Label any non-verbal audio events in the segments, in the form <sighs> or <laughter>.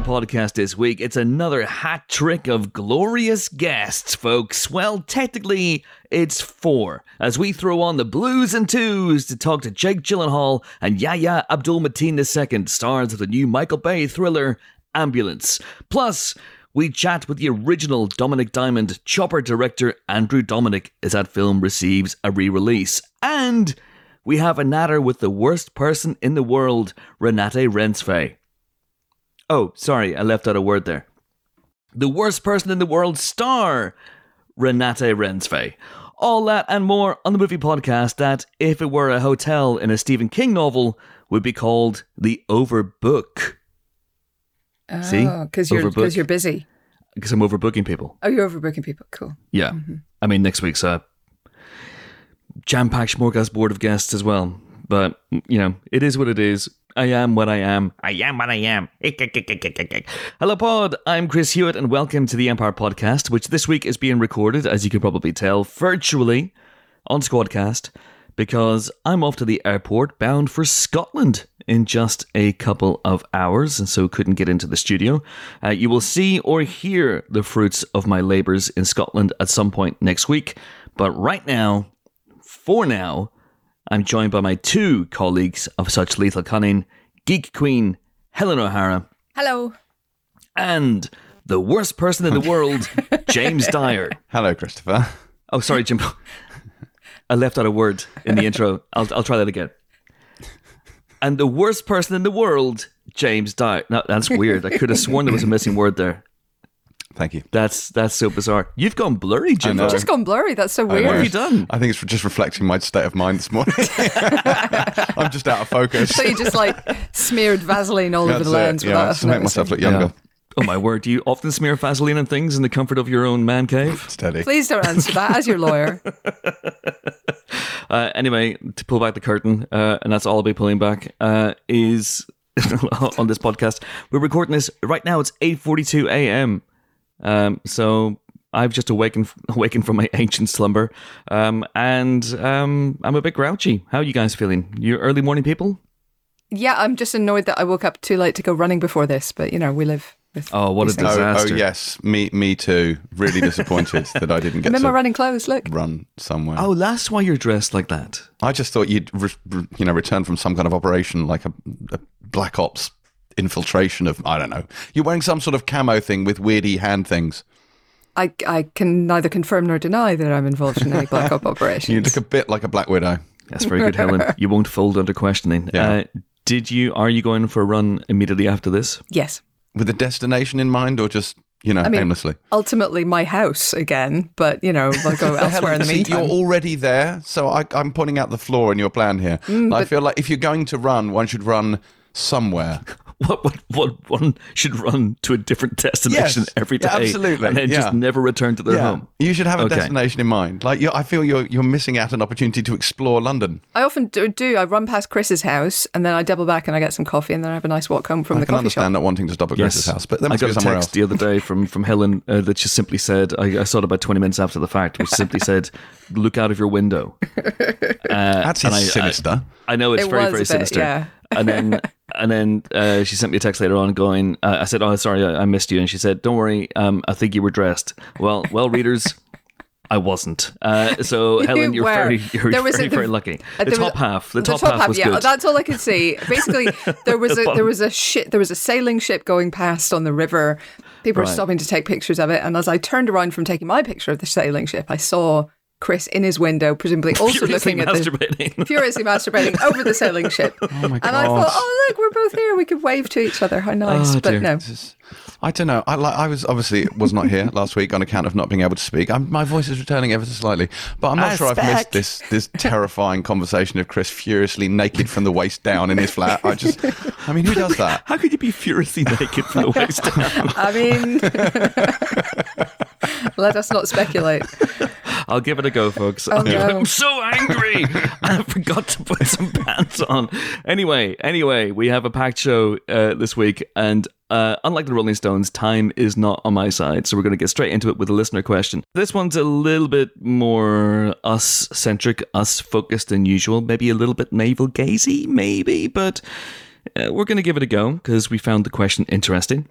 Empire podcast this week. It's another hat trick of glorious guests, folks. Well, technically, it's four, as we throw on the blues and twos to talk to Jake Gyllenhaal and Yahya Abdul Mateen II, stars of the new Michael Bay thriller Ambulance. Plus, we chat with the original Dominic Diamond Chopper director Andrew Dominik as that film receives a re release. And we have a natter with the worst person in the world, Renate Reinsve. Oh, sorry, I left out a word there. The worst person in the world star, Renate Reinsve. All that and more on the movie podcast that, if it were a hotel in a Stephen King novel, would be called The Overbook. See? Oh, because you're Overbook. you're busy. Because I'm overbooking people. Oh, you're overbooking people. Cool. Yeah. Mm-hmm. I mean, next week's a jam packed smorgasbord of guests as well. But, you know, it is what it is. I am what I am. I am what I am. Hello, Pod. I'm Chris Hewitt, and welcome to the Empire Podcast, which this week is being recorded, as you can probably tell, virtually on Squadcast, because I'm off to the airport bound for Scotland in just a couple of hours, and so couldn't get into the studio. Uh, you will see or hear the fruits of my labours in Scotland at some point next week, but right now, for now, I'm joined by my two colleagues of such lethal cunning, Geek Queen Helen O'Hara Hello. and the worst person in the world, <laughs> James Dyer. Hello, Christopher. Oh, sorry, Jim. I left out a word in the intro. I'll, I'll try that again. And the worst person in the world, James Dyer. No, that's weird. I could have sworn there was a missing word there. Thank you. That's that's so bizarre. You've gone blurry, Jim. know. Just gone blurry. That's so weird. What have you done? I think it's just reflecting my state of mind this morning. <laughs> I'm just out of focus. So you just like smeared Vaseline all over the it. lens Yeah, without just to make myself look noticing. younger. Oh my word! Do you often smear Vaseline on things in the comfort of your own man cave? <laughs> Steady. Please don't answer that as your lawyer. <laughs> Uh, anyway, to pull back the curtain, uh, and that's all I'll be pulling back, uh, is on this podcast. We're recording this right now. It's eight forty-two a.m. Um, so I've just awakened <laughs> awakened from my ancient slumber, um, and um, I'm a bit grouchy. How are you guys feeling? You early morning people? Yeah, I'm just annoyed that I woke up too late to go running before this, but you know, we live with Oh, what a these things. Oh, oh, yes, me, me too. Really disappointed <laughs> that I didn't get I'm to running clothes, look. run somewhere. Oh, that's why you're dressed like that. I just thought you'd, re- re- you know, return from some kind of operation, like a, a black ops infiltration of, I don't know. You're wearing some sort of camo thing with weirdy hand things. I, I can neither confirm nor deny that I'm involved in any black op <laughs> operations. You look a bit like a black widow. That's very good, Helen. <laughs> You won't fold under questioning. Yeah. Uh, did you? Are you going for a run immediately after this? yes. With a destination in mind, or just you know, mean, aimlessly. Ultimately, my house again, but you know, I'll go <laughs> elsewhere in the See, meantime. You're already there, so I, I'm pointing out the flaw in your plan here. Mm, I feel like if you're going to run, one should run somewhere. What, what, what one should run to a different destination Yes. every day, Yeah, absolutely. and then Yeah. just never return to their home. You should have a Okay. destination in mind. Like you I feel you're you're missing out an opportunity to explore London. I often do, do. I run past Chris's house and then I double back and I get some coffee and then I have a nice walk home from I the can coffee understand shop. not wanting to stop at Grace's house, but that I got a somewhere text else. the other day from from Helen uh, that just simply said, I, I saw it about twenty minutes after the fact, which simply <laughs> said, "Look out of your window." <laughs> That's and I- sinister. I know it's It very very a bit, sinister. yeah. and then <laughs> and then uh, she sent me a text later on going, uh, I said, "Oh, sorry, I, I missed you," and she said, "Don't worry, um, I think you were dressed." Well, well, readers. I wasn't. Uh, so <laughs> Helen, you're were. very, you're There was very, a- the- very lucky. uh, The was- top half, the, top, half, was yeah, good. that's all I could see. <laughs> Basically, there was a there was a ship, there was a sailing ship going past on the river. People were stopping to take pictures of it, and as I turned around from taking my picture of the sailing ship, I saw Chris in his window, presumably also Furiously looking at the masturbating. <laughs> furiously masturbating over the sailing ship. <laughs> Oh my god. And I thought, oh look, we're both here. We could wave to each other. How oh, nice! Oh, but dear. no, I don't know. I, like, I was obviously was not here <laughs> last week on account of not being able to speak. I'm, my voice is returning ever so slightly, but I'm not I sure I've missed this this terrifying conversation of Chris furiously naked from the waist down in his flat. I just, I mean, who does that? How could you be furiously naked from the waist down? I mean, let us not speculate. I'll give it a go, folks. Oh, no. <laughs> I'm so angry. <laughs> I forgot to put some pants on. Anyway, anyway, we have a packed show uh, this week, and uh, unlike the Rolling Stones, time is not on my side. So we're going to get straight into it with a listener question. This one's a little bit more us centric, us focused than usual. Maybe a little bit navel gazy, maybe, but uh, we're going to give it a go because we found the question interesting.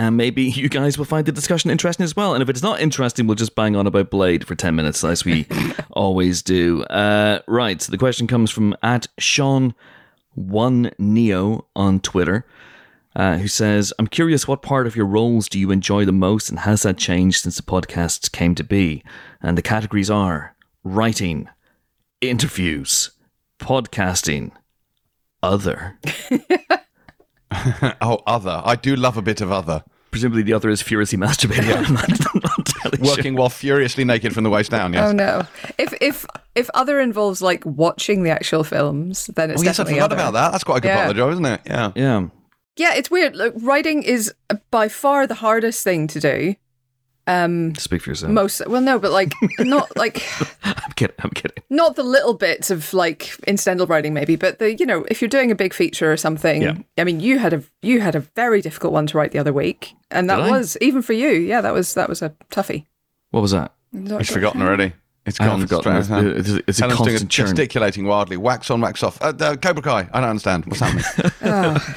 And maybe <laughs> you guys will find the discussion interesting as well. And if it's not interesting, we'll just bang on about Blade for 10 minutes, as we <laughs> always do. Uh, right. So the question comes from at Sean One Neo on Twitter, uh, who says, I'm curious what part of your roles do you enjoy the most and has that changed since the podcasts came to be? And the categories are writing, interviews, podcasting, other. <laughs> <laughs> oh, other. I do love a bit of other. Presumably the other is furiously masturbating <laughs> on, on television. Working while furiously naked from the waist down, yes. Oh no! If if if other involves like watching the actual films, then it's Oh, yes, I definitely forgot other. about that. That's quite a good part of the job, isn't it? Yeah. Yeah. Yeah, it's weird. Look, writing is by far the hardest thing to do. Um, Speak for yourself. most well, no, but like <laughs> not like <laughs> I'm kidding. I'm kidding. not the little bits of like incidental writing, maybe, but the you know if you're doing a big feature or something. Yeah. I mean, you had a you had a very difficult one to write the other week, and that Did I? was even for you. Yeah, that was that was a toughie. What was that? He's forgotten already. It's I gone. have forgotten. straight out. It's, it's, it's a Helen's doing constant churn. gesticulating wildly. Wax on, wax off. Uh, uh, Cobra Kai. I don't understand. What's happening?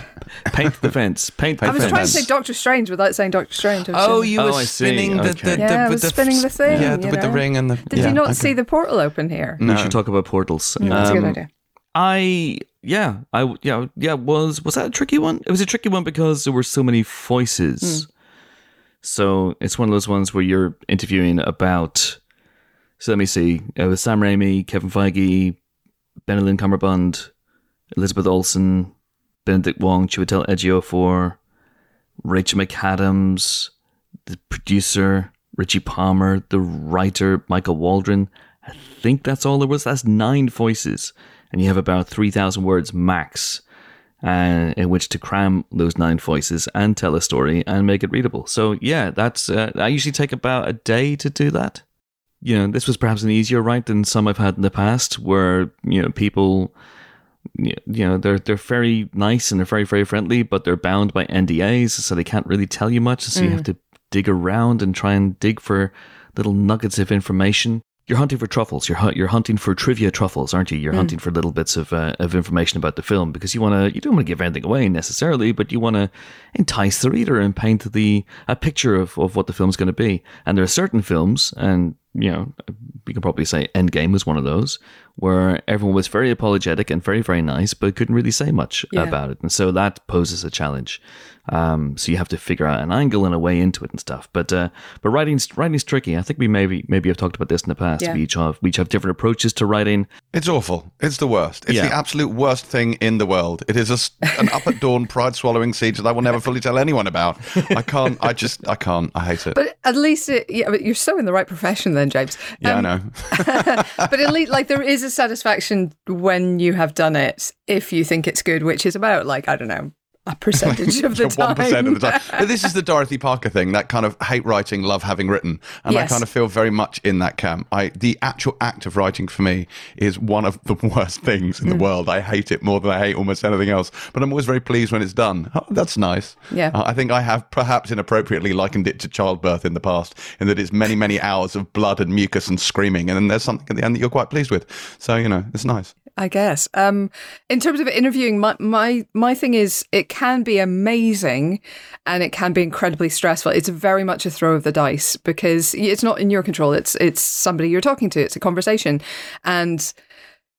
<laughs> Paint the fence. Paint the I was fence. trying to say Doctor Strange without saying Doctor Strange. Oh, you Oh, were I see. spinning the, Okay. the, Yeah, I the, was spinning the thing, Yeah, the, with the ring and the. Did yeah, you not okay. see the portal open here? We should talk about portals. Mm, That's a good Um, idea. I yeah I yeah yeah was was that a tricky one? It was a tricky one because there were so many voices. So it's one of those ones where you're interviewing about. So let me see. It was Sam Raimi, Kevin Feige, Benelin Cumberbund, Elizabeth Olsen, Benedict Wong, Chiwetel Ejiofor, Rachel McAdams, the producer Richie Palmer, the writer Michael Waldron. I think that's all there was. That's nine voices, and you have about three thousand words max, uh, in which to cram those nine voices and tell a story and make it readable. So yeah, that's. Uh, I usually take about a day to do that. You know, this was perhaps an easier write than some I've had in the past, where you know people you know they're they're very nice and they're very very friendly but they're bound by NDAs so they can't really tell you much so you have to dig around and try and dig for little nuggets of information. You're hunting for truffles. You're you're hunting for trivia truffles aren't you? You're hunting for little bits of uh, of information about the film because you want to you don't want to give anything away necessarily but you want to entice the reader and paint the a picture of, of what the film's going to be. And there are certain films and you know we can probably say Endgame was one of those where everyone was very apologetic and very very nice but couldn't really say much Yeah. about it and so that poses a challenge um, so you have to figure out an angle and a way into it and stuff but uh, but writing's writing's tricky I think we maybe maybe have talked about this in the past Yeah. we each have we each have different approaches to writing It's awful. It's the worst. It's Yeah. the absolute worst thing in the world. It is a s an <laughs> up at dawn, pride swallowing siege that I will never fully tell anyone about. I can't. I just. I can't. I hate it. But at least it, yeah, but you're so in the right profession then, James. yeah, Um, I know. <laughs> but at least like there is a satisfaction when you have done it if you think it's good, which is about like I don't know a percentage of the time. <laughs> One percent of the time. But this is the Dorothy Parker thing. That kind of hate writing, love having written, and I kind of feel very much in that camp. I the actual act of writing for me is one of the <laughs> worst things in the world. I hate it more than I hate almost anything else. But I'm always very pleased when it's done. Oh, that's nice. Yeah. Uh, I think I have perhaps inappropriately likened it to childbirth in the past, in that it's many many hours of blood and mucus and screaming, and then there's something at the end that you're quite pleased with. So you know, it's nice. I guess. Um, in terms of interviewing, my, my my thing is it can be amazing, and it can be incredibly stressful. It's very much a throw of the dice because it's not in your control. It's it's somebody you're talking to. It's a conversation, and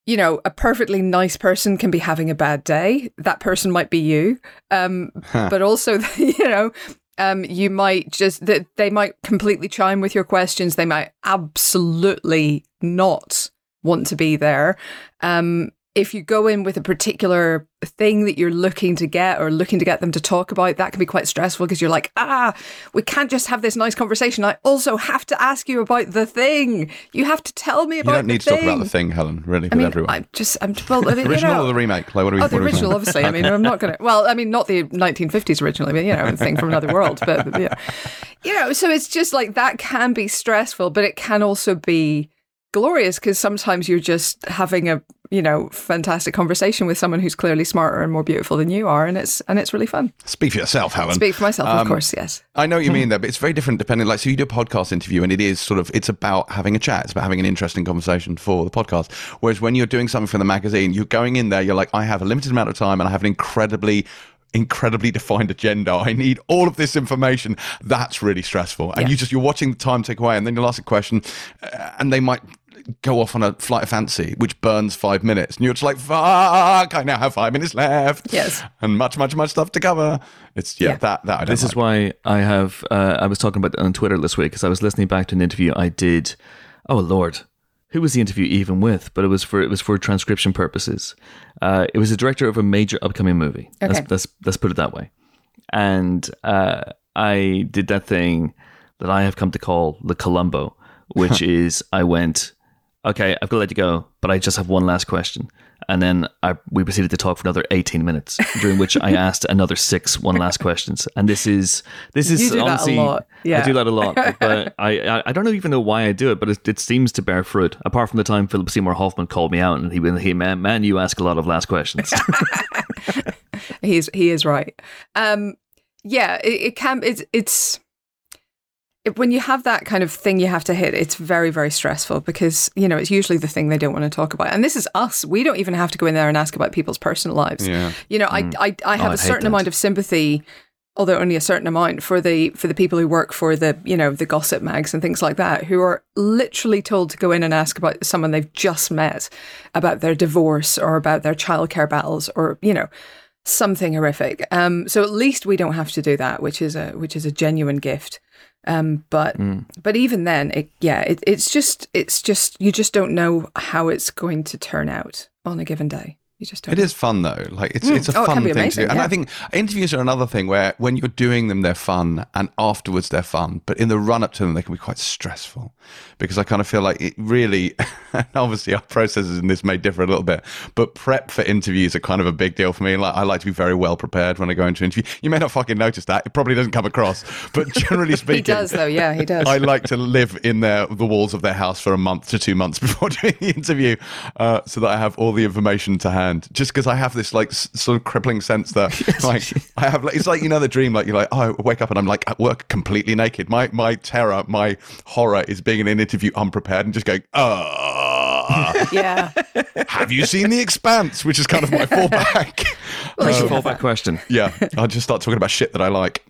you know a perfectly nice person can be having a bad day. That person might be you, um, but also <laughs> you know. Um, you might just that they might completely chime with your questions. They might absolutely not want to be there. Um, if you go in with a particular thing that you're looking to get or looking to get them to talk about, that can be quite stressful because you're like, ah, we can't just have this nice conversation. I also have to ask you about the thing. You have to tell me about. You don't the need to thing. talk about the thing, Helen. Really, I with mean, everyone. I'm just, I'm well, I <laughs> mean, you original know, or the remake? Like, what are we? Oh, the original, obviously. I mean, I'm not going to. Well, I mean, not the 1950s originally, but you know, thing from another world. But yeah, you know, so it's just like that can be stressful, but it can also be glorious because sometimes you're just having a you know fantastic conversation with someone who's clearly smarter and more beautiful than you are, and it's and it's really fun. Speak for yourself, Helen. Speak for myself, of Um, course. Yes. I know what you <laughs> mean there, but it's very different depending. Like, so you do a podcast interview, and it is sort of it's about having a chat. It's about having an interesting conversation for the podcast. Whereas when you're doing something for the magazine, you're going in there, you're like, I have a limited amount of time, and I have an incredibly incredibly defined agenda. I need all of this information. That's really stressful. And Yeah. you just you're watching the time tick away, and then you'll ask a question, uh, and they might go off on a flight of fancy, which burns five minutes, and you're just like, "Fuck! I now have five minutes left." Yes. and much, much, much stuff to cover. It's yeah, Yeah. that that I don't This is why I have. Uh, I was talking about it on Twitter this week because I was listening back to an interview I did. Oh Lord, who was the interview even with? But it was for it was for transcription purposes. Uh, it was the director of a major upcoming movie. Let's, Okay. let's let's put it that way. And uh, I did that thing that I have come to call the Columbo, which <laughs> is I went, okay, I've got to let you go, but I just have one last question. And then I, we proceeded to talk for another 18 minutes, during which I <laughs> asked another six one last questions. And this is, this is You do that a honestly, lot. Yeah. I do that a lot, but <laughs> I, I, don't even know why I do it, but it, it seems to bear fruit. Apart from the time Philip Seymour Hoffman called me out and he went, hey man, man, you ask a lot of last questions. <laughs> He's he is right. Um, yeah, it, it can. It's it's it, when you have that kind of thing you have to hit. It's very very stressful because you know it's usually the thing they don't want to talk about. And this is us. We don't even have to go in there and ask about people's personal lives. Yeah. You know, I I, I have Oh, I a hate certain amount of sympathy. Although only a certain amount for the for the people who work for the you know the gossip mags and things like that, who are literally told to go in and ask about someone they've just met, about their divorce or about their childcare battles or you know something horrific. Um, so at least we don't have to do that, which is a which is a genuine gift. Um, but but even then, it, yeah, it, it's just it's just you just don't know how it's going to turn out on a given day. You just don't. It is fun though. Like it's it's a Oh, it fun be thing to amazing, do. And yeah. I think interviews are another thing where when you're doing them they're fun and afterwards they're fun. But in the run up to them they can be quite stressful. Because I kind of feel like it really <laughs> and obviously our processes in this may differ a little bit, but prep for interviews are kind of a big deal for me. Like I like to be very well prepared when I go into an interview. You may not fucking notice that. It probably doesn't come across. But generally <laughs> speaking He does though, yeah, he does. I like to live in their the walls of their house for a month to two months <laughs> before doing the interview, uh, so that I have all the information to hand. Just because I have this like s- sort of crippling sense that <laughs> like I have, like, it's like you know the dream, like you're like, oh, I wake up and I'm like at work completely naked. My my terror, my horror is being in an interview unprepared and just going, uh, <laughs> yeah. have you seen The Expanse? Which is kind of my <laughs> fallback. What's your fallback question? yeah, I'll just start talking about shit that I like.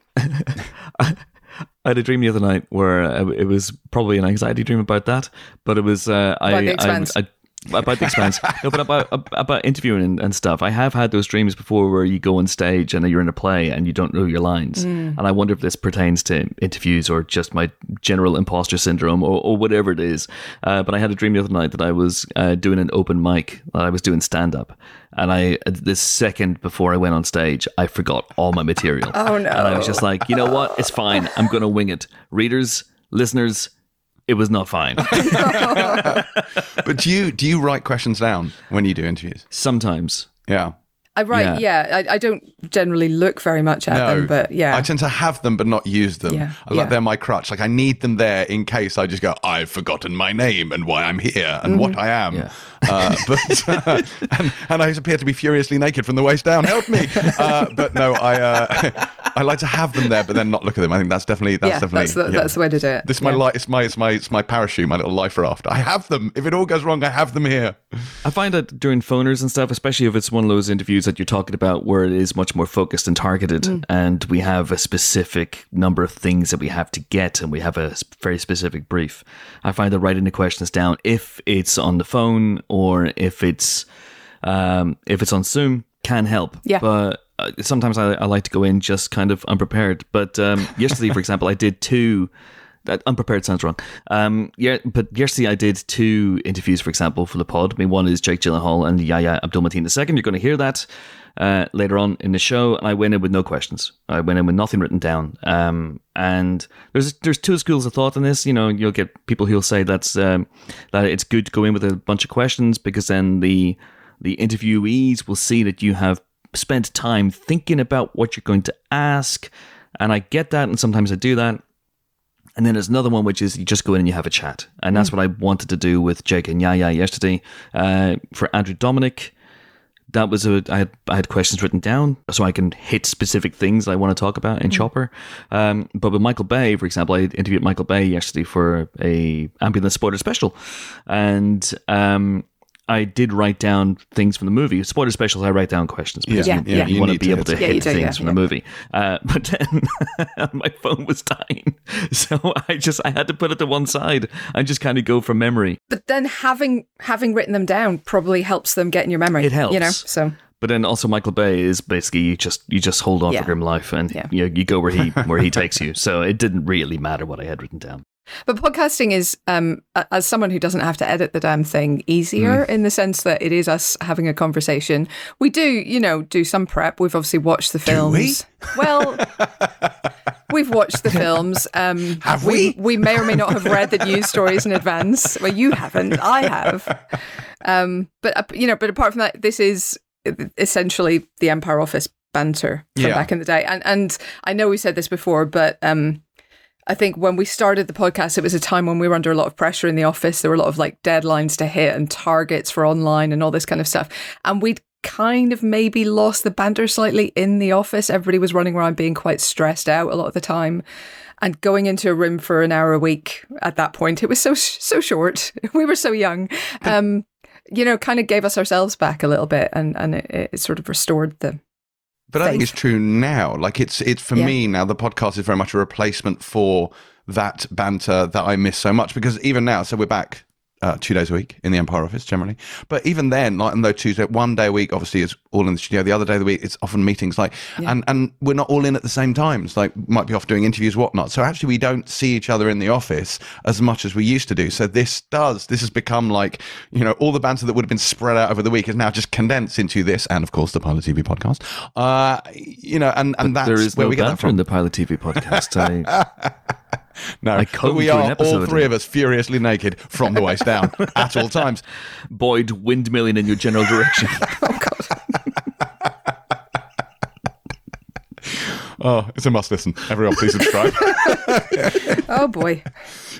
I had a dream the other night where uh, it was probably an anxiety dream about that, but it was uh, I, About The I, I about the expanse. <laughs> no, but about about interviewing and, and stuff. I have had those dreams before where you go on stage and you're in a play and you don't know your lines. Mm. And I wonder if this pertains to interviews or just my general imposter syndrome or, or whatever it is. Uh, but I had a dream the other night that I was uh, doing an open mic, that I was doing stand up. And I, the second before I went on stage, I forgot all my material. <laughs> Oh, no. And I was just like, you know what? It's fine. I'm going to wing it. Readers, listeners, it was not fine. <laughs> But do you do you write questions down when you do interviews? Sometimes. Yeah. I write, yeah. I, I don't generally look very much at them, but yeah. I tend to have them but not use them. Yeah, I like yeah. they're my crutch. Like I need them there in case I just go, I've forgotten my name and why I'm here and what I am. Yeah. Uh, <laughs> but uh, and, and I appear to be furiously naked from the waist down. Help me! Uh, but no, I uh, <laughs> I like to have them there, but then not look at them. I think that's definitely that's yeah, definitely that's the, yeah. that's the way to do it. This is my yeah. life. It's my it's my it's my parachute, my little life raft. I have them. If it all goes wrong, I have them here. I find that during phoners and stuff, especially if it's one of those interviews that you're talking about where it is much more focused and targeted, and we have a specific number of things that we have to get, and we have a very specific brief. I find that writing the questions down, if it's on the phone or if it's um, if it's on Zoom, can help. Yeah. But uh, sometimes I, I like to go in just kind of unprepared. But um, yesterday, for <laughs> example, I did two. That unprepared sounds wrong. Um, yeah, but yesterday I did two interviews, for example, for the pod. I mean, one is Jake Gyllenhaal and Yahya Abdul Mateen II. You're going to hear that uh, later on in the show. And I went in with no questions. I went in with nothing written down. Um, and there's there's two schools of thought in this. You know, you'll get people who'll say that's um, that it's good to go in with a bunch of questions because then the the interviewees will see that you have spent time thinking about what you're going to ask. And I get that, and sometimes I do that. And then there's another one, which is you just go in and you have a chat. And that's what I wanted to do with Jake and Yahya yesterday. Uh, for Andrew Dominik, that was a I had I had questions written down so I can hit specific things I want to talk about in Chopper. Um, but with Michael Bay, for example, I interviewed Michael Bay yesterday for a ambulance spoiler special, and um, I did write down things from the movie. Spoiler specials, I write down questions because Yeah, you, yeah. you You want to be able to hit do, things from the movie. Uh, <laughs> but then <laughs> my phone was dying, <laughs> so I just I had to put it to one side and just kind of go from memory. But then having having written them down probably helps them get in your memory. It helps. you know. So But then also Michael Bay is basically you just you just hold on Yeah. for grim life and Yeah. you you go where he where he takes you. So it didn't really matter what I had written down. But podcasting is, um, as someone who doesn't have to edit the damn thing, easier in the sense that it is us having a conversation. We do, you know, do some prep. We've obviously watched the films. Well, <laughs> we've watched the films. Um, Have we? we? We may or may not have read the news stories in advance. Well, you haven't. I have. Um, but uh, you know, but apart from that, this is essentially the Empire Office banter from Yeah. back in the day. And and I know we said this before, but um, I think when we started the podcast, it was a time when we were under a lot of pressure in the office. There were a lot of like deadlines to hit and targets for online and all this kind of stuff. And we'd kind of maybe lost the banter slightly in the office. Everybody was running around being quite stressed out a lot of the time. And going into a room for an hour a week at that point, it was so so short. <laughs> We were so young. Um, you know, kind of gave us ourselves back a little bit, and and it, it sort of restored the But I think it's true now. Like it's it's for Yeah. me now. The podcast is very much a replacement for that banter that I miss so much. Because even now, so we're back uh, two days a week in the Empire office generally. But even then, like on those Tuesday, one day a week, obviously is all in the studio. The other day of the week, it's often meetings. Like, and and we're not all in at the same times. Like, might be off doing interviews, whatnot. So actually, we don't see each other in the office as much as we used to do. So this does this has become like you know all the banter that would have been spread out over the week is now just condensed into this, and of course the Pilot TV podcast. Uh, you know, and and that's there is where no we get that banter in from. the Pilot TV podcast. I, <laughs> No, I but we are all three of us furiously naked from the waist down <laughs> at all times. Boyd windmilling in your general direction. <laughs> oh god. Oh, it's a must listen. Everyone, please subscribe. <laughs> Oh boy.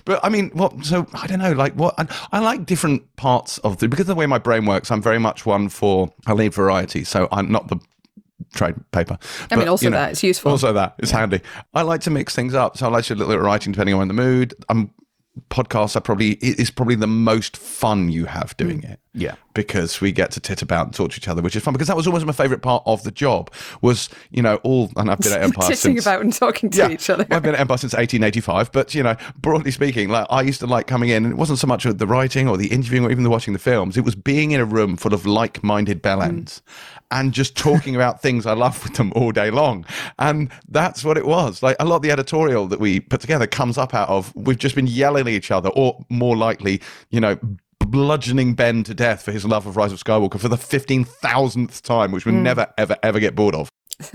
But I mean, what? So I don't know. Like, what? I, I like different parts of the because of the way my brain works. I'm very much one for I need variety. So I'm not the trade paper. I mean, also you know, that it's useful. Also, that it's handy. I like to mix things up. So I like to do a little bit of writing depending on the mood. I'm podcasts are probably it is probably the most fun you have doing Mm. it. Yeah. Because we get to tit about and talk to each other, which is fun. Because that was always my favourite part of the job was, you know, all and I've been at Empire <laughs> Titting since about and talking to each other. I've been at Empire since 1885, but you know, broadly speaking, like I used to like coming in, and it wasn't so much the writing or the interviewing or even the watching the films. It was being in a room full of like-minded bellends and just talking about things I love with them all day long. And that's what it was. Like a lot of the editorial that we put together comes up out of we've just been yelling at each other, or more likely, you know. Bludgeoning Ben to death for his love of Rise of Skywalker for the 15,000th time, which we hmm. never, ever, ever get bored of.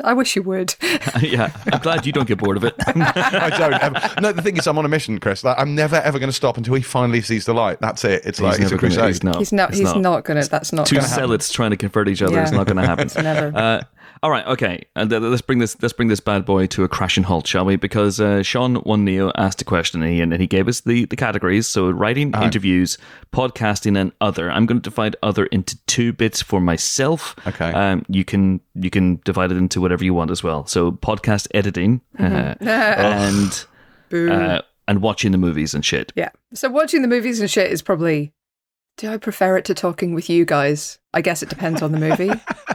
I wish you would. <laughs> yeah. I'm glad you don't get bored of it. <laughs> I don't. Ever. No, the thing is, I'm on a mission, Chris. Like, I'm never ever going to stop until he finally sees the light. That's it. It's like it's a never gonna- he's not. He's not. It's He's not, gonna. That's not. Two gonna happen. zealots trying to convert each other Yeah. is not going <laughs> to happen. It's never. Uh, all right, okay, and uh, let's bring this let's bring this bad boy to a crashing halt, shall we? Because uh, Sean One Neo asked a question, and he, and he gave us the, the categories. So, writing, interviews, podcasting, and other. I'm going to divide other into two bits for myself. Okay. Um, you can you can divide it into whatever you want as well. So, podcast editing <laughs> uh, <laughs> and uh, and watching the movies and shit. yeah. So watching the movies and shit is probably. Do I prefer it to talking with you guys? I guess it depends on the movie. <laughs>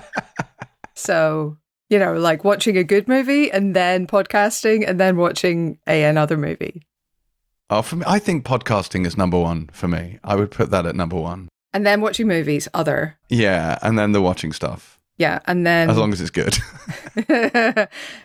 so you know, like watching a good movie and then podcasting and then watching a another movie. Oh, for me, I think podcasting is number one for me. I would put that at number one. And then watching movies, other. Yeah, and then the watching stuff, Yeah. And then as long as it's good. <laughs> <laughs>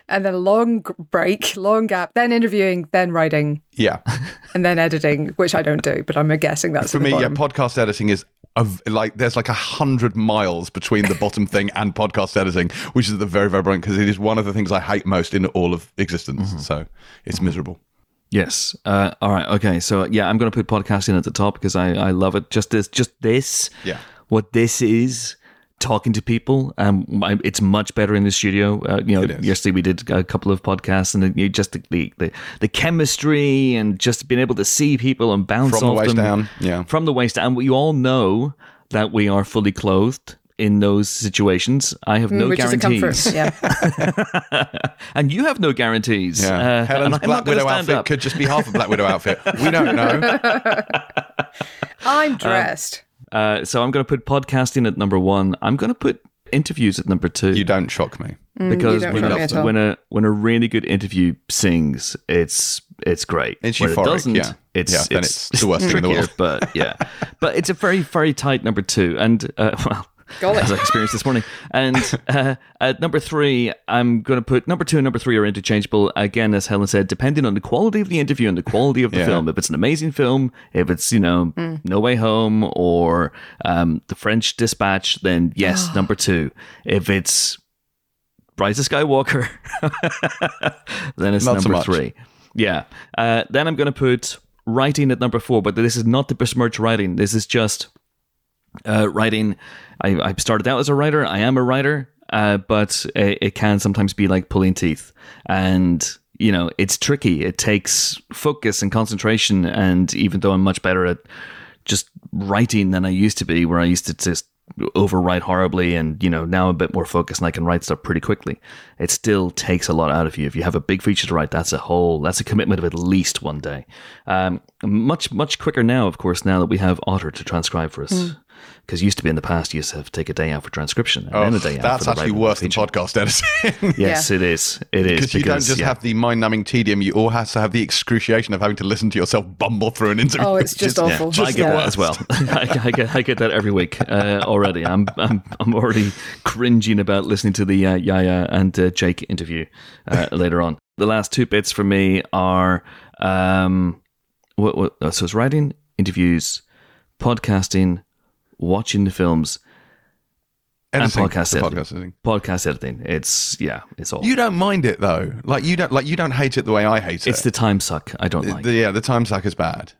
and then a long break, long gap, then interviewing, then writing, yeah, <laughs> and then editing, which I don't do, but I'm guessing that's for at the me, yeah, podcast editing is. Of, like there's like a hundred miles between the bottom thing and podcast editing, which is the very very brilliant because it is one of the things I hate most in all of existence. So it's miserable. Yes. Uh, all right. Okay. So yeah, I'm going to put podcasting at the top because I, I love it. Just this, just this. Yeah. What this is, talking to people. Um, it's much better in the studio. Uh, you know, yesterday we did a couple of podcasts, and you just the, the the the chemistry and just being able to see people and bounce From the waist them down, yeah. from the waist down. We all know that we are fully clothed. In those situations, I have no Mm, which is a guarantees, comfort. Yeah. <laughs> and you have no guarantees. Yeah, Uh, and Helen's I'm Black not Widow stand outfit up. could just be half a Black Widow outfit. We don't know. <laughs> I'm dressed. Uh, so I'm going to put podcasting at number one. I'm going to put interviews at number two. You don't shock me. because don't when, shock a, me when a when a really good interview sings, it's it's great. It's when it doesn't, yeah. it's Yeah, then it's the worst thing in the world. But yeah, <laughs> but it's a very very tight number two, and uh, <laughs> well. Golly. As I experienced this morning, and uh, at number three, I'm going to put number two and number three are interchangeable. Again, as Helen said, depending on the quality of the interview and the quality of the Yeah. film. If it's an amazing film, if it's you know No Way Home or um, The French Dispatch, then yes, <gasps> number two. If it's Rise of Skywalker, <laughs> then it's Not number much. three. Yeah. Uh, then I'm going to put writing at number four, but this is not to besmirch writing. This is just uh, writing. I, I started out as a writer. I am a writer, uh, but it, it can sometimes be like pulling teeth, and you know it's tricky. It takes focus and concentration, and even though I'm much better at just writing than I used to be, where I used to just overwrite horribly, and you know now I'm a bit more focused and I can write stuff pretty quickly. It still takes a lot out of you. If you have a big feature to write, that's a whole that's a commitment of at least one day. Um, much much quicker now, of course, now that we have Otter to transcribe for us. Because used to be in the past, you used to have to take a day out for transcription and then a day out. Oh, that's for the actually writing of the than podcast editing. <laughs> Yes, it is. It is Because you don't just yeah. have the mind-numbing tedium, you all have to have the excruciation of having to listen to yourself bumble through an interview. Oh, it's which just awful. I just get the that as well. <laughs> I, I get I get that every week uh, already. I'm I'm I'm already cringing about listening to the uh, Yahya and uh, Jake interview uh, <laughs> later on. The last two bits for me are um, what, what uh, so it's writing, interviews, podcasting, watching the films, Editing, and podcast editing. podcast editing. podcast editing. It's yeah, it's all. You don't mind it though. Like you don't like you don't hate it the way I hate it. it's the time suck. I don't like. The- yeah, the time suck is bad.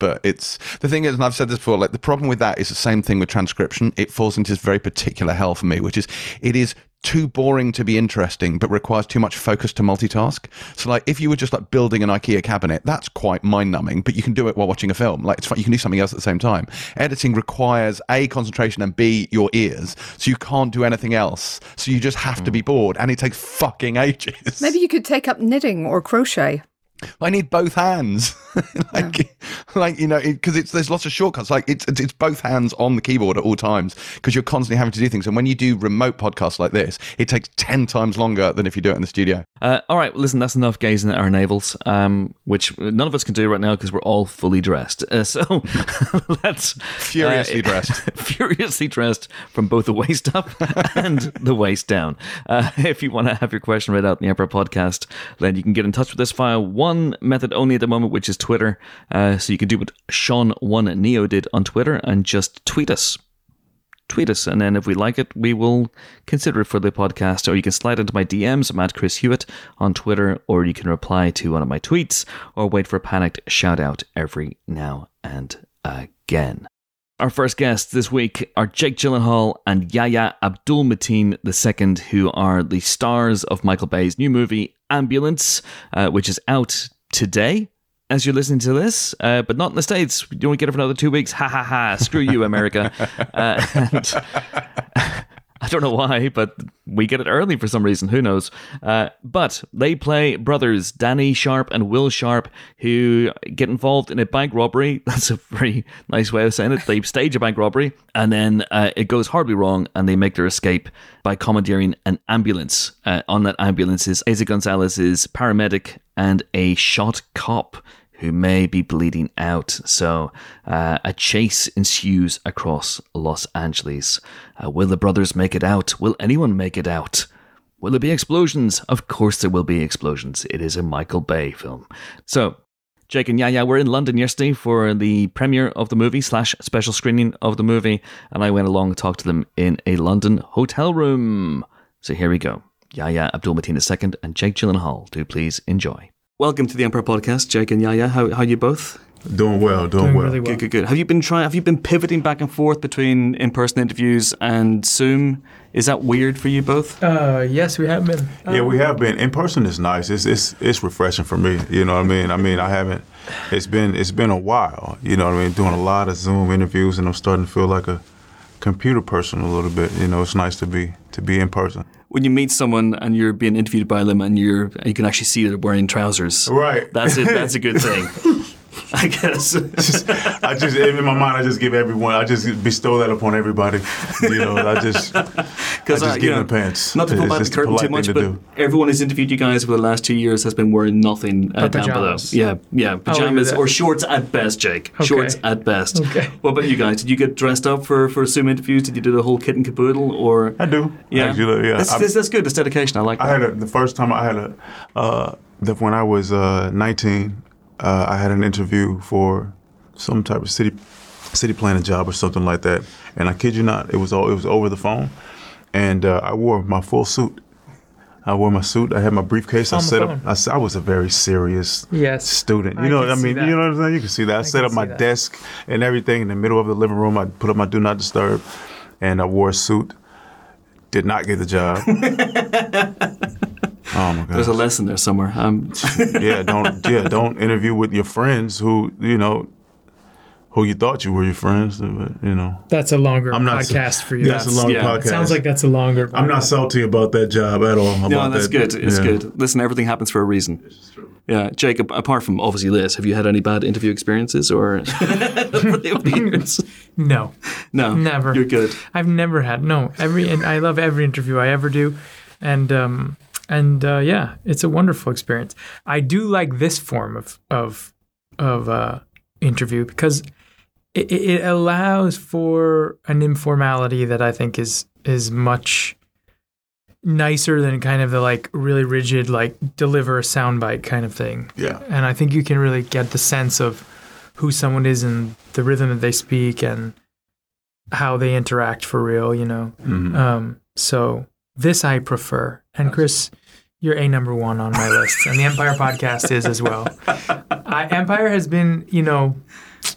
But it's the thing is, and I've said this before. Like the problem with that is the same thing with transcription. It falls into this very particular hell for me, which is it is too boring to be interesting, but requires too much focus to multitask. So, like, if you were just like building an IKEA cabinet, that's quite mind numbing. But you can do it while watching a film. Like, it's fun. You can do something else at the same time. Editing requires a concentration and b your ears, so you can't do anything else. So you just have to be hmm. bored, and it takes fucking ages. Maybe you could take up knitting or crochet. I need both hands, <laughs> like, like you know, because it's there's lots of shortcuts. Like it's it's both hands on the keyboard at all times because you're constantly having to do things. And when you do remote podcasts like this, it takes ten times longer than if you do it in the studio. Uh, all right, well, listen, that's enough gazing at our navels, um, which none of us can do right now because we're all fully dressed. Uh, so <laughs> let's Furiously uh, <laughs> dressed. furiously dressed from both the waist up and the waist down. Uh, if you want to have your question read out in the Empire podcast, then you can get in touch with us via one method only at the moment, which is Twitter. Uh, so you can do what Sean One Neo did on Twitter and just tweet us tweet us, and then if we like it, we will consider it for the podcast. Or you can slide into my DMs. I'm at Chris Hewitt on Twitter, or you can reply to one of my tweets, or wait for a panicked shout out every now and again. Our first guests this week are Jake Gyllenhaal and Yahya Abdul Mateen II, who are the stars of Michael Bay's new movie Ambulance, uh, which is out today as you're listening to this, uh, but not in the States. You don't get it for another two weeks. Ha ha ha. Screw you, America. <laughs> uh, and <laughs> I don't know why, but we get it early for some reason. Who knows? Uh, but they play brothers, Danny Sharp and Will Sharp, who get involved in a bank robbery. <laughs> That's a very nice way of saying it. They <laughs> stage a bank robbery, and then uh, it goes horribly wrong, and they make their escape by commandeering an ambulance. Uh, on that ambulance is Eiza González's paramedic and a shot cop who may be bleeding out. So uh, a chase ensues across Los Angeles. Uh, will the brothers make it out? Will anyone make it out? Will there be explosions? Of course there will be explosions. It is a Michael Bay film. So, Jake and Yahya were in London yesterday for the premiere of the movie slash special screening of the movie, and I went along and talked to them in a London hotel room. So here we go. Yahya Abdul Mateen II and Jake Gyllenhaal. Do please enjoy. Welcome to the Empire Podcast, Jake and Yahya. How how you both? Doing well, doing, Doing well. really well. Good, good, good. Have you been trying? Have you been pivoting back and forth between in-person interviews and Zoom? Is that weird for you both? Uh, yes, we have been. Yeah, we have been. In person is nice. It's it's it's refreshing for me. You know what I mean? I mean, I haven't. It's been it's been a while. You know what I mean? Doing a lot of Zoom interviews, and I'm starting to feel like a computer person a little bit. You know, it's nice to be to be in person. When you meet someone and you're being interviewed by them and you're you can actually see they're wearing trousers. Right. That's it. That's a good <laughs> thing. I guess. I just in my mind, I just give everyone. I just bestow that upon everybody. You know, I just because <laughs> I Because just give them pants. Not to pull It's back the curtain too much, thing but do. everyone who's interviewed you guys over the last two years has been wearing nothing uh, down below. Yeah, yeah, pajamas or shorts at best, Jake. Shorts at best. Okay. What about you guys? Did you get dressed up for for Zoom interviews? Did you do the whole kit and caboodle, or I do. yeah, Actually, yeah. That's, that's, that's good. That's dedication. I like That. I had a, the first time I had a uh, that when I was uh, 19, uh, I had an interview for some type of city city planning job or something like that. And I kid you not, it was all it was over the phone, and uh, I wore my full suit. I wore my suit. I had my briefcase. I On the set up. phone. I, s- I was a very serious Yes. student. You I know what I mean? You know what I'm saying? You can see that. I, set up my that. desk and everything in the middle of the living room. I put up my do not disturb, and I wore a suit. Did not get the job. <laughs> oh my god! There's a lesson there somewhere. Um, <laughs> yeah, don't yeah, don't interview with your friends who you know who you thought you were your friends, but you know. That's a longer I'm not podcast for you. That's a long yeah. podcast. Sounds like that's a longer. I'm not salty about that job at all. no, that's that. good. It's Yeah. good. Listen, everything happens for a reason. Yeah, Jake. ap- Apart from obviously Liz, have you had any bad interview experiences or over the years? No, No, Never. You're good. I've never had no every, and I love every interview I ever do, and um and uh, yeah, it's a wonderful experience. I do like this form of of of uh, interview because it, it allows for an informality that I think is is much nicer than kind of the like really rigid like deliver a soundbite kind of thing. Yeah. And I think you can really get the sense of who someone is and the rhythm that they speak and how they interact for real, you know. Mhm. Um, so this I prefer. And Chris, you're a number one on my list, and the Empire podcast is as well. I, Empire has been, you know,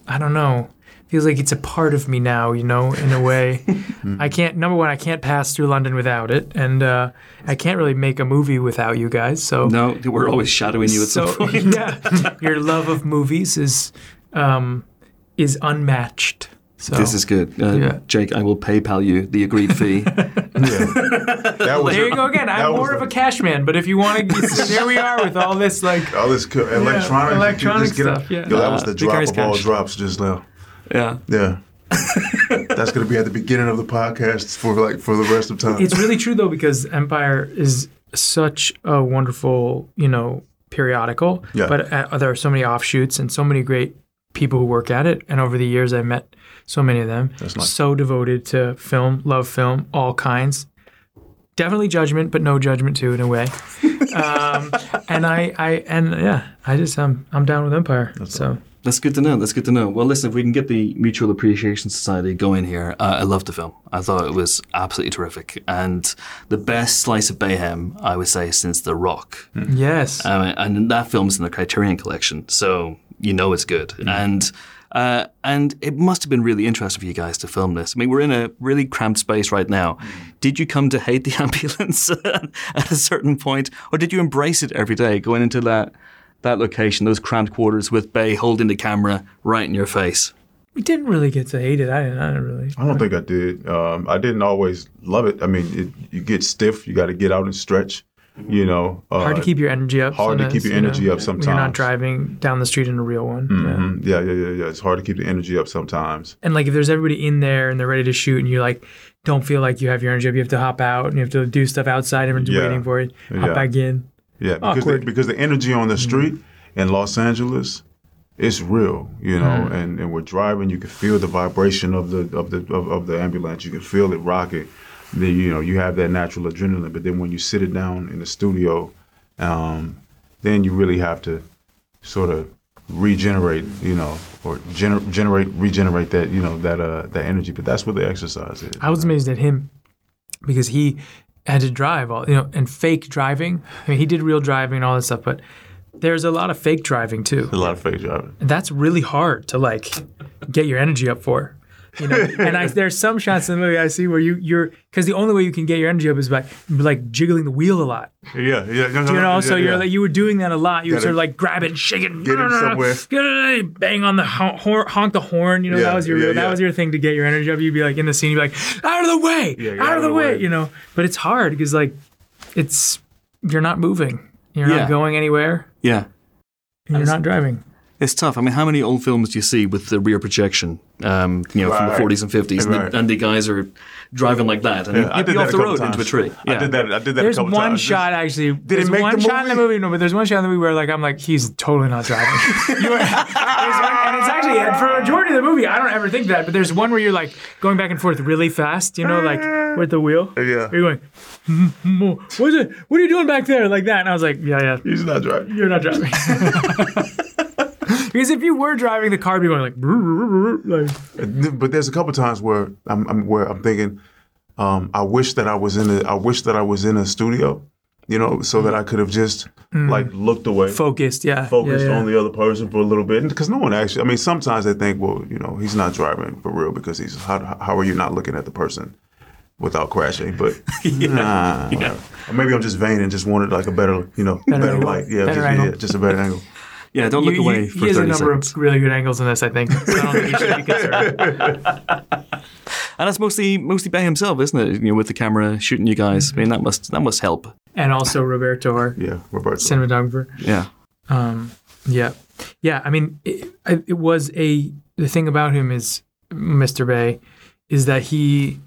I don't know, feels like it's a part of me now, you know, in a way. <laughs> I can't. Number one, I can't pass through London without it, and uh, I can't really make a movie without you guys. So No, we're always shadowing you at so some point. <laughs> yeah, your love of movies is um, is unmatched. So This is good. Uh, Yeah. Jake, I will PayPal you the agreed fee. <laughs> That was there you go again. I'm more of a cash man, but if you want to, <laughs> there we are with all this like. all this co- electronic, electronic just get up- stuff, yeah. Yo, that was the Uh, drop Vicar's of all drops just now. yeah. Yeah. <laughs> That's gonna be at the beginning of the podcast for like for the rest of time. It's really true though because Empire is such a wonderful, you know, periodical. Yeah. But uh, there are so many offshoots and so many great people who work at it. And over the years, I've met so many of them. That's nice. So devoted to film, love film, all kinds. Definitely judgment, but no judgment too, in a way. <laughs> um, and I, I, and yeah, I just, I'm, I'm down with Empire. so That's good to know. That's good to know. Well, listen, if we can get the Mutual Appreciation Society going here, uh, I loved the film. I thought it was absolutely terrific. And the best slice of Bayhem, I would say, since The Rock. yes, Um, and that film's in the Criterion Collection, so you know it's good. And uh, and it must have been really interesting for you guys to film this. I mean, we're in a really cramped space right now. Did you come to hate the <laughs> ambulance <laughs> at a certain point, or did you embrace it every day, going into that that location, those cramped quarters with Bay holding the camera right in your face? we didn't really get to hate it. I didn't, I didn't really. I don't think I did. Um, I didn't always love it. I mean, it, you get stiff. You got to get out and stretch. You know, uh, Hard to keep your energy up. hard to keep sometimes, your you know, energy up When you're not driving down the street in a real one. Yeah. Mhm. Yeah, yeah, yeah, yeah. It's hard to keep the energy up sometimes. And like if there's everybody in there and they're ready to shoot and you like don't feel like you have your energy up, you have to hop out and you have to do stuff outside, everyone's Yeah. waiting for it. Hop Yeah. back in. Yeah, because the, because the energy on the street in Los Angeles, it's real, you know. And, and we're driving, you can feel the vibration of the of the of, of the ambulance. You can feel it rocking. Then you know you have that natural adrenaline. But then when you sit it down in the studio, um, then you really have to sort of regenerate, you know, or gener- generate regenerate that you know that uh that energy. But that's what the exercise is. I was amazed at him because he had to drive all you know and fake driving. I mean he did real driving and all that stuff, but there's a lot of fake driving too. a lot of fake driving. And that's really hard to like get your energy up for. You know, <laughs> and I, there's some shots in the movie I see where you you're because the only way you can get your energy up is by like jiggling the wheel a lot. Yeah, yeah. No, no, You know, yeah, so you're yeah. like you were doing that a lot. You were sort of like grab it and shake it, get it <laughs> somewhere. get bang on the hon- honk the horn. You know, Yeah, that was your that was your thing to get your energy up. You'd be like in the scene, you'd be like, out of the way, Yeah, out, of the, way. you know. But it's hard because like it's you're not moving, you're not going anywhere, Yeah. and you're not driving. It's tough. I mean, how many old films do you see with the rear projection, um, you know, from the 40s and 50s, and, Right. the, and the guys are driving like that, and I you'd be off the couple road into a times. tree. I did that. I did that There's a couple one times. shot actually. Did there's it make one the shot in the movie? movie? No, but there's one shot in the movie where like I'm like he's totally not driving. <laughs> You know, one, and it's actually and for a majority of the movie I don't ever think that, but there's one where you're like going back and forth really fast. You know, like with the wheel. Yeah. You're going. "Mm, mm, What's it? What are you doing back there? Like that, and I was like, yeah, yeah. He's not driving. You're not driving. <laughs> <laughs> because if you were driving, the car would be going like, "Brr, brr, brr, brr," like But there's a couple times where I'm, I'm where I'm thinking, um, I wish that I was in a I wish that I was in a studio, you know, so that I could have just like looked away, focused. Yeah. focused yeah, yeah. on the other person for a little bit, because no one actually. I mean, sometimes they think, well, you know, he's not driving for real because he's how how are you not looking at the person without crashing? But <laughs> nah, or maybe I'm just vain and just wanted like a better, you know, better, angle. light, yeah, Better just, yeah, just a better angle. Yeah, don't You- look you- away he for has a number seconds. of really good angles in this, I think. <laughs> So I don't think you should be concerned. <laughs> And that's mostly mostly by himself, isn't it? You know, with the camera shooting you guys. I mean, that must that must help. And also Roberto, our <laughs> Yeah, Roberto. cinematographer. Yeah. Um, yeah, yeah. I mean, it, it was a the thing about him is Mr. Bay is that he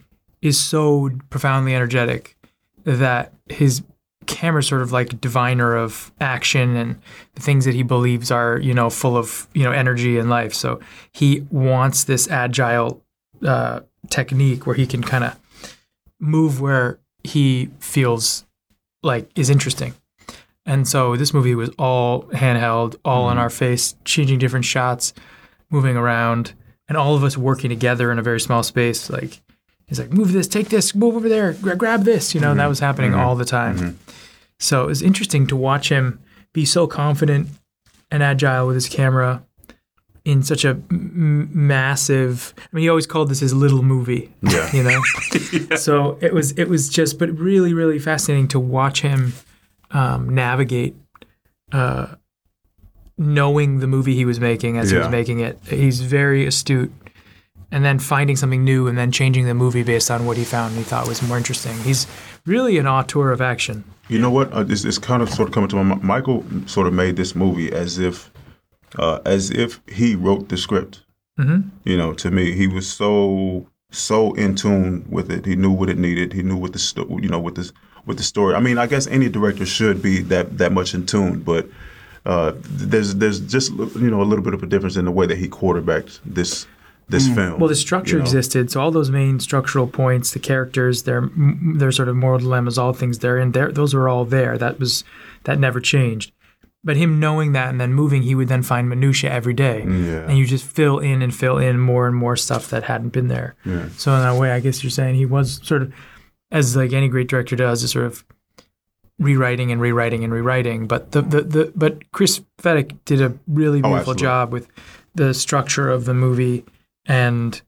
is so profoundly energetic that his camera's sort of like diviner of action and the things that he believes are you know full of you know energy and life. So he wants this agile uh, technique where he can kind of move where he feels like is interesting. And so this movie was all handheld, all in mm-hmm. our face, changing different shots, moving around, and all of us working together in a very small space. Like he's like, move this, take this, move over there, gra- grab this. You know, that mm-hmm. was happening mm-hmm. all the time. So it was interesting to watch him be so confident and agile with his camera in such a m- massive. I mean, he always called this his little movie. Yeah. You know. <laughs> So it was it was just, but really really fascinating to watch him um, navigate, uh, knowing the movie he was making as he was making it. He's very astute. And then finding something new, and then changing the movie based on what he found and he thought was more interesting. He's really an auteur of action. You know what? Uh, it's, it's kind of sort of coming to my mind. Michael sort of made this movie as if, uh, as if he wrote the script. Mhm. You know, to me, he was so so in tune with it. He knew what it needed. He knew what the sto- you know with this with the story. I mean, I guess any director should be that that much in tune, but uh, there's there's just you know a little bit of a difference in the way that he quarterbacked this this mm. film. Well, the structure you know? existed, so all those main structural points, the characters, their their sort of moral dilemmas, all things there and there, those were all there. That was that never changed. But him knowing that and then moving, he would then find minutia every day, Yeah. and you just fill in and fill in more and more stuff that hadn't been there. Yeah. So in that way, I guess you're saying he was sort of, as like any great director does, is sort of rewriting and rewriting and rewriting. But the the, the but Chris Fedak did a really oh, beautiful absolutely. job with the structure of the movie and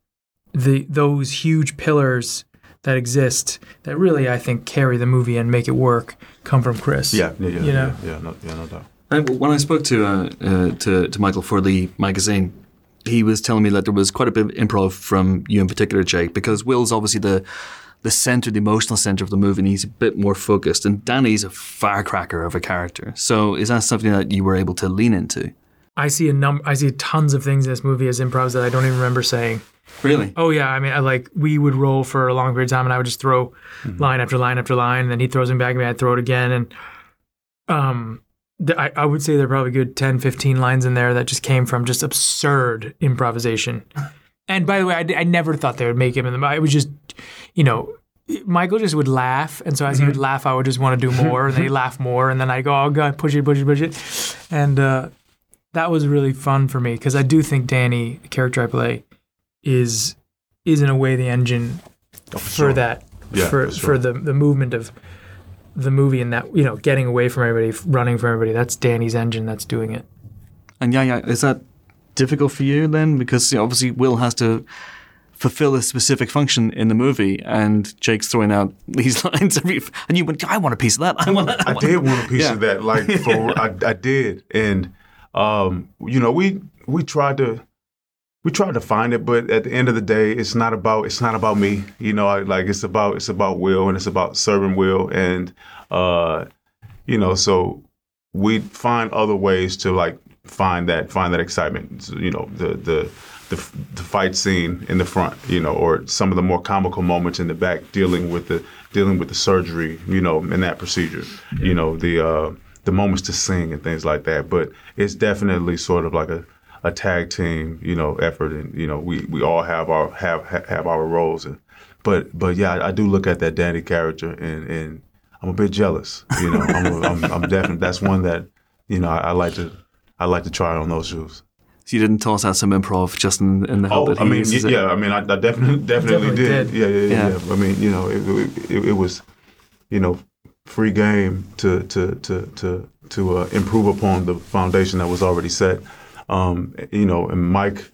the those huge pillars that exist that really I think carry the movie and make it work come from Chris. yeah, yeah, yeah, you know? yeah, yeah, no, yeah, no doubt. I, when I spoke to, uh, uh, to to Michael for the magazine, he was telling me that there was quite a bit of improv from you in particular, Jake, because Will's obviously the the center, the emotional center of the movie, and he's a bit more focused. And Danny's a firecracker of a character. So is that something that you were able to lean into? I see a number. I see tons of things in this movie as improvs that I don't even remember saying. Really? Oh yeah, I mean, I like we would roll for a long period of time, and I would just throw line after line after line, and then he throws them back at me, I'd throw it again, and um, th- I, I would say there are probably good 10, 15 lines in there that just came from just absurd improvisation. And by the way, I, d- I never thought they would make him in the. It was just, you know, Michael just would laugh, and so as he would laugh, I would just want to do more, and then he'd laugh more, and then I'd go, oh god, push it, push it, push it, and uh, that was really fun for me because I do think Danny, the character I play, is is in a way the engine oh, for sure. that Yeah, for for for, the the movement of the movie and that you know getting away from everybody, running from everybody. That's Danny's engine that's doing it. And yeah, yeah, is that difficult for you then? Because you know, obviously Will has to fulfill a specific function in the movie, and Jake's throwing out <laughs> these lines every, and you went, I want a piece of that. <laughs> I want. I did want a piece Yeah. of that. Like for <laughs> I, I did, and um, you know, we we tried to we tried to find it, but at the end of the day, it's not about it's not about me. You know, I, like it's about it's about Will and it's about serving Will, and uh, you know, so we find other ways to like find that find that excitement. You know, the the the, the fight scene in the front, you know, or some of the more comical moments in the back, dealing with the dealing with the surgery, you know, in that procedure, you know, the uh, the moments to sing and things like that. But it's definitely sort of like a a tag team, you know, effort, and you know, we, we all have our have have our roles, and but but yeah, I, I do look at that Danny character, and and I'm a bit jealous, you know, I'm a, <laughs> I'm, I'm definitely that's one that you know I, I like to I like to try on those shoes. So you didn't toss out some improv just in, in the hope Oh, that I he mean, uses y- it? yeah, I mean, I, I definitely, <laughs> definitely, Definitely did. did. Yeah, yeah, yeah, Yeah. yeah. I mean, you know, it, it, it was, you know, free game to to to to to uh, improve upon the foundation that was already set. Um, you know, and Mike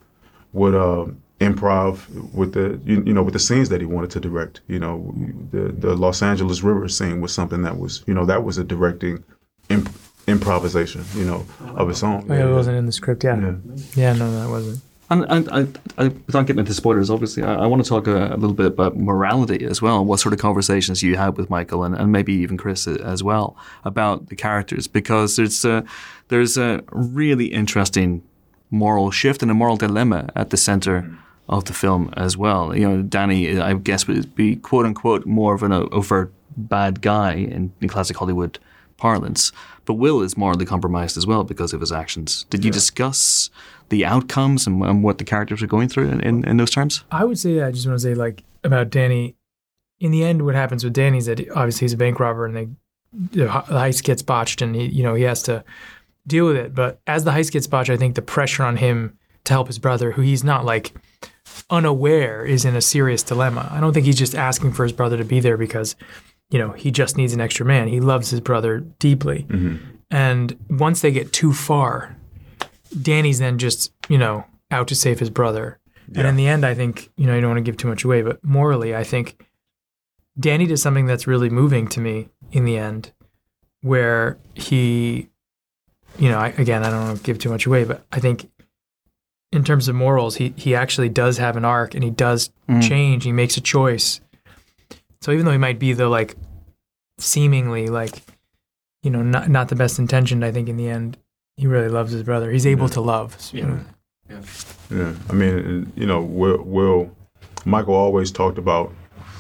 would uh, improv with the you, you know with the scenes that he wanted to direct. You know, the the Los Angeles River scene was something that was you know that was a directing imp- improvisation. You know, of its own. Oh, yeah, it wasn't in the script. Yeah. Yeah. Yeah, no, that wasn't. And, and I, I, without getting into spoilers, obviously, I, I want to talk a, a little bit about morality as well. What sort of conversations you had with Michael and, and maybe even Chris uh, as well about the characters, because there's a, there's a really interesting moral shift and a moral dilemma at the center mm. of the film as well. You know, Danny, I guess, would be quote unquote more of an overt bad guy in, in classic Hollywood parlance, but Will is morally compromised as well because of his actions. Did you discuss the outcomes and, and what the characters are going through in, in, in those terms? I would say that I just want to say like about Danny. In the end, what happens with Danny is that obviously he's a bank robber, and they the the heist gets botched, and he you know he has to deal with it. But as the heist gets botched, I think the pressure on him to help his brother, who he's not like unaware, is in a serious dilemma. I don't think he's just asking for his brother to be there because you know he just needs an extra man. He loves his brother deeply, mm-hmm. and once they get too far, Danny's then just, you know, out to save his brother. And in the end, I think, you know, I don't want to give too much away, but morally, I think Danny does something that's really moving to me in the end, where he, you know, I, again, I don't want to give too much away, but I think in terms of morals, he, he actually does have an arc and he does mm. change. He makes a choice. So even though he might be the like seemingly like, you know, not, not the best intentioned, I think in the end, he really loves his brother. He's able to love. you know. Yeah, I mean, you know, Will, Will Michael always talked about,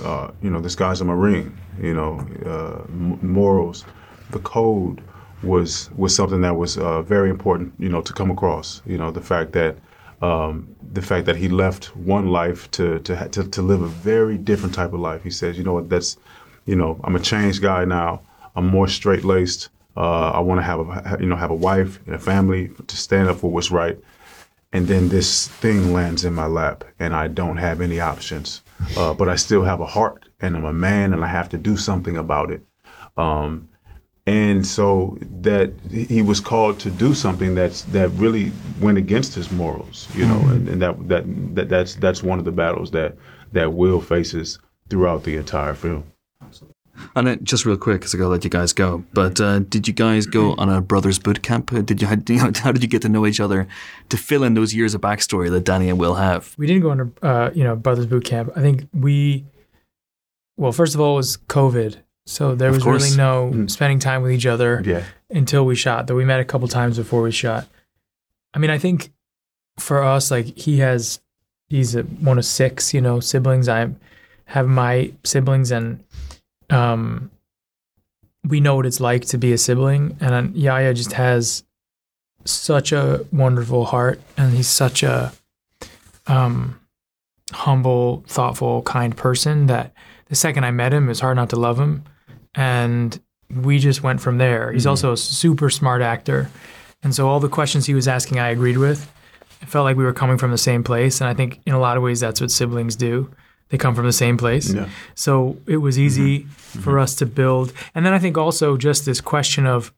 uh, you know, this guy's a Marine. You know, uh, m- morals, the code was was something that was uh, very important. You know, to come across. You know, the fact that um, the fact that he left one life to to, to to live a very different type of life. He says, you know what, that's, you know, I'm a changed guy now. I'm more straight laced. Uh, I want to have a you know have a wife and a family to stand up for what's right and then this thing lands in my lap and I don't have any options. Uh, but I still have a heart and I'm a man and I have to do something about it. Um, and so that he was called to do something that's that really went against his morals, you know, and, and that, that that that's that's one of the battles that that Will faces throughout the entire film. And just real quick, because I gotta let you guys go. But uh, did you guys go on a brothers boot camp? Uh, Did you, how, <laughs> how did you get to know each other to fill in those years of backstory that Danny and Will have? we didn't go under uh, you know brothers boot camp i think we well first of all it was covid so there was really no spending time with each other Yeah. until we shot though we met a couple times before we shot i mean i think for us like he has he's a, one of six you know siblings i have my siblings and um we know what it's like to be a sibling and Yahya just has such a wonderful heart and he's such a um, humble, thoughtful, kind person that the second I met him, it was hard not to love him. And we just went from there. He's also a super smart actor. And so all the questions he was asking, I agreed with. I felt like we were coming from the same place. And I think in a lot of ways, that's what siblings do. They come from the same place. Yeah. So it was easy mm-hmm. for us to build. And then I think also just this question of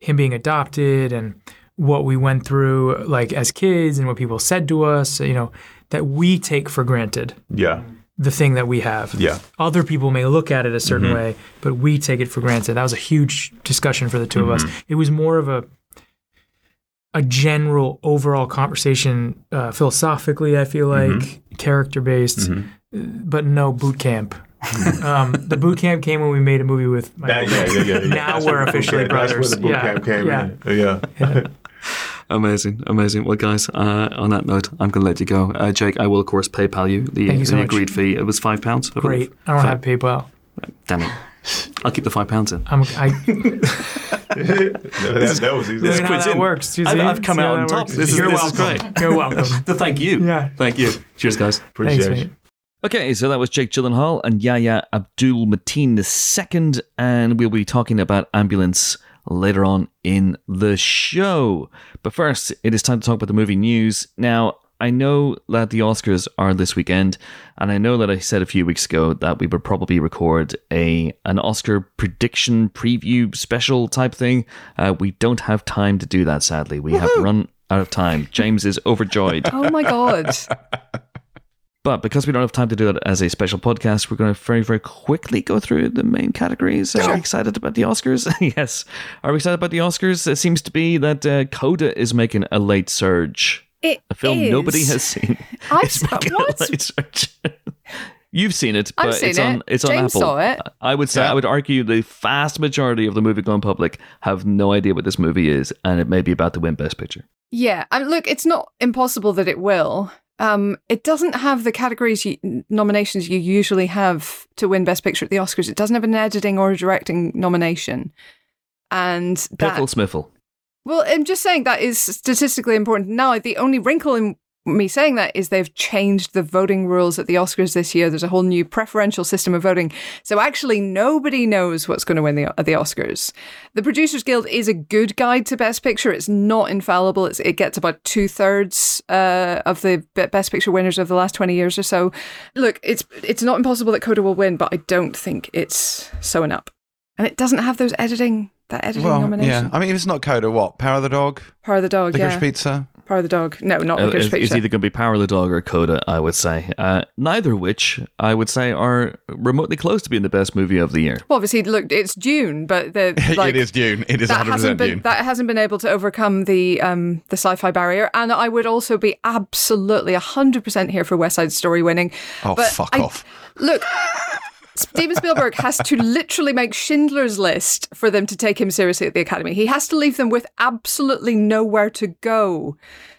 him being adopted and what we went through like as kids and what people said to us, you know, that we take for granted Yeah. the thing that we have. Yeah. Other people may look at it a certain mm-hmm. way, but we take it for granted. That was a huge discussion for the 2 of us. Mm-hmm. It was more of a a general overall conversation uh, philosophically, I feel like, character based, but no boot camp. um, the boot camp came when we made a movie with my That- yeah, yeah, yeah, yeah. Now That's we're where the boot officially camp- That's brothers. where the boot Yeah, camp came yeah. in. Yeah. <laughs> Amazing, amazing. Well, guys, uh, on that note, I'm going to let you go. Uh, Jake, I will, of course, PayPal you the, you so the agreed fee. It was £5. pounds, I believe. Great. I don't have PayPal. Damn it. I'll keep the £5 pounds in. I'm, I, <laughs> that, that was easy. This how that in. works. You I've- I've come See out how on that top. works? This is- You're this is welcome. great. You're welcome. To <laughs> thank you. Yeah. Thank you. Cheers, guys. Appreciate Thanks, you. mate. Okay, so that was Jake Gyllenhaal and Yahya Abdul Mateen II, and we'll be talking about Ambulance later on in the show. But first, it is time to talk about the movie news. Now, I know that the Oscars are this weekend, and I know that I said a few weeks ago that we would probably record a an Oscar prediction preview special type thing. Uh, we don't have time to do that, sadly. We have run out of time. James is overjoyed. Oh my god. <laughs> But because we don't have time to do that as a special podcast, we're going to very, very quickly go through the main categories. Are we excited about the Oscars? <laughs> yes. Are we excited about the Oscars? It seems to be that uh, Coda is making a late surge. It A film is. nobody has seen. I've seen se- making what? a late surge. <laughs> You've seen it, but seen it's on it. it's on James Apple. saw it. I would say Yeah. I would argue the vast majority of the movie going public have no idea what this movie is, and it may be about to win Best Picture. Yeah, I mean, look, it's not impossible that it will. Um, it doesn't have the categories you, nominations you usually have to win Best Picture at the Oscars. It doesn't have an editing or a directing nomination, and that Piffle Smiffle. Well, I'm just saying that is statistically important. Now, the only wrinkle in me saying that is they've changed the voting rules at the Oscars this year. There's a whole new preferential system of voting. So actually, nobody knows what's going to win the, the Oscars. The Producers Guild is a good guide to Best Picture. It's not infallible. It's, it gets about two thirds uh, of the Best Picture winners of the last 20 years or so. Look, it's it's not impossible that Coda will win, but I don't think it's sewing up. And it doesn't have those editing that editing Well, nomination. yeah. I mean, if it's not Coda, what? Power of the Dog? Power of the Dog, Licorice yeah. Pizza? Power the Dog. No, not Uh, Licorice it's, it's either going to be Power the Dog or Coda, I would say. Uh, neither of which I would say are remotely close to being the best movie of the year. Well, obviously, look, it's Dune, but the <laughs> like, it is Dune. It is that 100% hasn't been Dune. that hasn't been able to overcome the um the sci-fi barrier. And I would also be absolutely hundred percent here for West Side Story winning. Oh, But fuck I- off. Look. Steven Spielberg has to literally make Schindler's List for them to take him seriously at the Academy. He has to leave them with absolutely nowhere to go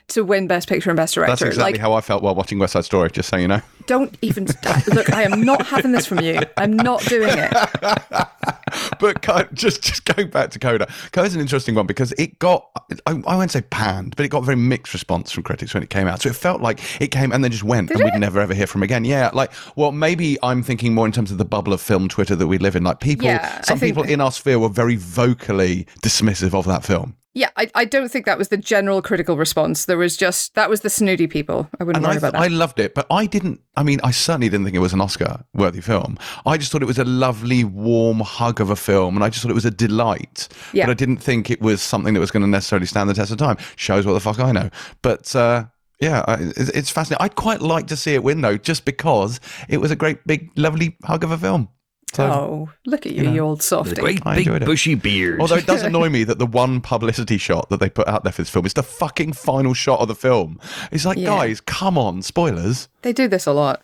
to win Best Picture and Best Director. That's exactly like, how I felt while watching West Side Story, just so you know. don't even look. I am not having this from you. I'm not doing it. <laughs> but just just going back to Coda, Coda's an interesting one because it got I, I won't say panned, but it got a very mixed response from critics when it came out. So it felt like it came and then just went, and we'd never ever hear from again. Yeah, like well, maybe I'm thinking more in terms of the bubble of film Twitter that we live in. Like people, Yeah, some people in our sphere were very vocally dismissive of that film. Yeah, I, I don't think that was the general critical response. There was just that was the snooty people. I wouldn't And worry I, about that. I loved it, but I didn't. I mean, I certainly didn't think it was an Oscar-worthy film. I just thought it was a lovely, warm hug of a film, and I just thought it was a delight. Yeah. But I didn't think it was something that was going to necessarily stand the test of time. Shows what the fuck I know. But uh, yeah, it's fascinating. I'd quite like to see it win though, just because it was a great, big, lovely hug of a film. So, oh, look at you, you, old With softy. great I big bushy beard. Although it does <laughs> annoy me that the one publicity shot that they put out there for this film is the fucking final shot of the film. It's like, Yeah. guys, come on, spoilers. They do this a lot.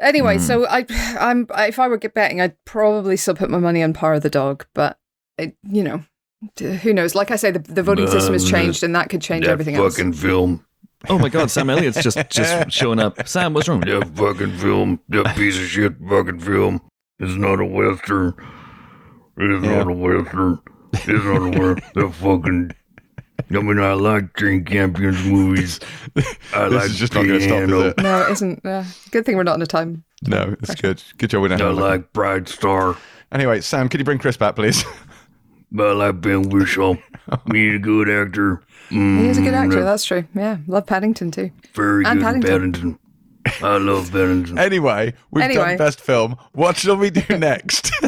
Anyway, hmm. so I, I'm if I were betting, I'd probably still put my money on Power of the Dog, but it, you know, who knows? Like I say, the, the voting system has changed, and that could change everything else. film. oh my God, Sam Elliott's just just <laughs> showing up. Sam, what's wrong? That fucking film. That piece of shit fucking film. It's not a western. It's Yeah. not a western. It's not a western. <laughs> That fucking. I mean, I like Jane Campion's movies. <laughs> I This like is just not going to stop, is it? No, it isn't. Uh, good thing we're not in a time. No, it's good. Good job we don't I have that. like Pride Star. Anyway, Sam, could you bring Chris back, please? <laughs> I like Ben Whishaw. He's a good actor. Mm, He is a good actor. That's true. Yeah, love Paddington too. Very And good Paddington. Paddington. I love Paddington. anyway, we've Anyway. done best film. What shall we do <laughs> next? <laughs>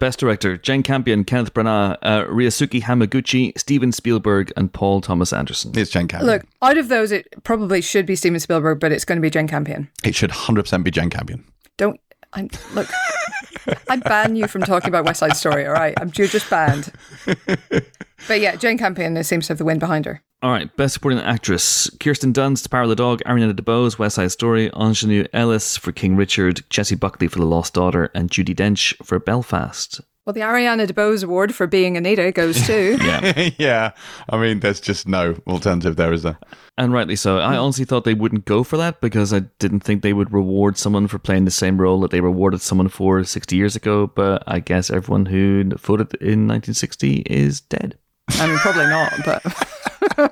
Best director: Jane Campion, Kenneth Branagh, uh, Ryusuke Hamaguchi, Steven Spielberg, and Paul Thomas Anderson. it's Jane Campion. Look, out of those, it probably should be Steven Spielberg, but it's going to be Jane Campion. it should 100% be Jane Campion. Don't. I'm, look, <laughs> I ban you from talking about West Side Story. All right, I'm, you're just banned. But yeah, Jane Campion seems to have the wind behind her. All right, best supporting actress: Kirsten Dunst, Power of the Dog, Ariana DeBose, West Side Story, Aunjanue Ellis for King Richard, Jessie Buckley for The Lost Daughter, and Judi Dench for Belfast. Well, the Ariana DeBose Award for being Anita goes to. <laughs> Yeah. <laughs> yeah. I mean, there's just no alternative there, is there? And rightly so. I honestly thought they wouldn't go for that because I didn't think they would reward someone for playing the same role that they rewarded someone for 60 years ago. But I guess everyone who voted in 1960 is dead. I mean, probably not, but <laughs> <laughs>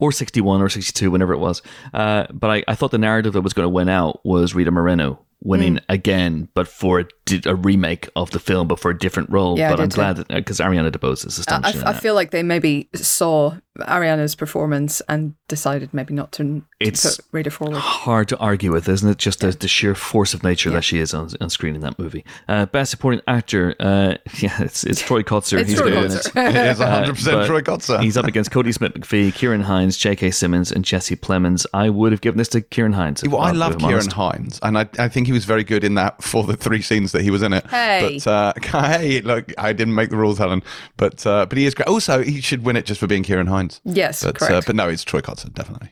Or 61 or 62, whenever it was. Uh, but I, I thought the narrative that was going to win out was Rita Moreno winning Hmm. again, but for a, a remake of the film, but for a different role. Yeah, but I'm glad because Ariana DeBose is I, astonishing. in I that. feel like they maybe saw Ariana's performance and decided maybe not to, to It's- put Rita forward. hard to argue with, isn't it? Just the, the sheer force of nature that she is on, on screen in that movie. Uh, best supporting actor, uh, <laughs> yeah, it's, it's Troy Kotsur. It's He's Troy good Kotsur. it. It is <laughs> 100% but Troy Kotsur. He's up against Kodi Smit McPhee, Ciarán Hinds, J.K. Simmons, and Jesse Plemons. I would have given this to Ciarán Hinds. Well, I love Ciarán honest. Hinds, and I, I think he was very good in that for the three scenes that he was in it. Hey. but uh, <laughs> hey, look, I didn't make the rules, Helen, but uh, but he is great. Also, he should win it just for being Ciarán Hinds. Yes, but correct. uh, but no, it's Troy Kotsur, definitely.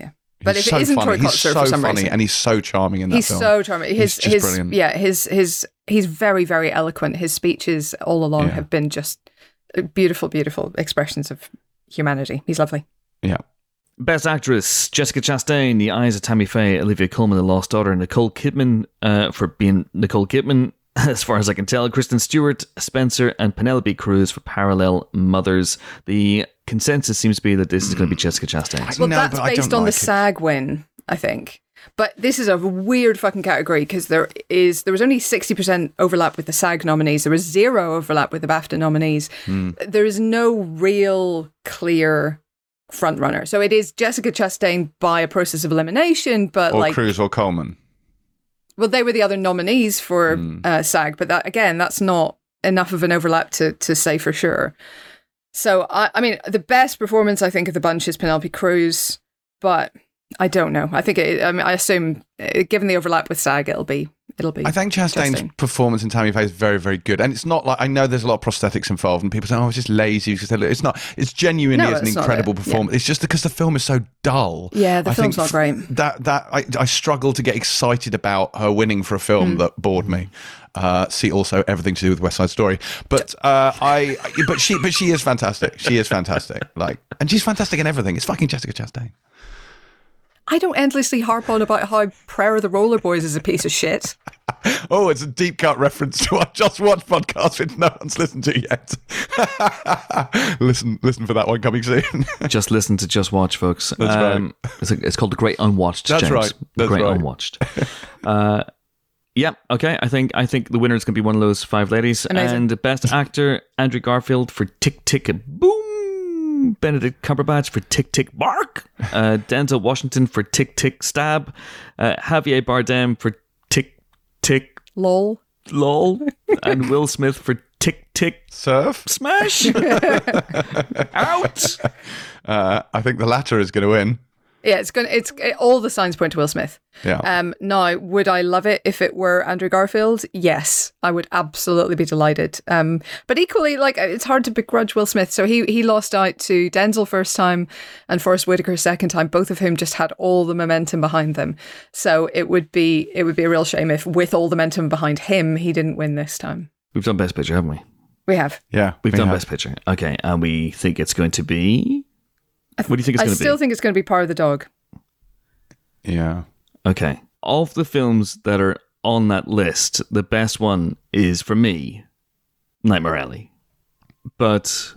yeah. But He's if so it isn't funny. Troy he's so for some funny, reason, and he's so charming in that he's film. so charming. His just his brilliant. yeah his his he's very very eloquent. His speeches all along Yeah. have been just uh, beautiful beautiful expressions of humanity. He's lovely. yeah. Best actress: Jessica Chastain, The Eyes of Tammy Faye, Olivia Colman, The Lost Daughter, Nicole Kidman uh, for being Nicole Kidman. <laughs> As far as I can tell, Kristen Stewart, Spencer, and Penelope Cruz for Parallel Mothers. The consensus seems to be that this is going to be Jessica Chastain. Well, No, that's based don't on the it. SAG win, I think. But this is a weird fucking category because there is there was only sixty percent overlap with the SAG nominees. There was zero overlap with the BAFTA nominees. Hmm. There is no real clear front runner. So it is Jessica Chastain by a process of elimination, but Or like Cruz or Colman. Well, they were the other nominees for Hmm. uh, SAG, but that again, that's not enough of an overlap to to say for sure. So I, I mean, the best performance I think of the bunch is Penelope Cruz, but I don't know. I think it, I mean, I assume uh, given the overlap with SAG, it'll be it'll be. I think Chastain's Chastain. performance in Tammy Faye is very, very good, and it's not like I know there's a lot of prosthetics involved, and people say, "Oh, it's just lazy." Because it's not. It's genuinely No, is an incredible it. Yeah. performance. It's just because the film is so dull. Yeah, the I film's not great. That that I, I struggle to get excited about her winning for a film Hmm. that bored me. Uh, see also everything to do with West Side Story, but uh, I but she but she is fantastic. She is fantastic. Like, and she's fantastic in everything. It's fucking Jessica Chastain. I don't endlessly harp on about how Prayer of the Roller Boys is a piece of shit. <laughs> Oh, it's a deep cut reference to our <laughs> Just Watch podcast, which no one's listened to yet. <laughs> listen, listen for that one coming soon. Just listen to Just Watch, folks. Um, right. It's, a, it's called The Great Unwatched. That's James. right. The That's Great right. Unwatched. uh, yeah. Okay. I think I think the winner is going to be one of those five ladies. Amazing. And best actor Andrew Garfield for Tick Tick Boom. Benedict Cumberbatch for Tick Tick Bark. Uh, Denzel Washington for Tick Tick Stab. Uh, Javier Bardem for Tick Tick Lol. Lol. and Will Smith for Tick Tick Surf. Smash. <laughs> Out. Uh, I think the latter is going to win. Yeah, it's gonna. It's it, all the signs point to Will Smith. Yeah. Um, now, would I love it if it were Andrew Garfield? Yes, I would absolutely be delighted. Um, but equally, like it's hard to begrudge Will Smith. So he he lost out to Denzel first time and Forest Whitaker second time, both of whom just had all the momentum behind them. So it would be it would be a real shame if, with all the momentum behind him, he didn't win this time. We've done Best Picture, haven't we? We have. yeah. We've we done have. Best Picture. Okay, and we think it's going to be. What do you think it's I going to be? I still think it's going to be Power of the Dog. Yeah. okay, of the films that are on that list, the best one is for me, Nightmare Alley, but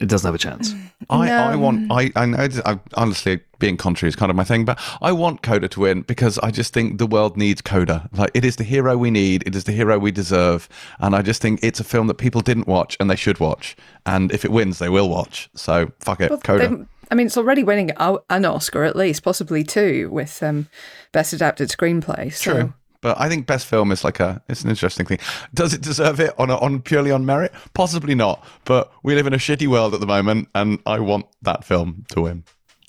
it doesn't have a chance. I, No. I want I I know I, honestly being contrary is kind of my thing, but I want Coda to win because I just think the world needs Coda. Like it is the hero we need, it is the hero we deserve, and I just think it's a film that people didn't watch and they should watch. And if it wins, they will watch. So fuck it, Well, Coda. I mean, it's already winning an Oscar at least, possibly two, with um, Best Adapted Screenplay. So. True. But I think best film is like a it's an interesting thing. Does it deserve it on a, on purely on merit? Possibly not. But we live in a shitty world at the moment, and I want that film to win.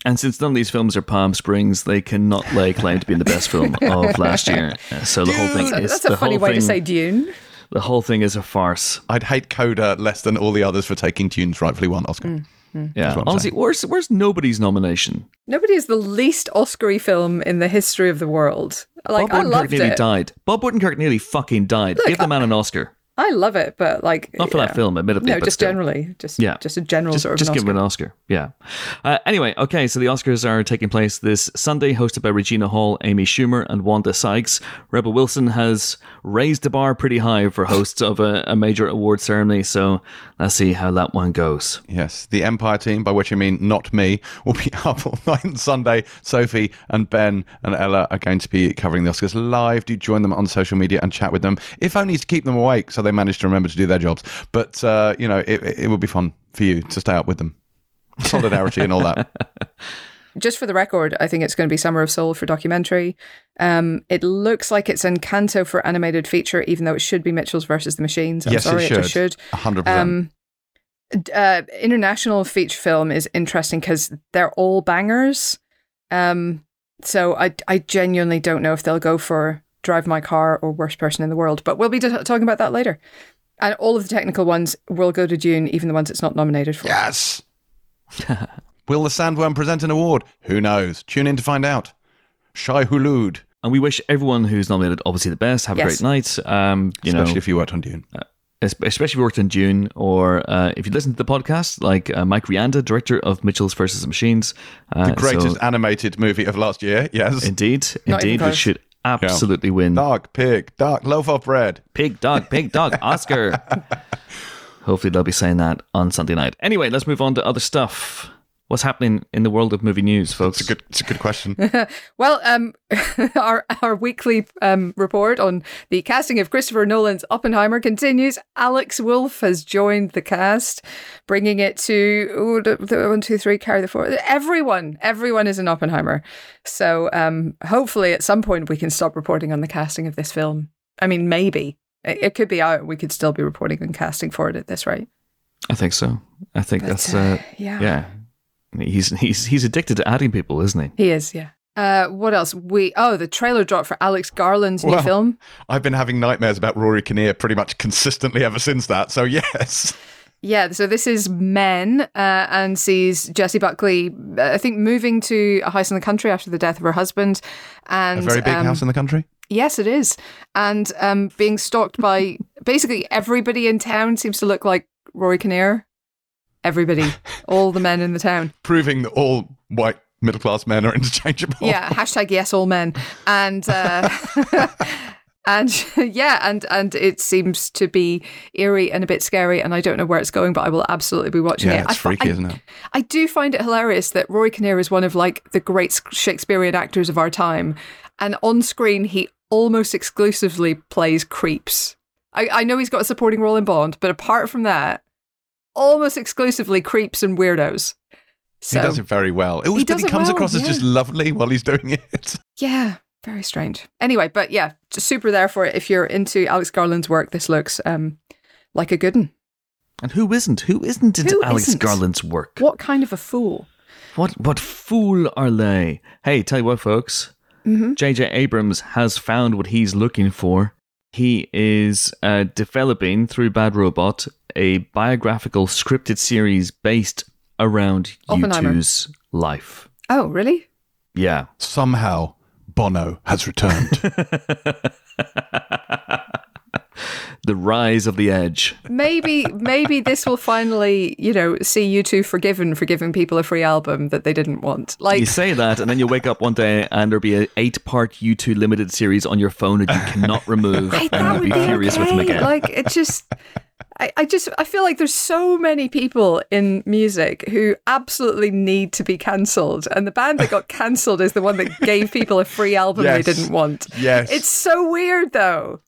And since none of these films are Palm Springs, they cannot lay claim to being the best film of <laughs> last year. So the whole thing is that's the a funny way thing, to say Dune. the whole thing is a farce. I'd hate Coda less than all the others for taking Dune's rightfully won Oscar. Mm, mm. Yeah, what I'm honestly, where's where's nobody's nomination? Nobody is the least Oscary film in the history of the world. Like Bob I Odenkirk nearly it. died. Bob Odenkirk nearly fucking died. Give the man an Oscar. I love it, but like Not for yeah. that film, admittedly. No, but just still. generally, just Yeah. just a general Just, sort of just an give him an Oscar. Oscar. Yeah. Uh, anyway, okay, so the Oscars are taking place this Sunday, hosted by Regina Hall, Amy Schumer, and Wanda Sykes. Rebel Wilson has raised the bar pretty high for hosts of a, a major award ceremony, so let's see how that one goes. Yes, the Empire team, by which I mean not me, will be <laughs> up all night on Sunday. Sophie and Ben and Ella are going to be covering the Oscars live. Do join them on social media and chat with them, if only to keep them awake so they manage to remember to do their jobs. But, uh, you know, it, it will be fun for you to stay up with them. Solidarity and all that. <laughs> Just for the record, I think it's going to be Summer of Soul for documentary. Um, it looks like it's Encanto for animated feature, even though it should be Mitchell's versus the Machines. I'm yes, sorry, it should. just should. 100%. Um, uh, international feature film is interesting because they're all bangers. Um, so I, I genuinely don't know if they'll go for Drive My Car or Worst Person in the World, but we'll be t- talking about that later. And all of the technical ones will go to Dune, even the ones it's not nominated for. yes! <laughs> will the Sandworm present an award? Who knows? Tune in to find out. Shai Hulud, And we wish everyone who's nominated obviously the best. Have a Yes. great night. Um, you especially know, if you worked on Dune. es- especially if you worked in Dune, or uh, if you listen to the podcast, like uh, Mike Rianda, director of Mitchell's versus Machines, uh, The greatest so- animated movie of last year, yes. indeed, Not even indeed, close. which should absolutely win. Dog, pig, duck, loaf of bread. Pig dog, pig dog, <laughs> Oscar. Hopefully they'll be saying that on Sunday night. Anyway, let's move on to other stuff. What's happening in the world of movie news, folks? It's a good, it's a good question. <laughs> Well, um, <laughs> our our weekly um, report on the casting of Christopher Nolan's Oppenheimer continues. Alex Wolff has joined the cast, bringing it to ooh, the, the one, two, three, carry the four. Everyone, everyone is an Oppenheimer. So, um, hopefully, at some point, we can stop reporting on the casting of this film. I mean, maybe it, it could be out. We could still be reporting on casting for it at this rate. I think so. I think But, that's uh, uh, yeah. yeah. He's he's he's addicted to adding people, isn't he? He is, yeah. Uh, what else? We oh, the trailer dropped for Alex Garland's new Well, film. I've been having nightmares about Rory Kinnear pretty much consistently ever since that. So <laughs> yes, Yeah, so this is Men uh, and sees Jessie Buckley, uh, I think, moving to a house in the country after the death of her husband. And a very big um, house in the country. Yes, it is. And um, being stalked by basically everybody in town seems to look like Rory Kinnear. Everybody, all the men in the town. Proving that all white middle class men are interchangeable. Yeah, hashtag yes, all men. And uh, <laughs> and yeah, and and it seems to be eerie and a bit scary, and I don't know where it's going, but I will absolutely be watching yeah, it. it's I freaky, I, isn't it? I do find it hilarious that Rory Kinnear is one of like the great Shakespearean actors of our time, and on screen he almost exclusively plays creeps. I, I know he's got a supporting role in Bond, but apart from that, almost exclusively creeps and weirdos. So he does it very well. It was, He but he it comes well, across as just lovely while he's doing it. <laughs> yeah, very strange. Anyway, but yeah, just super there for it. If you're into Alex Garland's work, this looks um like a good one. And who isn't? Who isn't into Who Alex isn't? Garland's work? What kind of a fool? What what fool are they? Hey, tell you what, folks. Mhm. J.J. Abrams has found what he's looking for. He is uh, developing through Bad Robot a biographical scripted series based around Oppenheimer. U2's life. Oh, really? Yeah. Somehow, Bono has returned. <laughs> the rise of the edge. maybe maybe this will finally you know see U2 forgiven for giving people a free album that they didn't want like You say that, and then you wake up one day and there'll be an eight part U2 limited series on your phone that you cannot <laughs> remove, I, and you'll be be furious with them again. like it just I, I just I feel like there's so many people in music who absolutely need to be cancelled, and the band that got <laughs> cancelled is the one that gave people a free album Yes. they didn't want. yes. It's so weird, though.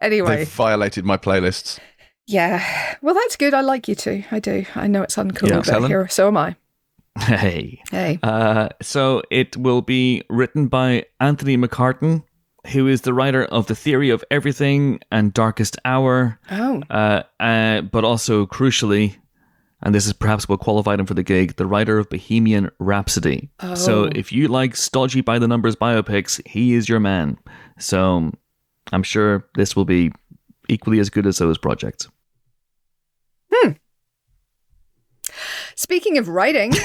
Anyway, They've violated my playlists. yeah. Well, that's good. I like you too. I do. I know it's uncool, Yeah, but Helen? here, so am I. hey. Hey. Uh, so it will be written by Anthony McCarten, who is the writer of The Theory of Everything and Darkest Hour, Oh. uh, uh, but also crucially, and this is perhaps what qualified him for the gig, the writer of Bohemian Rhapsody. Oh. So if you like stodgy by the numbers biopics, he is your man. So I'm sure this will be equally as good as those projects. Hmm. Speaking of writing, <laughs>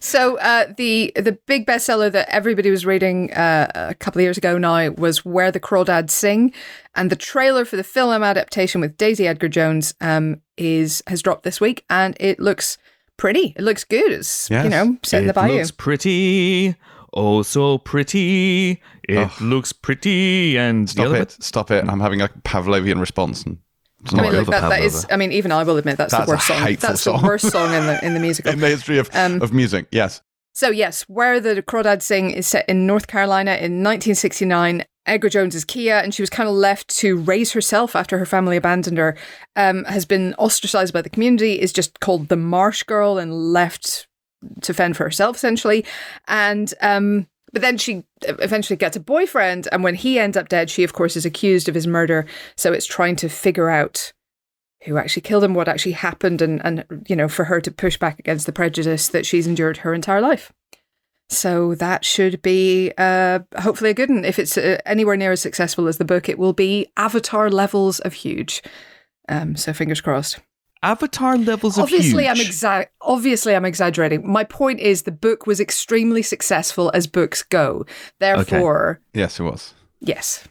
So uh, the the big bestseller that everybody was reading uh, a couple of years ago now was Where the Crawdads Sing, and the trailer for the film adaptation with Daisy Edgar Jones um, is has dropped this week, and it looks pretty. It looks good. It's you know set in the it bayou. looks pretty. Oh, so pretty. It looks pretty. And the Stop other it. bit? Stop it. I'm having a Pavlovian response. And it's I mean, good. look, that, that is. I mean, even I will admit that's, That's the a worst song. That's song. the worst song in the in the musical. <laughs> in the history of, Um, of music. Yes. So yes, where the Crawdads Sing is set in North Carolina in 1969. Edgar Jones is Kya, and she was kind of left to raise herself after her family abandoned her. Um, has been ostracized by the community. Is just called the Marsh Girl and left to fend for herself essentially. And um, but then she eventually gets a boyfriend, and when he ends up dead, she of course is accused of his murder. So it's trying to figure out who actually killed him, what actually happened, and and you know for her to push back against the prejudice that she's endured her entire life. So that should be uh, hopefully a good one. If it's uh, anywhere near as successful as the book, it will be Avatar levels of huge. Um, so fingers crossed. Avatar levels of Obviously, I'm exa- obviously I'm exaggerating. My point is the book was extremely successful as books go. Therefore, Yes, it was. yes.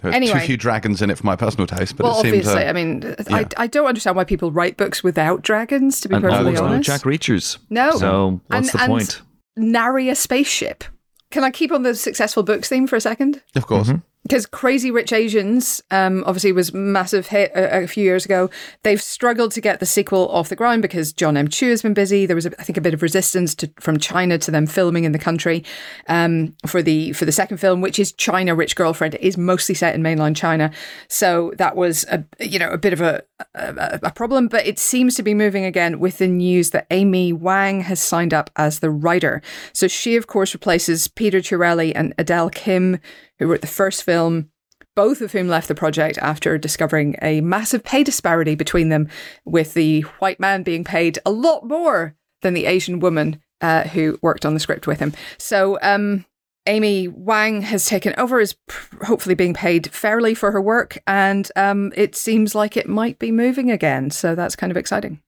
There were Anyway. too few dragons in it for my personal taste, but well, it seemed. obviously, uh, I mean, yeah. I, I don't understand why people write books without dragons. To be and perfectly no honest, Jack Reachers. No. So what's And- the and- point? nary a spaceship. Can I keep on the successful books theme for a second? of course. Mm-hmm. Because Crazy Rich Asians um, obviously was massive hit a, a few years ago. They've struggled to get the sequel off the ground because John M. Chu has been busy. There was, a, I think, a bit of resistance to, from China to them filming in the country um, for the for the second film, which is China Rich Girlfriend. It is mostly set in mainland China, so that was a you know a bit of a, a, problem. But it seems to be moving again with the news that Amy Wang has signed up as the writer. So she, of course, replaces Peter Chiarelli and Adele Lim who wrote the first film, both of whom left the project after discovering a massive pay disparity between them, with the white man being paid a lot more than the Asian woman uh, who worked on the script with him. So, um, Amy Wang has taken over, is p- hopefully being paid fairly for her work, and um, it seems like it might be moving again. So that's kind of exciting.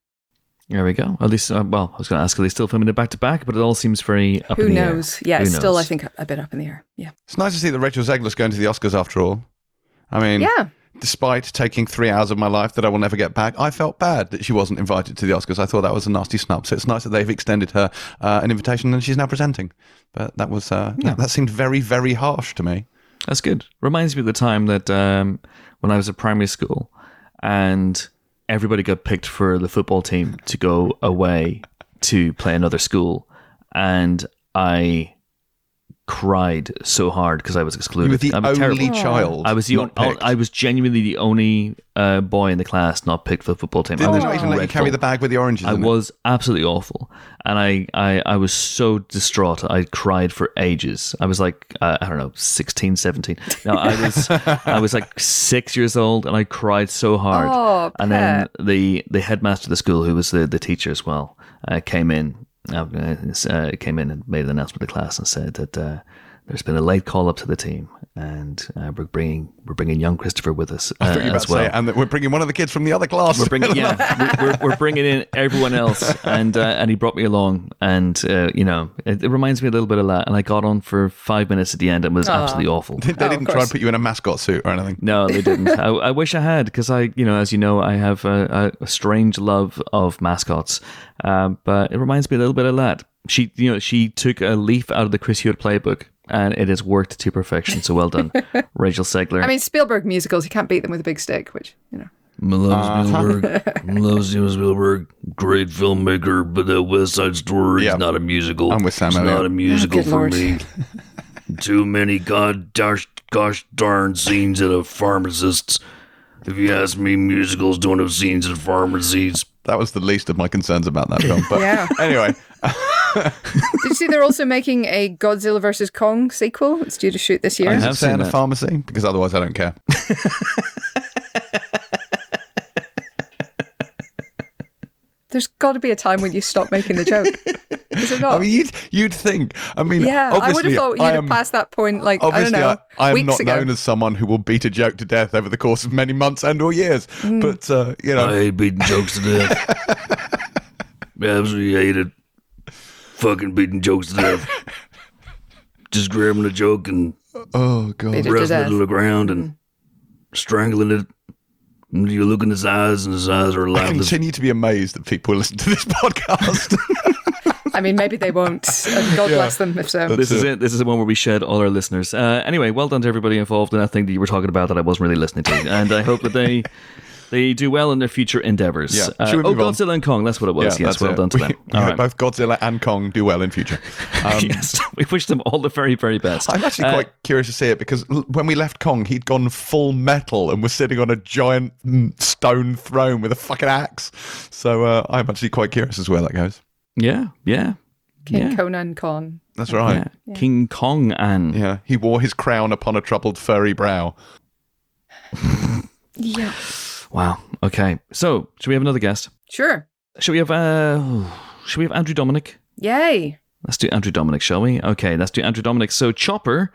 There we go. At least, uh, well, I was going to ask, are they still filming it back to back? But it all seems very up Who in the air. knows? Yeah, Who it's still, I think, a bit up in the air. Yeah. It's nice to see that Rachel Zegler's going to the Oscars after all. I mean, Yeah. Despite taking three hours of my life that I will never get back, I felt bad that she wasn't invited to the Oscars. I thought that was a nasty snub. So it's nice that they've extended her uh, an invitation and she's now presenting. But that was uh, that, that seemed very, very harsh to me. That's good. Reminds me of the time that um, when I was at primary school and everybody got picked for the football team to go away to play another school. And I cried so hard because I was excluded. You were the I'm only terrible. child. I was the not on- I was genuinely the only uh, boy in the class not picked for the football team. Did I they was not even let you carry the bag with the oranges I in it? was absolutely awful, and I, I, I was so distraught. I cried for ages. I was like, uh, I don't know, 16, 17. No, I was, <laughs> I was like six years old, and I cried so hard. Oh, and then the the headmaster of the school, who was the the teacher as well, uh, came in, uh, uh, came in and made an announcement to class and said that. Uh, there's been a late call up to the team, and uh, we're bringing we're bringing young Christopher with us uh, I you were about as to well. say, and that we're bringing one of the kids from the other class. We're bringing, yeah, <laughs> we- we're, we're bringing in everyone else, and uh, and he brought me along, and uh, you know, it, it reminds me a little bit of that. And I got on for five minutes at the end, and it was absolutely awful. they Oh, didn't try course. and put you in a mascot suit or anything. No, they <laughs> didn't. I, I wish I had, because I, you know, as you know, I have a, a, a strange love of mascots. Um, but it reminds me a little bit of that. She, you know, she took a leaf out of the Chris Hewitt playbook, and it has worked to perfection. So well done, <laughs> Rachel Zegler. I mean, Spielberg musicals, you can't beat them with a big stick, which, you know. Loves uh-huh. Spielberg. Loves Steven Spielberg. Great filmmaker, but that West Side Story Yeah. is not a musical. I'm with Sam It's Elliott. not a musical good for lord. me. <laughs> Too many god gosh, gosh darn scenes at a pharmacist's. If you ask me, musicals don't have scenes at pharmacies. That was the least of my concerns about that film. But <laughs> Yeah. anyway, Did you see they're also making a Godzilla vs. Kong sequel? It's due to shoot this year. I is have it set seen in a pharmacy? Because otherwise I don't care. There's got to be a time when you stop making the joke. Is it <laughs> not? I mean, you'd, you'd think. I mean, yeah, I would have thought you'd I have passed that point, like, I don't obviously, know, I, I am not ago. known as someone who will beat a joke to death over the course of many months and or years. Mm. But, uh, you know, I hate beating jokes to death. <laughs> Absolutely hate it. Fucking beating jokes to death. <laughs> Just grabbing a joke and Oh god. Beat it to wrestling it death. to the ground and strangling it. And you look in his eyes, and his eyes are I alive. continue to be amazed that people listen to this <laughs> podcast. I mean, maybe they won't. and <laughs> God bless them if so. This is it. This is the one where we shed all our listeners. Uh, anyway, well done to everybody involved in that thing that you were talking about that I wasn't really listening to, and I hope that they they do well in their future endeavors. Yeah. Uh, oh, move on? Godzilla and Kong. That's what it was. yes, that's well it. done to We- them. we <laughs> All hope right. Both Godzilla and Kong do well in future. <laughs> Um, yes, we wish them all the very, very best. I'm actually Uh, quite curious to see it because l- when we left Kong, he'd gone full metal and was sitting on a giant mm, stone throne with a fucking axe. So uh, I'm actually quite curious as where that goes. yeah, yeah, King yeah. Conan Con. That's right. yeah. King Kong and Yeah, he wore his crown upon a troubled furry brow. <laughs> Yeah. Wow. Okay, so should we have another guest? Sure. Should we have uh, should we have Andrew Dominik? Yay. Let's do Andrew Dominik, shall we? Okay, let's do Andrew Dominik. So, Chopper,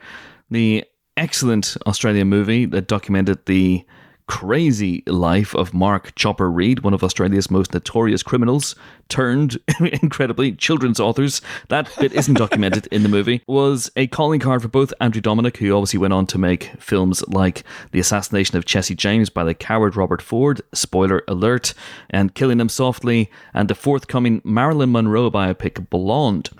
the excellent Australian movie that documented the crazy life of Mark Chopper Read, one of Australia's most notorious criminals, turned <laughs> incredibly children's authors. That bit isn't documented in the movie. Was a calling card for both Andrew Dominik, who obviously went on to make films like The Assassination of Jesse James by the coward Robert Ford, spoiler alert, and Killing Him Softly, and the forthcoming Marilyn Monroe biopic Blonde.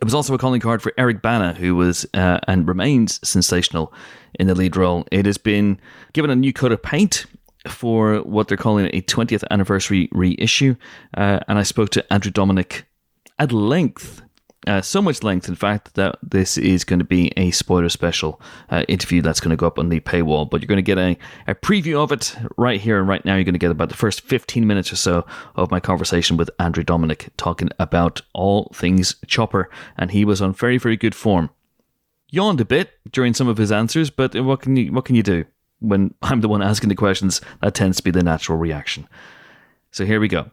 It was also a calling card for Eric Bana, who was uh, and remains sensational in the lead role. It has been given a new coat of paint for what they're calling a 20th anniversary reissue. Uh, and I spoke to Andrew Dominik at length, uh, so much length, in fact, that this is going to be a spoiler special uh, interview that's going to go up on the paywall. But you're going to get a, a preview of it right here and right now. You're going to get about the first 15 minutes or so of my conversation with Andrew Dominik talking about all things Chopper. And he was on very, very good form. Yawned a bit during some of his answers, but what can you what can you do when I'm the one asking the questions? That tends to be the natural reaction. So here we go.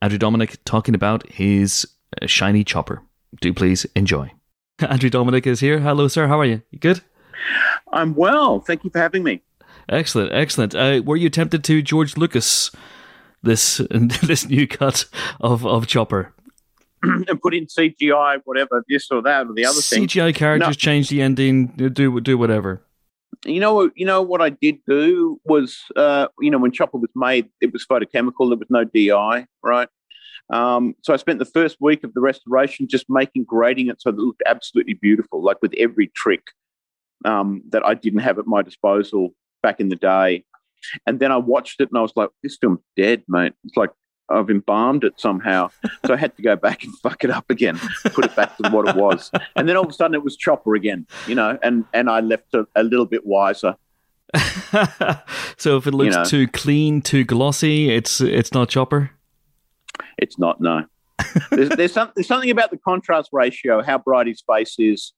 Andrew Dominik talking about his uh, shiny chopper. Do please enjoy. <laughs> Andrew Dominik is here. Hello, sir. How are you? You good? I'm well. Thank you for having me. Excellent, excellent. Uh, were you tempted to George Lucas this <laughs> this new cut of of Chopper? <clears throat> and put in CGI, whatever, this or that or the other thing. CGI characters No. change the ending. Do do whatever. You know, you know what I did do was, uh, you know, when Chopper was made, it was photochemical. There was no DI, right? Um, so I spent the first week of the restoration just making grading it so that it looked absolutely beautiful, like with every trick um, that I didn't have at my disposal back in the day. And then I watched it and I was like, this film's dead, mate. It's like I've embalmed it somehow. So I had to go back and fuck it up again, put it back to what it was. And then all of a sudden it was Chopper again, you know, and, and I left a, a little bit wiser. <laughs> so if it looks know. too clean, too glossy, it's it's not Chopper. It's not, no. <laughs> there's, there's, some, there's something about the contrast ratio, how bright his face is,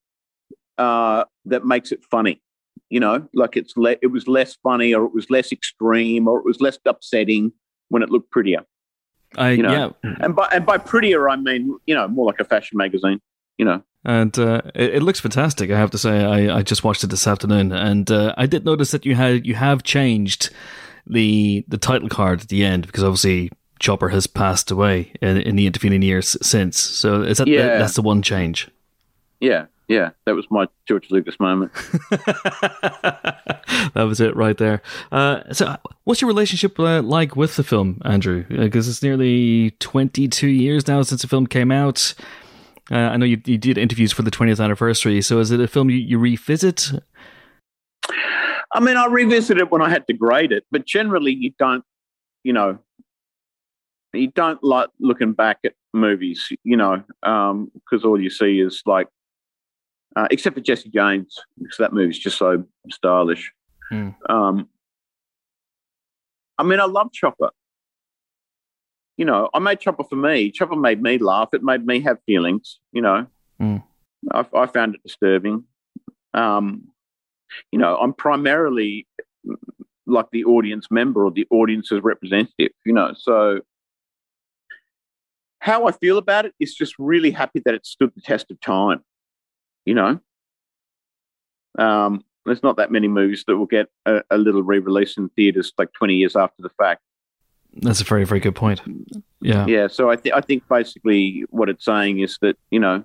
uh, that makes it funny. You know, like it's le- it was less funny, or it was less extreme, or it was less upsetting when it looked prettier. I You know. yeah, And by and by prettier, I mean you know more like a fashion magazine. You know, and uh, it, it looks fantastic. I have to say, I, I just watched it this afternoon, and uh, I did notice that you had you have changed the the title card at the end because obviously Chopper has passed away in, in the intervening years since. So is that Yeah. that's the one change? yeah, yeah. That was my George Lucas moment. <laughs> that was it right there. Uh, so, what's your relationship uh, like with the film, Andrew? Because it's nearly 22 years now since the film came out. Uh, I know you, you did interviews for the 20th anniversary. So, is it a film you, you revisit? I mean, I revisit it when I had to grade it, but generally you don't, you know, you don't like looking back at movies, you know, because all you see is like, uh, except for Jesse James, because that movie's just so stylish. Hmm. Um, I mean, I love Chopper. You know, I made Chopper for me. Chopper made me laugh. It made me have feelings. You know, Hmm. I, I found it disturbing. Um, you know, I'm primarily like the audience member or the audience's representative, you know. So how I feel about it is just really happy that it stood the test of time, you know. Um, there's not that many movies that will get a, a little re-release in theaters like 20 years after the fact. That's a very very good point. Yeah. Yeah, so I, th- I think basically what it's saying is that you know,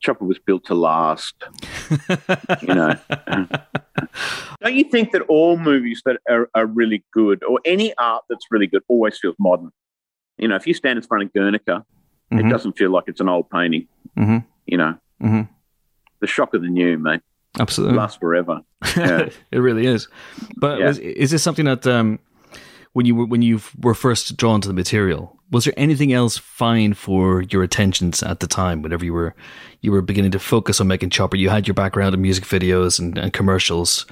Chopper was built to last. <laughs> you know, don't you think that all movies that are, are really good, or any art that's really good, always feels modern? You know, if you stand in front of Guernica, it Mhm. doesn't feel like it's an old painting. Mhm. You know, Mhm. the shock of the new, mate, Absolutely. lasts forever. <laughs> Yeah. it really is. But Yeah. was, is this something that um, when you were when you were first drawn to the material, was there anything else fine for your attentions at the time? Whenever you were you were beginning to focus on making Chopper, you had your background in music videos and, and commercials,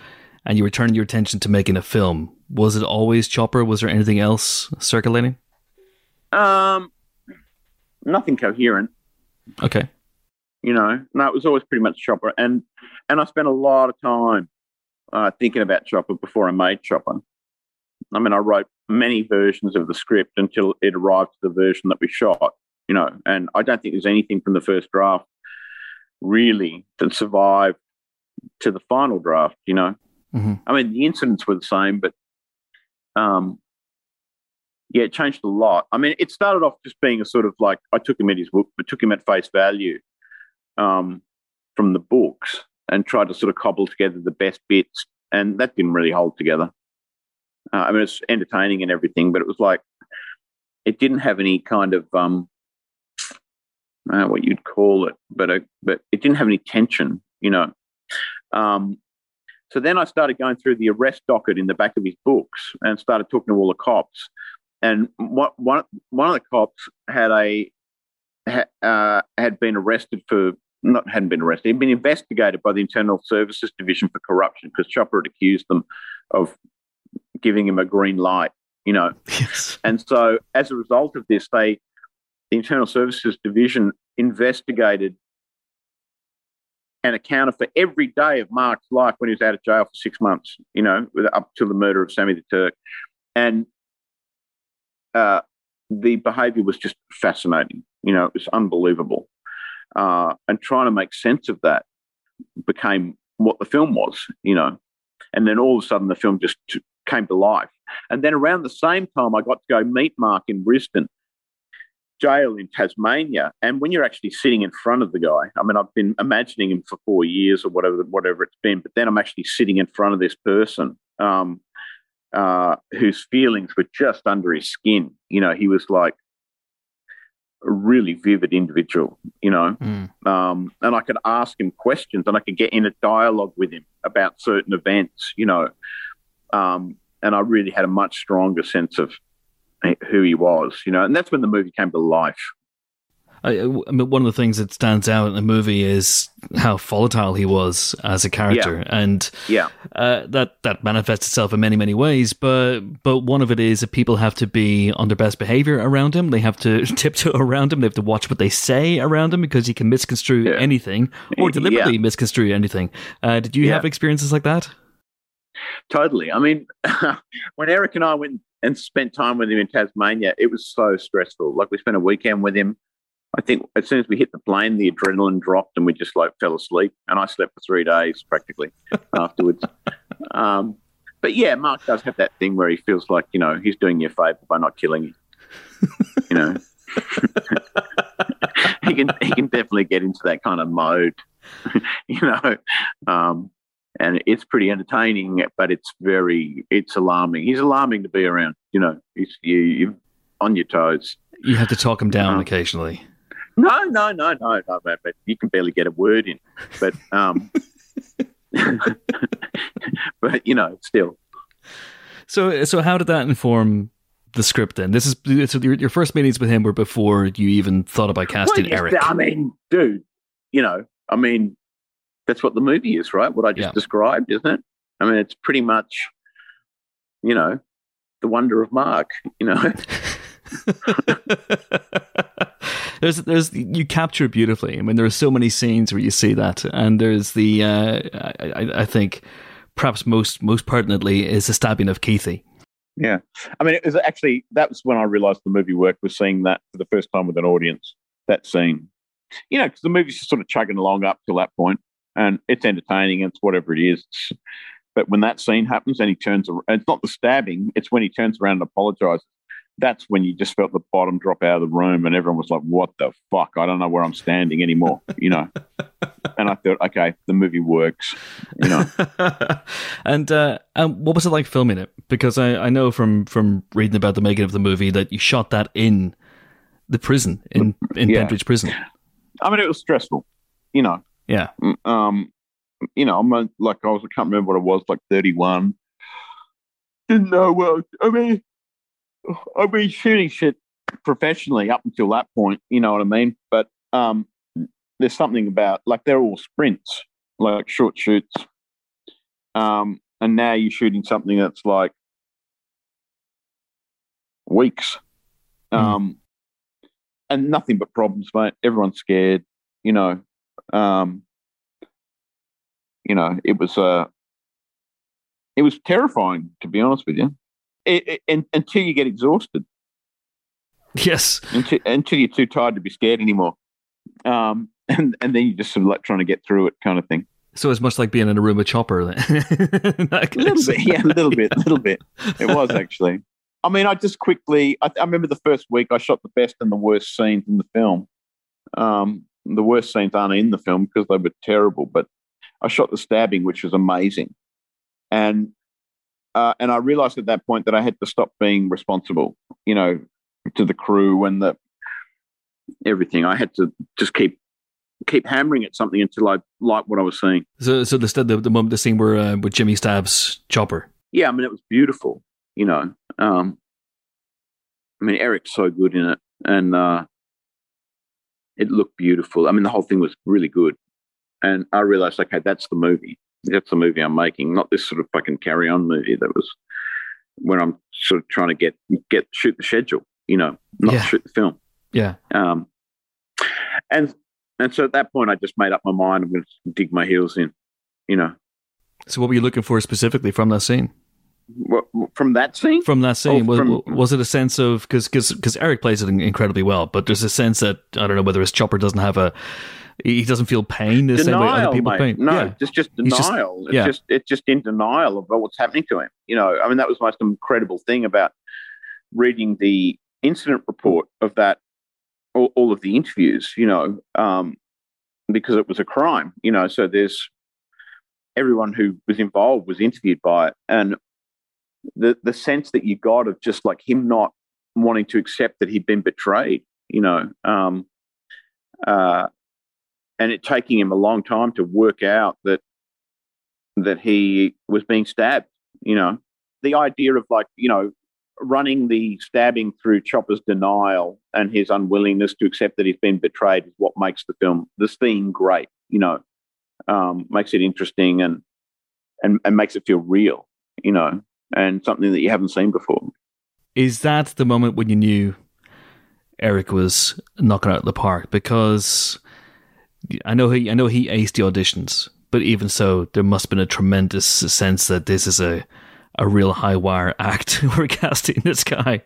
and you were turning your attention to making a film. Was it always Chopper? Was there anything else circulating? Um, nothing coherent. Okay. you know no it was always pretty much chopper and and i spent a lot of time uh, thinking about chopper before i made chopper i mean i wrote many versions of the script until it arrived to the version that we shot you know and i don't think there's anything from the first draft really that survived to the final draft you know Mhm. i mean the incidents were the same but um yeah, it changed a lot. I mean, it started off just being a sort of like I took him at his, book, I took him at face value, um, from the books and tried to sort of cobble together the best bits, and that didn't really hold together. Uh, I mean, it's entertaining and everything, but it was like it didn't have any kind of um, uh, what you'd call it, but a, but it didn't have any tension, you know. Um, so then I started going through the arrest docket in the back of his books and started talking to all the cops. And what, one one of the cops had a uh, had been arrested for not hadn't been arrested. He'd been investigated by the Internal Services Division for corruption because Chopper had accused them of giving him a green light. You know, <laughs> Yes. and so as a result of this, they the Internal Services Division investigated and accounted for every day of Mark's life when he was out of jail for six months, you know, with- up to the murder of Sammy the Turk. And uh, the behavior was just fascinating. You know, it was unbelievable. Uh, and trying to make sense of that became what the film was, you know. And then all of a sudden the film just t- came to life. And then around the same time, I got to go meet Mark in Risdon jail in Tasmania. And when you're actually sitting in front of the guy, I mean, I've been imagining him for four years or whatever, whatever it's been, but then I'm actually sitting in front of this person um, uh, whose feelings were just under his skin. You know, he was like a really vivid individual, you know, Mm. um, and I could ask him questions and I could get in a dialogue with him about certain events, you know. Um, and I really had a much stronger sense of who he was, you know, and that's when the movie came to life. I, I mean, one of the things that stands out in the movie is how volatile he was as a character, and Yeah. uh, that that manifests itself in many many ways. But but one of it is that people have to be on their best behavior around him. They have to <laughs> tiptoe around him. They have to watch what they say around him because he can misconstrue Yeah. anything or deliberately misconstrue anything. Uh, did you Yeah. have experiences like that? Totally. I mean, <laughs> when Eric and I went and spent time with him in Tasmania, it was so stressful. Like we spent a weekend with him. I think as soon as we hit the plane, the adrenaline dropped and we just like fell asleep. And I slept for three days practically <laughs> afterwards. Um, but yeah, Mark does have that thing where he feels like, you know, he's doing you a favor by not killing you. you know, <laughs> <laughs> he can he can definitely get into that kind of mode, you know. Um, and it's pretty entertaining, but it's very it's alarming. He's alarming to be around. You know, he's you you on your toes. You have to talk him down Uh-huh. occasionally. No, no, no, no, no, but, you can barely get a word in. But um, <laughs> but you know, still. So so how did that inform the script then? This is so your, your first meetings with him were before you even thought about casting Well, Eric. I mean, dude, you know, I mean, that's what the movie is, right? What I just Yeah. described, isn't it? I mean, it's pretty much, you know, the wonder of Mark. You know, <laughs> <laughs> there's there's you capture it beautifully. I mean, there are so many scenes where you see that, and there's the uh, I, I- think perhaps most most pertinently is the stabbing of Keithy. Yeah, I mean, it was actually that was when I realised the movie worked was seeing that for the first time with an audience. That scene, you know, because the movie's just sort of chugging along up till that point, and it's entertaining. It's whatever it is. But when that scene happens and he turns, ar- it's not the stabbing; it's when he turns around and apologizes, that's when you just felt the bottom drop out of the room, and everyone was like, "What the fuck? I don't know where I'm standing anymore," you know. <laughs> and I thought, okay, the movie works, you know. <laughs> and uh, um, what was it like filming it? Because I, I know from from reading about the making of the movie that you shot that in the prison in in Yeah. Pentridge Prison. I mean, it was stressful, you know. Yeah, um, you know, I'm a, like I was, I can't remember what it was, like 31. Didn't know well. I mean, I've been shooting shit professionally up until that point. You know what I mean? But um, there's something about like they're all sprints, like short shoots. Um, and now you're shooting something that's like weeks. Um, and nothing but problems, mate. Everyone's scared. You know, um, you know, it was uh, it was terrifying to be honest with you. It, it, and, until you get exhausted, yes, until, until you're too tired to be scared anymore, um, <laughs> and and then you just sort of like trying to get through it, kind of thing. so it's much like being in a room with Chopper. Then. <laughs> A little bit, yeah, a little bit, a little bit. It was <laughs> actually. I mean, I just quickly. I, I remember the first week I shot the best and the worst scenes in the film. Um, the worst scenes aren't in the film because they were terrible, but I shot the stabbing, which was amazing, and uh, and I realized at that point that I had to stop being responsible, you know, to the crew and the everything. I had to just keep keep hammering at something until I liked what I was seeing. So, so the the, the moment the scene where uh, with Jimmy stabs Chopper. yeah, I mean, it was beautiful, you know. Um, I mean, Eric's so good in it, and uh, it looked beautiful. I mean, the whole thing was really good, and I realized, okay, that's the movie. That's the movie I'm making, not this sort of fucking carry on movie that was when I'm sort of trying to get get shoot the schedule, you know, not Yeah. shoot the film. Yeah, Um, and and so at that point, I just made up my mind. I'm going to dig my heels in, you know. So, what were you looking for specifically from that scene? From that scene, From that scene, was, from- was it a sense of because because Eric plays it incredibly well, but there's a sense that I don't know whether his Chopper doesn't have a he doesn't feel pain the same way other people mate. pain. No, yeah. just just He's just- denial. yeah. It's just it's just in denial of what's happening to him. You know, I mean, that was the most incredible thing about reading the incident report of that, all, all of the interviews. You know, um, because it was a crime. You know, so there's everyone who was involved was interviewed by it, and the the sense that you got of just like him not wanting to accept that he'd been betrayed. You know, um, uh, and it taking him a long time to work out that that he was being stabbed. You know, the idea of like you know running the stabbing through Chopper's denial and his unwillingness to accept that he's been betrayed is what makes the film, this theme, great. You know, um, makes it interesting and and and makes it feel real. You know, and something that you haven't seen before. Is that the moment when you knew Eric was knocking out the park? Because I know he I know he aced the auditions, but even so, there must have been a tremendous sense that this is a a real high wire act <laughs> we're casting this guy.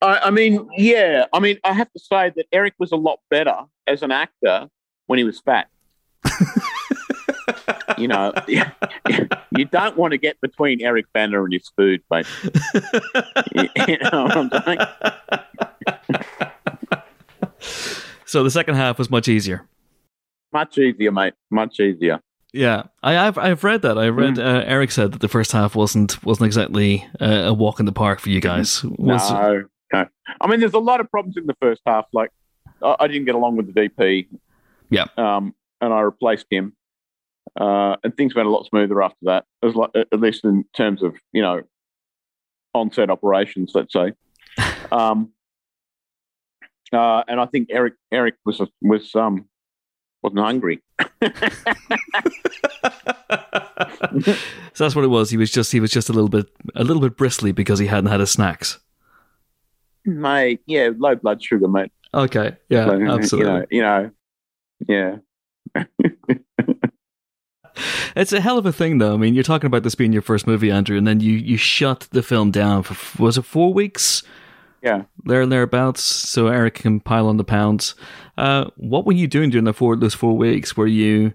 I, I mean, yeah. I mean, I have to say that Eric was a lot better as an actor when he was fat. <laughs> you know, <laughs> you don't want to get between Eric Bana and his food, mate. you <laughs> know what I'm saying? <laughs> So the second half was much easier. Much easier, mate. Much easier. Yeah, I, I've I've read that. I read uh, Eric said that the first half wasn't wasn't exactly uh, a walk in the park for you guys. Was, no, no. I mean, there's a lot of problems in the first half. Like, I, I didn't get along with the DP. Yeah. Um, and I replaced him. Uh, and things went a lot smoother after that. Was like, at at least in terms of you know, on-set operations, let's say. <laughs> um, uh, and I think Eric Eric was was um wasn't hungry. <laughs> so that's what it was. He was just he was just a little bit a little bit bristly because he hadn't had his snacks. mate, yeah, low blood sugar, mate. Okay, yeah, So, absolutely. You know, you know, yeah. <laughs> <laughs> It's a hell of a thing, though. I mean, you're talking about this being your first movie, Andrew, and then you you shut the film down for was it four weeks? Yeah. there and thereabouts, so Eric can pile on the pounds. Uh, what were you doing during the four those four weeks? Were you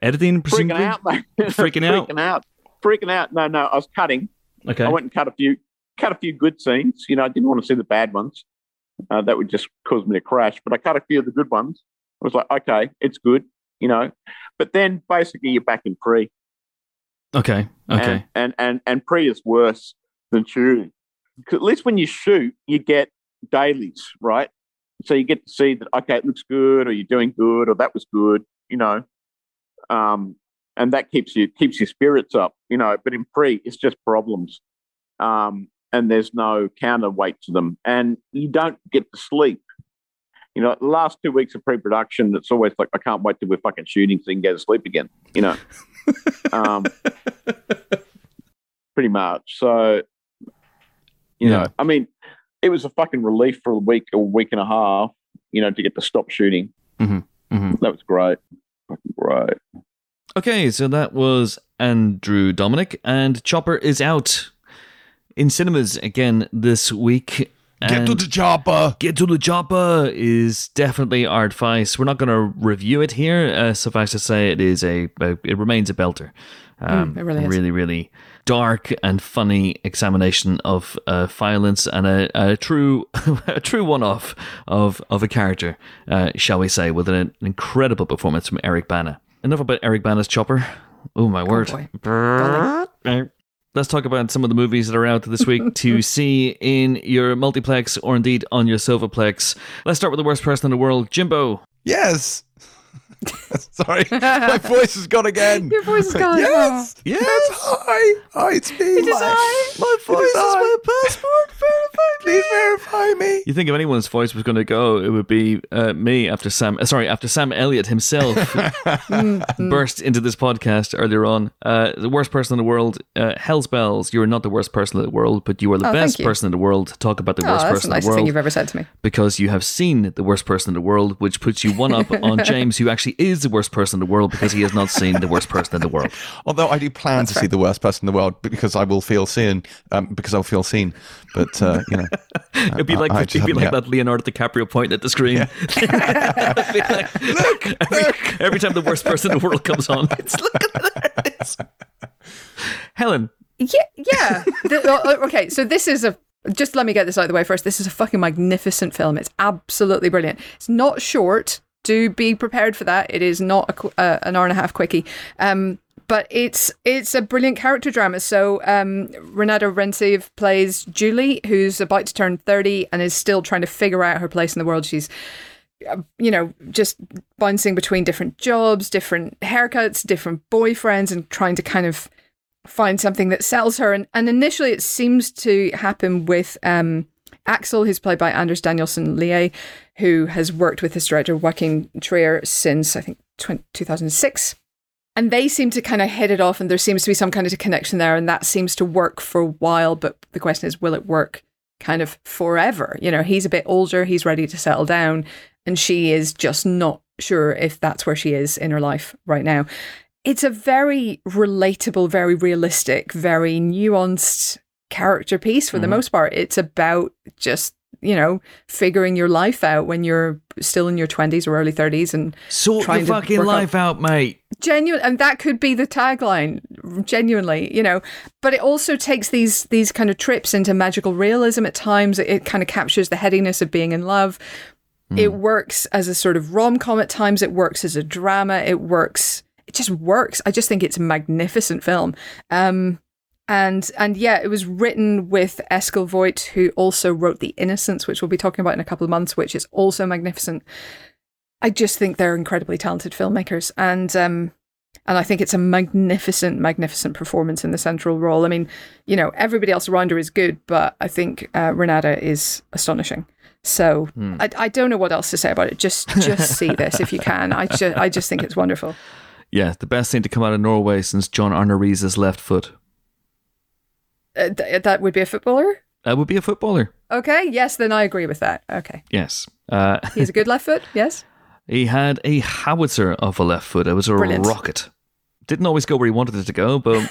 editing? freaking presumably? out, mate. <laughs> Freaking out? freaking out, freaking out. No, no, I was cutting. Okay. I went and cut a few, cut a few good scenes. You know, I didn't want to see the bad ones. Uh, that would just cause me to crash. But I cut a few of the good ones. I was like, okay, it's good. You know, but then basically you're back in pre. Okay. Okay. And and and, and pre is worse than shooting. at least when you shoot, you get dailies, right? So you get to see that okay, it looks good, or you're doing good, or that was good, you know. Um, and that keeps you keeps your spirits up, you know. But in pre, it's just problems, um, and there's no counterweight to them, and you don't get to sleep. You know, the last two weeks of pre-production, it's always like I can't wait till we're fucking shooting so you can go to sleep again. You know, <laughs> um, pretty much. So, you Yeah. know, I mean, it was a fucking relief for a week, a week and a half. You know, to get to stop shooting. Mhm, mhm. That was great. Fucking great. Okay, so that was Andrew Dominik, and Chopper is out in cinemas again this week. Get to the chopper. Get to the chopper is definitely our advice. We're not going to review it here. Uh, suffice to say, it is a, a it remains a belter. Um, Mm, it really is. really, really dark and funny examination of uh, violence and a, a true <laughs> a true one off of of a character, uh, shall we say, with an incredible performance from Eric Bana. Enough about Eric Bana's chopper. Oh my word! Boy. Let's talk about some of the movies that are out this week to <laughs> see in your multiplex or indeed on your Silverplex. Let's start with the worst person in the world, Jimbo. Yes. <laughs> Sorry, my <laughs> voice has gone again. Your voice is gone. Yes, oh. yes. Hi, hi, oh, it's me. It is I. My voice is my passport. Verify Please verify me. You think if anyone's voice was going to go, it would be uh, me after Sam. Uh, sorry, after Sam Elliott himself <laughs> <laughs> burst into this podcast earlier on. Uh, the worst person in the world, uh, Hell's Bells. You are not the worst person in the world, but you are the Oh, best person in the world to talk about the Oh, worst that's person the in nicest the world thing you've ever said to me. because you have seen the worst person in the world, which puts you one up on <laughs> James, who actually is the worst person in the world because he has not seen the worst person in the world. Although I do plan to see the worst person in the world because I will feel seen, um, because I'll feel seen. But uh, you know, <laughs> It'd be like I- I it'd be like yet. that Leonardo DiCaprio point at the screen. It'd like, look, <laughs> every, every time the worst person in the world comes on, <laughs> it's look at this. Helen, Yeah, yeah. The- uh, okay, so this is a. Just let me get this out of the way first. This is a fucking magnificent film. It's absolutely brilliant. It's not short. Do be prepared for that. It is not a, uh, an hour and a half quickie. Um, but it's it's a brilliant character drama. So um, Renate Reinsve plays Julie, who's about to turn thirty and is still trying to figure out her place in the world. She's you know, just bouncing between different jobs, different haircuts, different boyfriends, and trying to kind of find something that sells her. And, and initially, it seems to happen with um, Axel, who's played by Anders Danielsen Lie, who has worked with his director Joachim Trier since I think 20, 2006. And they seem to kind of hit it off, and there seems to be some kind of connection there, and that seems to work for a while. But the question is, will it work kind of forever? You know, he's a bit older, he's ready to settle down, and she is just not sure if that's where she is in her life right now. It's a very relatable, very realistic, very nuanced character piece for the mm-hmm. most part. It's about just, you know, figuring your life out when you're still in your 20s or early 30s and sort your fucking work out- life out, mate. genuine and that could be the tagline genuinely you know. But it also takes these these kind of trips into magical realism at times. It, it kind of captures the headiness of being in love. It works as a sort of rom-com at times. It works as a drama. It works it just works. I just think it's a magnificent film. Um and and yeah it was written with Eskil Vogt who also wrote The Innocents which we'll be talking about in a couple of months which is also magnificent I just think they're incredibly talented filmmakers, and um, and I think it's a magnificent, magnificent performance in the central role. I mean, you know, everybody else around her is good, but I think uh, Renate is astonishing. So I, I don't know what else to say about it. Just just see <laughs> this if you can. I just I just think it's wonderful. Yeah, the best thing to come out of Norway since John Arne Riise's left foot. Uh, th- that would be a footballer. That would be a footballer. Okay, yes, then I agree with that. Okay, Yes. Uh, he has a good <laughs> left foot. Yes, he had a howitzer of a left foot. It was a Brilliant. rocket. Didn't always go where he wanted it to go, but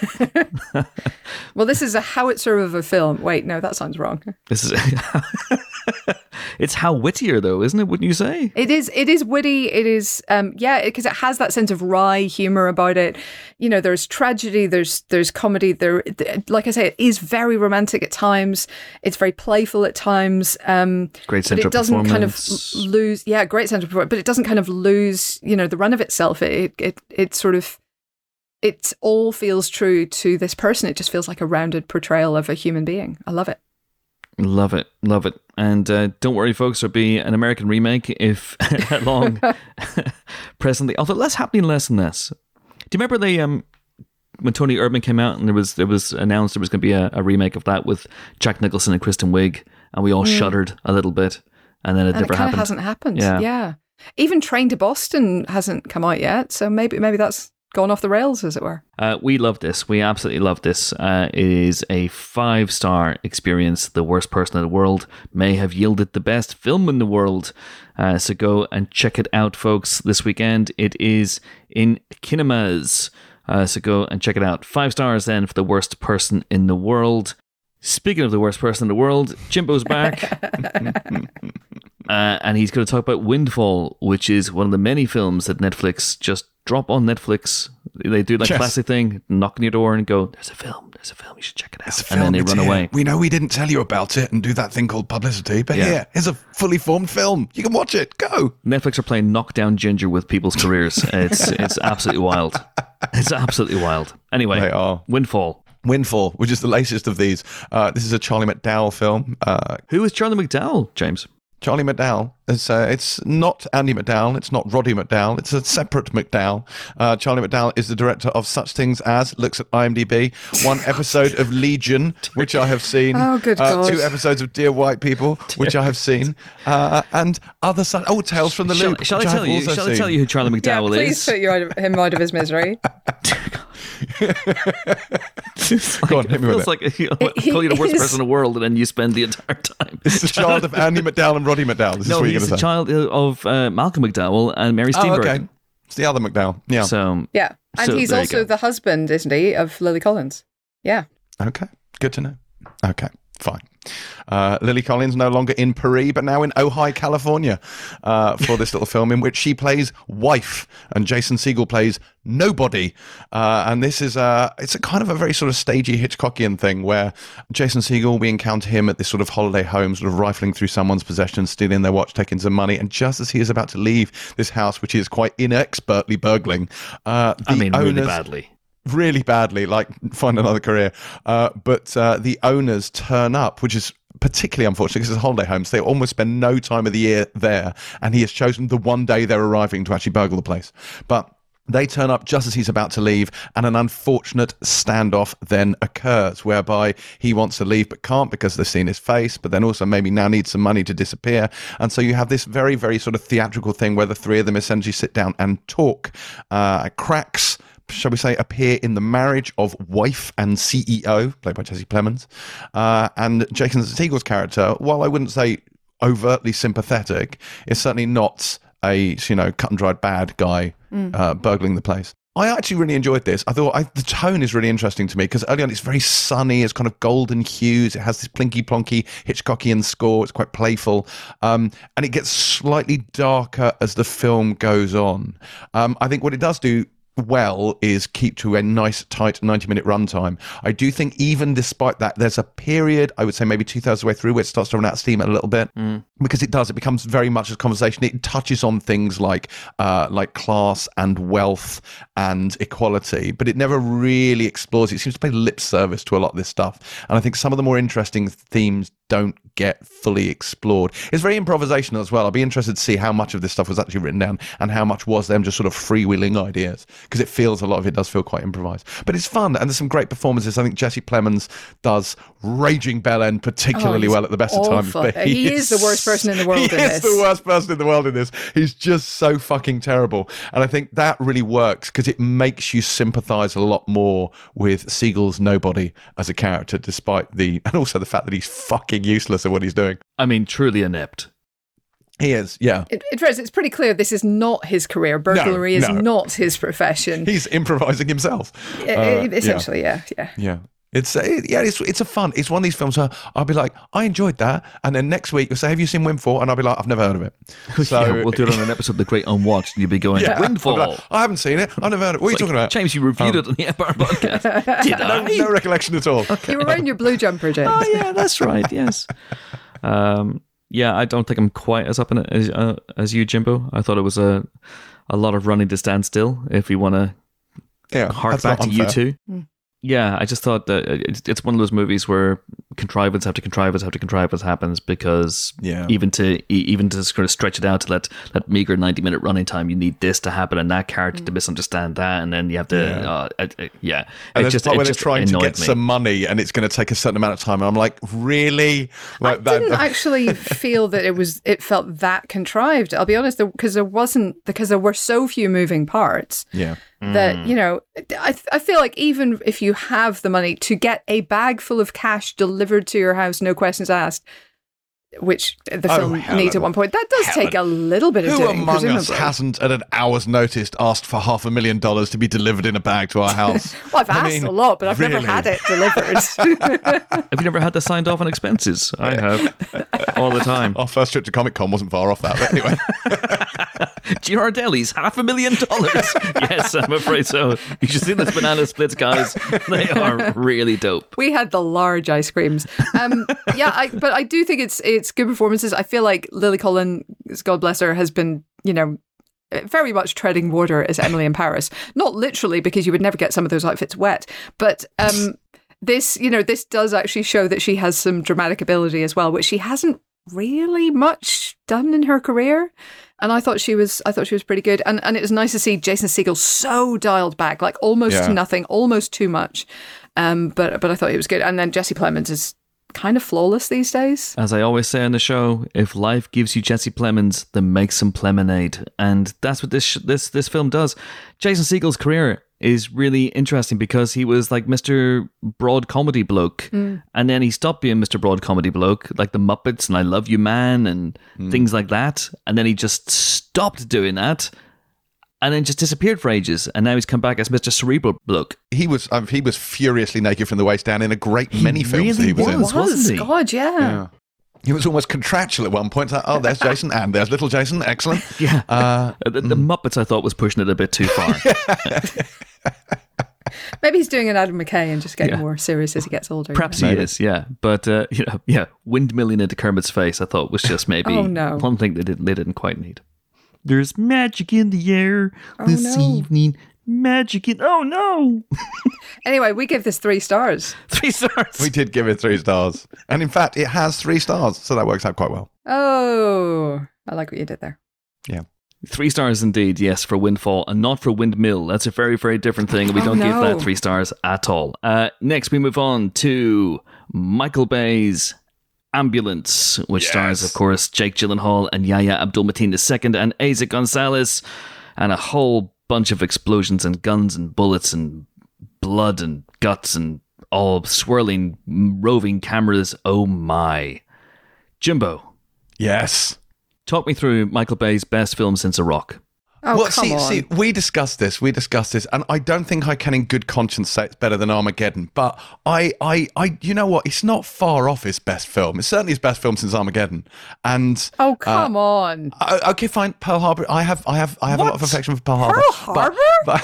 <laughs> <laughs> Well, this is a howitzer of a film. Wait, no, that sounds wrong. this is. <laughs> it's how wittier, though, isn't it? Wouldn't you say? It is. It is witty. It is. Um, yeah, because it has that sense of wry humor about it. You know, there's tragedy. There's there's comedy. There, th- like I say, it is very romantic at times. It's very playful at times. Um, Great but central it doesn't kind of lose. Yeah, great central performance. But it doesn't kind of lose. You know, the run of itself. It it it sort of. It all feels true to this person. It just feels like a rounded portrayal of a human being. I love it. Love it, love it, and uh, don't worry, folks. There'll be an American remake if <laughs> long <laughs> <laughs> presently, although less happening less and less. Do you remember the um when Toni Erdmann came out and there was there was announced there was going to be a, a remake of that with Jack Nicholson and Kristen Wiig, and we all shuddered a little bit, and then it and never of happened. hasn't happened. Yeah. Yeah. Even Train to Boston hasn't come out yet, so maybe maybe that's gone off the rails, as it were. Uh, we love this. We absolutely love this. Uh, it is a five star experience. The worst person in the world may have yielded the best film in the world. Uh, so go and check it out, folks, this weekend. It is in kinemas. Uh, so go and check it out. Five stars then for the worst person in the world. Speaking of the worst person in the world, Jimbo's back. <laughs> <laughs> Uh, and he's going to talk about Windfall, which is one of the many films that Netflix just drop on Netflix. They do like Yes. classic thing, knock on your door and go, "There's a film, there's a film, you should check it out," a and then film, they run here. away. We know we didn't tell you about it and do that thing called publicity, but Yeah. here, here's a fully formed film. You can watch it. Go. Netflix are playing knockdown ginger with people's careers. <laughs> It's it's absolutely wild. It's absolutely wild. Anyway, They are. Windfall. Windfall, which is the latest of these. Uh, this is a Charlie McDowell film. Uh, Who is Charlie McDowell, James? Charlie McDowell. It's, uh, it's not Andie MacDowell. It's not Roddy McDowall. It's a separate McDowell. Uh, Charlie McDowell is the director of such things as, looks at IMDb, one <laughs> episode of Legion, which I have seen. Oh, good uh, God. Two episodes of Dear White People, which I have seen. Uh, and other such. Oh, Tales from the Shall, Loop. shall I which tell have you? also Shall I tell you who Charlie McDowell yeah, please is? put you out of, him out of his misery. <laughs> Go on, hit me with feels it. like you know, I <laughs> call you the worst is- person in the world, and then you spend the entire time. It's the child of Andie MacDowell and Roddy McDowall. This is no, what you're he's the say. child of uh, Malcolm McDowell and Mary Oh, Steenburgen. okay. It's the other McDowell. Yeah. So Yeah, and So he's also the husband, isn't he, of Lily Collins? Yeah. Okay, good to know. Okay, fine. Uh, Lily Collins no longer in Paris, but now in Ojai, California, uh, for this little film in which she plays wife and Jason Segel plays nobody. Uh, and this is a it's a kind of a very sort of stagey Hitchcockian thing where Jason Segel we encounter him at this sort of holiday home, sort of rifling through someone's possessions, stealing their watch, taking some money, and just as he is about to leave this house, which he is quite inexpertly burgling, uh, I mean, really owners- badly. Really badly, like find another career. Uh, but uh, the owners turn up, which is particularly unfortunate because it's a holiday home. So they almost spend no time of the year there. And he has chosen the one day they're arriving to actually burgle the place. But they turn up just as he's about to leave, and an unfortunate standoff then occurs whereby he wants to leave but can't because they've seen his face, but then also maybe now needs some money to disappear. And so you have this very, very sort of theatrical thing where the three of them essentially sit down and talk. Uh, cracks shall we say, appear in the marriage of wife and CEO, played by Jesse Plemons. Uh, and Jason Segel's character, while I wouldn't say overtly sympathetic, is certainly not a you know cut and dried bad guy uh, burgling the place. I actually really enjoyed this. I thought I, the tone is really interesting to me because early on it's very sunny. It's kind of golden hues. It has this plinky plonky Hitchcockian score. It's quite playful, um, and it gets slightly darker as the film goes on. Um, I think what it does do well is keep to a nice tight 90 minute runtime. I do think even despite that there's a period i would say maybe two thirds of the way through where it starts to run out of steam a little bit. Because it does it becomes very much a conversation. It touches on things like uh, like class and wealth and equality but it never really explores it seems to pay lip service to a lot of this stuff. And i think some of the more interesting themes don't get fully explored. It's very improvisational as well. I'll be interested to see how much of this stuff was actually written down and how much was them just sort of freewheeling ideas because it feels a lot of it does feel quite improvised. But it's fun and there's some great performances. I think Jesse Plemons does Raging Bell End particularly he's well at the best awful. of times. but He is the worst person in the world <laughs> He in is this. the worst person in the world in this. He's just so fucking terrible. And I think that really works because it makes you sympathize a lot more with Segel's nobody as a character, despite the, <laughs> and also the fact that he's fucking useless at what he's doing. I mean, truly inept. He is, yeah. In, in it's pretty clear this is not his career. Burglary is no. not his profession. <laughs> He's improvising himself. Uh, Uh, essentially, yeah, yeah. Yeah. It's uh, yeah, it's it's a fun. It's one of these films where I'll be like, I enjoyed that, and then next week you'll say, Have you seen Windfall? And I'll be like, I've never heard of it. <laughs> So yeah, we'll do it on an episode of The Great Unwatched, and you'll be going, Yeah. I'll be Windfall. like, I haven't seen it. I've never heard of it. What are you talking about? James, you reviewed it on the Empire <laughs> podcast. Did No, I? no recollection at all. You were wearing your blue jumper, James. Oh yeah, that's right. Yes. <laughs> Um, yeah, I don't think I'm quite as up in it as uh, as you, Jimbo. I thought it was a a lot of running to stand still. If we want to Yeah, hark back to you unfair. two. Yeah, I just thought that it's, it's one of those movies where contrivance after contrivance after contrivance happens because Yeah. even to e- even to sort of stretch it out to let that meager ninety minute running time, you need this to happen and that character to misunderstand that, and then you have to Yeah. uh, uh, uh, yeah. And it there's just a part it where they're just trying to annoyed get me. some money, and it's going to take a certain amount of time. And I'm like, really? I Like that- didn't <laughs> actually feel that it was. It felt that contrived. I'll be honest, because there wasn't because there were so few moving parts yeah. That mm. you know. I I feel like even if you have the money to get a bag full of cash delivered to your house, no questions asked, which the Oh, film Helen. needs at one point, that does take a little bit of time. Who doing. among us hasn't, at an hour's notice, asked for half a million dollars to be delivered in a bag to our house? <laughs> Well, I've I asked mean, a lot, but I've never had it delivered. <laughs> Have you never had this signed off on expenses? I have all the time. Our first trip to Comic Con wasn't far off that. But anyway, <laughs> Ghirardelli's half a million dollars. yes, I'm afraid so. You should see those banana splits, guys. They are really dope. we had the large ice creams. Um, yeah, I, but I do think it's it's good performances. I feel like Lily Collins, God bless her, has been you know very much treading water as Emily in Paris. Not literally because you would never get some of those outfits wet, but. Um, this, you know, this does actually show that she has some dramatic ability as well, which she hasn't really much done in her career. And I thought she was, I thought she was pretty good. And and it was nice to see Jason Segel so dialed back, like almost Yeah. nothing, almost too much. Um, but but I thought it was good. And then Jesse Plemons is kind of flawless these days. As I always say on the show, if life gives you Jesse Plemons, then make some Plemonade, and that's what this sh- this this film does. Jason Segel's career is really interesting because he was like Mr. Broad Comedy Bloke, mm. and then he stopped being Mr. Broad Comedy Bloke, like the Muppets and I Love You Man and mm. things like that, and then he just stopped doing that. And then just disappeared for ages, and now he's come back as Mr. Cerebral Bloke. he was um, he was furiously naked from the waist down in a great many films that really he was, in. was. wasn't he? God, yeah. Yeah. He was almost contractual at one point. Like, oh, there's Jason, and there's little Jason. Excellent. <laughs> Yeah. Uh, The, the Muppets, I thought, was pushing it a bit too far. <laughs> <laughs> Maybe he's doing an Adam McKay and just getting Yeah. more serious as he gets older. Perhaps he is, yeah. But uh, you know, yeah, windmilling into Kermit's face, I thought was just maybe Oh, no. one thing they didn't they didn't quite need. There's magic in the air this no. evening. Magic in oh no, <laughs> Anyway, we give this three stars. three stars. we did give it three stars, and in fact, it has three stars, so that works out quite well. Oh, I like what you did there. Yeah. Three stars indeed, yes, for Windfall and not for Windmill. That's a very, very different thing. We Oh, don't give no. that three stars at all. Uh, next, we move on to Michael Bay's Ambulance, which stars, of course, Jake Gyllenhaal and Yahya Abdul Mateen II and Eiza González, and a whole bunch of explosions and guns and bullets and blood and guts and all swirling, roving cameras. Oh my. Jimbo, Yes. talk me through Michael Bay's best film since A Rock. Oh, well, come see, on. see, we discussed this. We discussed this, and I don't think I can, in good conscience, say it's better than Armageddon. But I, I, I, you know what? It's not far off his best film. It's certainly his best film since Armageddon. And oh, come on. uh, okay, fine. Pearl Harbor. I have, I have, I have a lot of affection for Pearl Harbor. Pearl Harbor?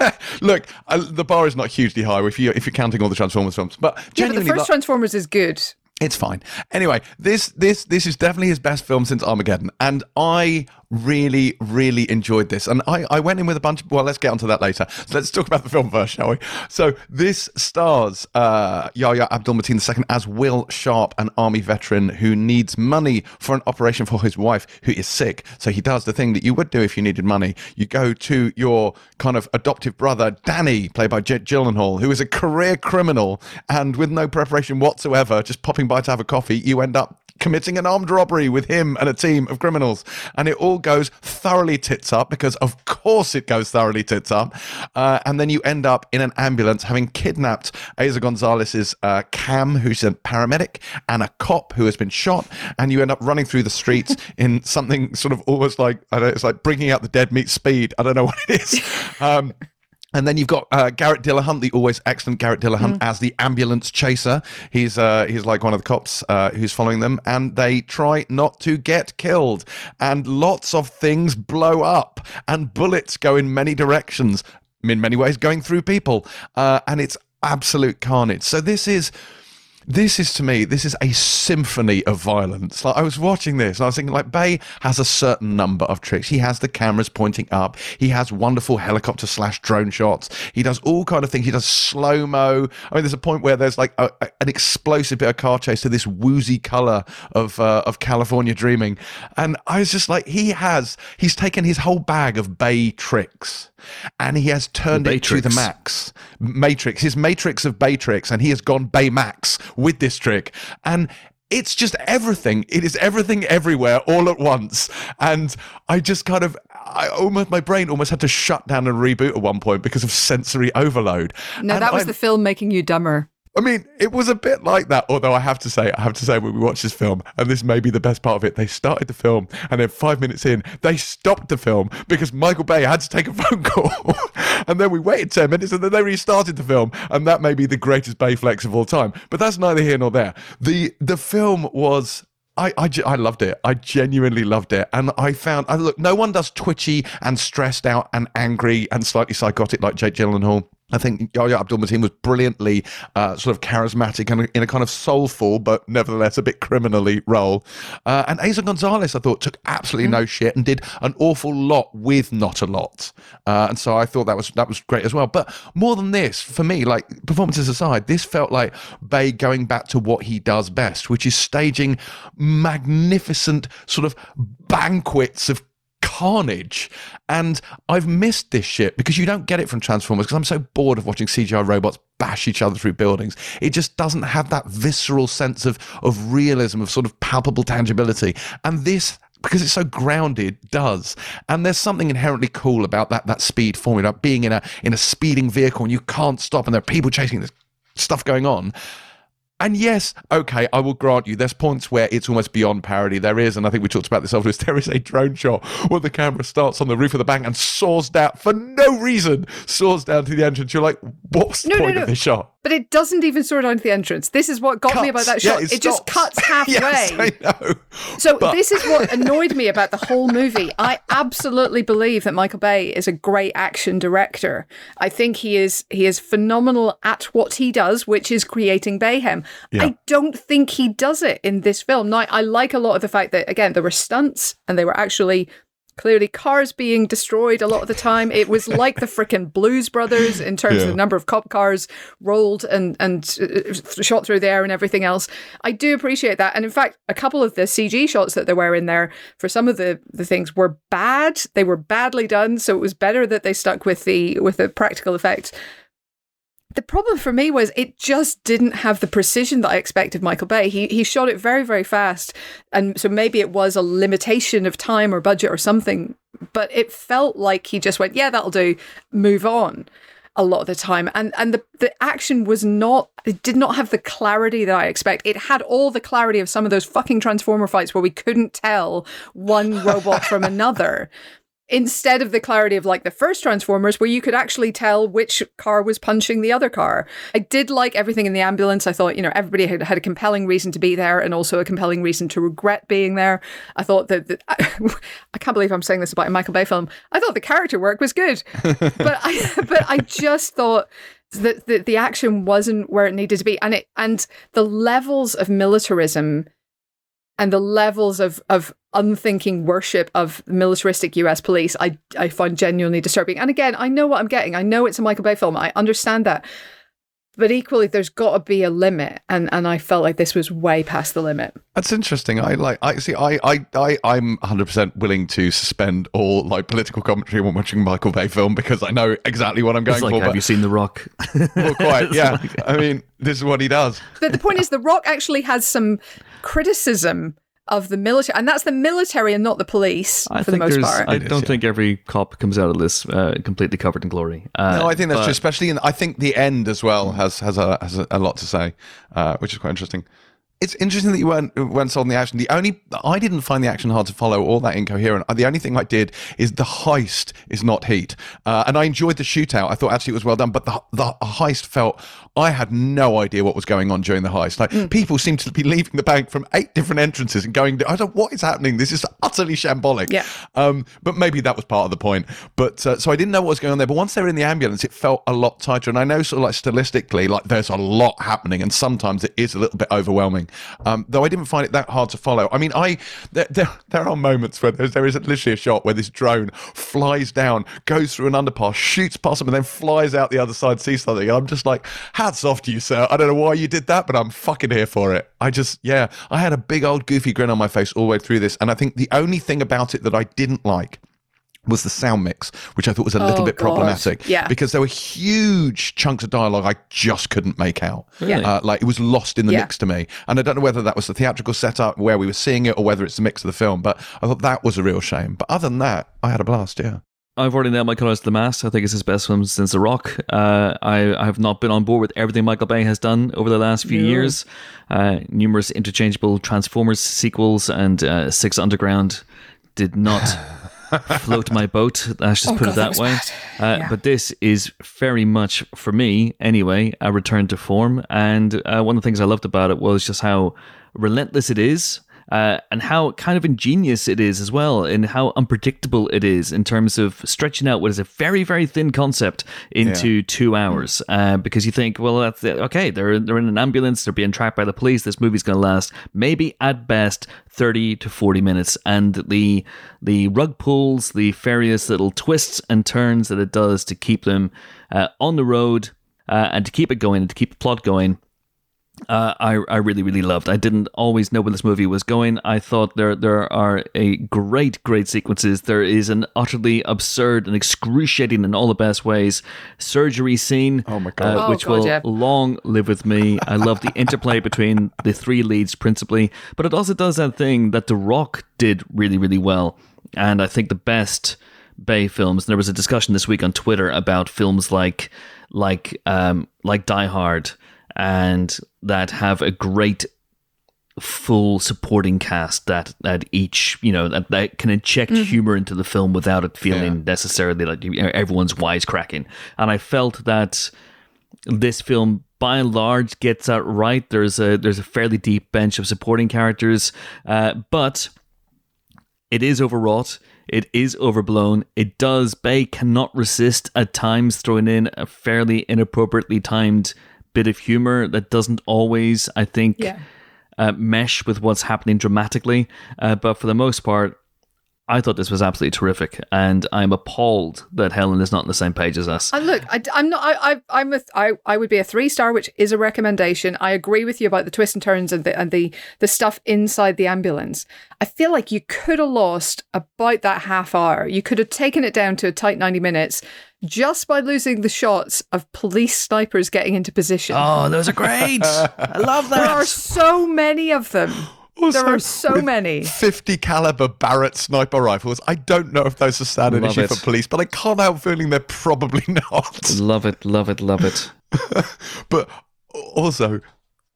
But, <laughs> look, uh, the bar is not hugely high if you if you're counting all the Transformers films. But Yeah, but the first like- Transformers is good. it's fine. Anyway, this this this is definitely his best film since Armageddon, and I really really enjoyed this. And I I went in with a bunch. Of, well, let's get onto that later. So let's talk about the film first, shall we? So this stars uh, Yahya Abdul Mateen II as Will Sharp, an army veteran who needs money for an operation for his wife who is sick. So he does the thing that you would do if you needed money. You go to your kind of adoptive brother Danny, played by Jake Gyllenhaal, who is a career criminal, and with no preparation whatsoever, just popping by to have a coffee, you end up committing an armed robbery with him and a team of criminals. And it all goes thoroughly tits up because, of course, it goes thoroughly tits up. Uh, and then you end up in an ambulance having kidnapped Eiza González's uh, Cam, who's a paramedic, and a cop who has been shot. And you end up running through the streets <laughs> in something sort of almost like, I don't know, it's like bringing out the dead meat speed. I don't know what it is. Um, and then you've got uh, Garrett Dillahunt, the always excellent Garrett Dillahunt, as the ambulance chaser. He's uh, he's like one of the cops uh, who's following them, and they try not to get killed. And lots of things blow up, and bullets go in many directions, in many ways, going through people, uh, and it's absolute carnage. So this is this is to me this is a symphony of violence. Like i was watching this and i was thinking like bay has a certain number of tricks. He has the cameras pointing up. He has wonderful helicopter slash drone shots. He does all kind of things. He does slow mo i mean there's a point where there's like a, a- an explosive bit of car chase to this woozy color of uh, of california dreaming. And i was just like he has he's taken his whole bag of bay tricks and he has turned it to the max. Matrix his matrix of baytrix and he has gone baymax with this trick. And it's just everything. It is everything everywhere all at once. And i just kind of i almost my brain almost had to shut down and reboot at one point because of sensory overload. No, And that was I- the film making you dumber. I mean, it was a bit like that. Although I have to say, I have to say, when we watched this film, and this may be the best part of it, they started the film, and then five minutes in, they stopped the film because Michael Bay had to take a <laughs> phone call, and then we waited ten minutes, and then they restarted the film, and that may be the greatest Bay flex of all time. But that's neither here nor there. the The film was I, I, I loved it. I genuinely loved it. And I found, I look, no one does twitchy and stressed out and angry and slightly psychotic like Jake Gyllenhaal. I think Yahya Abdul Mateen was brilliantly uh, sort of charismatic and in a kind of soulful, but nevertheless a bit criminally role. Uh, and Eiza González, I thought, took absolutely no shit and did an awful lot with not a lot. Uh, and so I thought that was that was great as well. But more than this, for me, like performances aside, this felt like Bay going back to what he does best, which is staging magnificent sort of banquets of carnage. And I've missed this shit because you don't get it from Transformers because I'm so bored of watching CGI robots bash each other through buildings. It just doesn't have that visceral sense of of realism, of sort of palpable tangibility. And this because it's so grounded does and there's something inherently cool about that that speed formula being in a in a speeding vehicle and you can't stop and there are people chasing this stuff going on and yes, okay, I will grant you, there's points where it's almost beyond parody. There is, and I think we talked about this afterwards, <laughs> there is a drone shot where the camera starts on the roof of the bank and soars down for no reason, soars down to the entrance. You're like, what's the No, no, point no. of this shot? But it doesn't even soar down to the entrance. This is what got me about that Cuts. Yeah, shot. it it just <laughs> cuts halfway. yes, I know. So But- this is what annoyed me about the whole movie. I absolutely believe that Michael Bay is a great action director. I think he is he is phenomenal at what he does, which is creating mayhem. I don't think he does it in this film. Now I like a lot of the fact that again there were stunts and they were actually clearly cars being destroyed a lot of the time. It was like the frickin' Blues Brothers in terms of the number of cop cars rolled and and uh, shot through the air and everything else. I do appreciate that, and in fact, a couple of the CG shots that there were in there for some of the the things were bad. They were badly done, so it was better that they stuck with the with the practical effects. The problem for me was it just didn't have the precision that I expected Michael Bay. He he shot it very very fast, and so maybe it was a limitation of time or budget or something. But it felt like he just went, "Yeah, that'll do. Move on." A lot of the time, and and the the action was not. It did not have the clarity that I expect. It had all the clarity of some of those fucking transformer fights where we couldn't tell one robot from another instead of the clarity of like the first Transformers, where you could actually tell which car was punching the other car. I did like everything in the ambulance. I thought, you know, everybody had, had a compelling reason to be there and also a compelling reason to regret being there. I thought that, that <laughs> I can't believe I'm saying this about a Michael Bay film. I thought the character work was good, <laughs> but I, but I just thought that the, the action wasn't where it needed to be, and it and the levels of militarism and the levels of of unthinking worship of militaristic US police I I find genuinely disturbing. And again, I know what I'm getting. I know it's a Michael Bay film. I understand that. but equally, there's got to be a limit, and and I felt like this was way past the limit. That's interesting. I like. I see. I. I. I. I'm 100 percent willing to suspend all like political commentary when watching Michael Bay film because I know exactly what I'm going It's like, for. have but- you seen The Rock? well, quite. <laughs> Yeah. I mean, this is what he does. But the point is, The Rock actually has some criticism of the military, and that's the military and not the police I for the most part. I don't yeah. think every cop comes out of this uh, completely covered in glory. Uh, No, I think that's but- true. Especially in. I think the end as well has has a has a, a lot to say, uh, which is quite interesting. It's interesting that you weren't weren't sold on the action. The only I didn't find the action hard to follow all that incoherent. The only thing I did is the heist is not heat, uh, and I enjoyed the shootout. I thought actually it was well done, but the the heist felt I had no idea what was going on during the heist. Like people seemed to be leaving the bank from eight different entrances and going. I don't what is happening. This is utterly shambolic. Yeah. Um, but maybe that was part of the point. But uh, so I didn't know what was going on there. But once they were in the ambulance, it felt a lot tighter. And I know, sort of like stylistically, like there's a lot happening, and sometimes it is a little bit overwhelming. Um, though I didn't find it that hard to follow. I mean, I there there, there are moments where there's, there is literally a shot where this drone flies down, goes through an underpass, shoots past them, and then flies out the other side, sees something. And I'm just like, hats off to you, sir. I don't know why you did that, but I'm fucking here for it. I just, yeah, I had a big old goofy grin on my face all the way through this, and I think the only thing about it that I didn't like was the sound mix, which I thought was a little Oh, bit God. problematic. Yeah. Because there were huge chunks of dialogue I just couldn't make out. Yeah. Uh, like it was lost in the Yeah. mix to me. And I don't know whether that was the theatrical setup where we were seeing it or whether it's the mix of the film, but I thought that was a real shame. But other than that, I had a blast, yeah. I've already nailed my colours to the mast. I think it's his best film since The Rock. Uh, I, I have not been on board with everything Michael Bay has done over the last few years. Uh, numerous interchangeable Transformers sequels and uh, Six Underground did not <laughs> float my boat. Let's just Oh, put God, it that that way. Uh, Yeah. But this is very much, for me anyway, a return to form. And uh, one of the things I loved about it was just how relentless it is. Uh, and how kind of ingenious it is as well, and how unpredictable it is in terms of stretching out what is a very, very thin concept into two hours. Uh, because you think, well, that's it. okay. They're they're in an ambulance. They're being tracked by the police. This movie's going to last maybe at best thirty to forty minutes, and the the rug pulls, the various little twists and turns that it does to keep them uh, on the road uh, and to keep it going and to keep the plot going uh, I I really really loved. I didn't always know where this movie was going. I thought there there are a great great sequences. There is an utterly absurd and excruciating in all the best ways surgery scene. Oh my God. uh, Oh which God, will yeah. long live with me. I love the interplay between the three leads principally, but it also does that thing that The Rock did really really well, and I think the best. Bay films. And there was a discussion this week on Twitter about films like like um, like Die Hard and that have a great full supporting cast that that each you know that, that can inject humor into the film without it feeling necessarily like you know, everyone's wisecracking and i felt that this film by and large gets that right there's a there's a fairly deep bench of supporting characters uh, but it is overwrought. It is overblown. It does. Bay cannot resist at times throwing in a fairly inappropriately timed bit of humor that doesn't always, I think, Yeah. uh, mesh with what's happening dramatically. Uh, but for the most part, I thought this was absolutely terrific, and I'm appalled that Helen is not on the same page as us. And look, I, am not. I, I, I'm a. I, I would be a three star, which is a recommendation. I agree with you about the twists and turns and the and the the stuff inside the ambulance. I feel like you could have lost about that half hour. You could have taken it down to a tight ninety minutes just by losing the shots of police snipers getting into position. Oh, those are great! <laughs> I love that. there are so many of them. Also, there are so with many. 50 caliber Barrett sniper rifles. I don't know if those are standard Love issue it. for police, but I can't help feeling they're probably <laughs> not. love it, love it, love it. <laughs> but also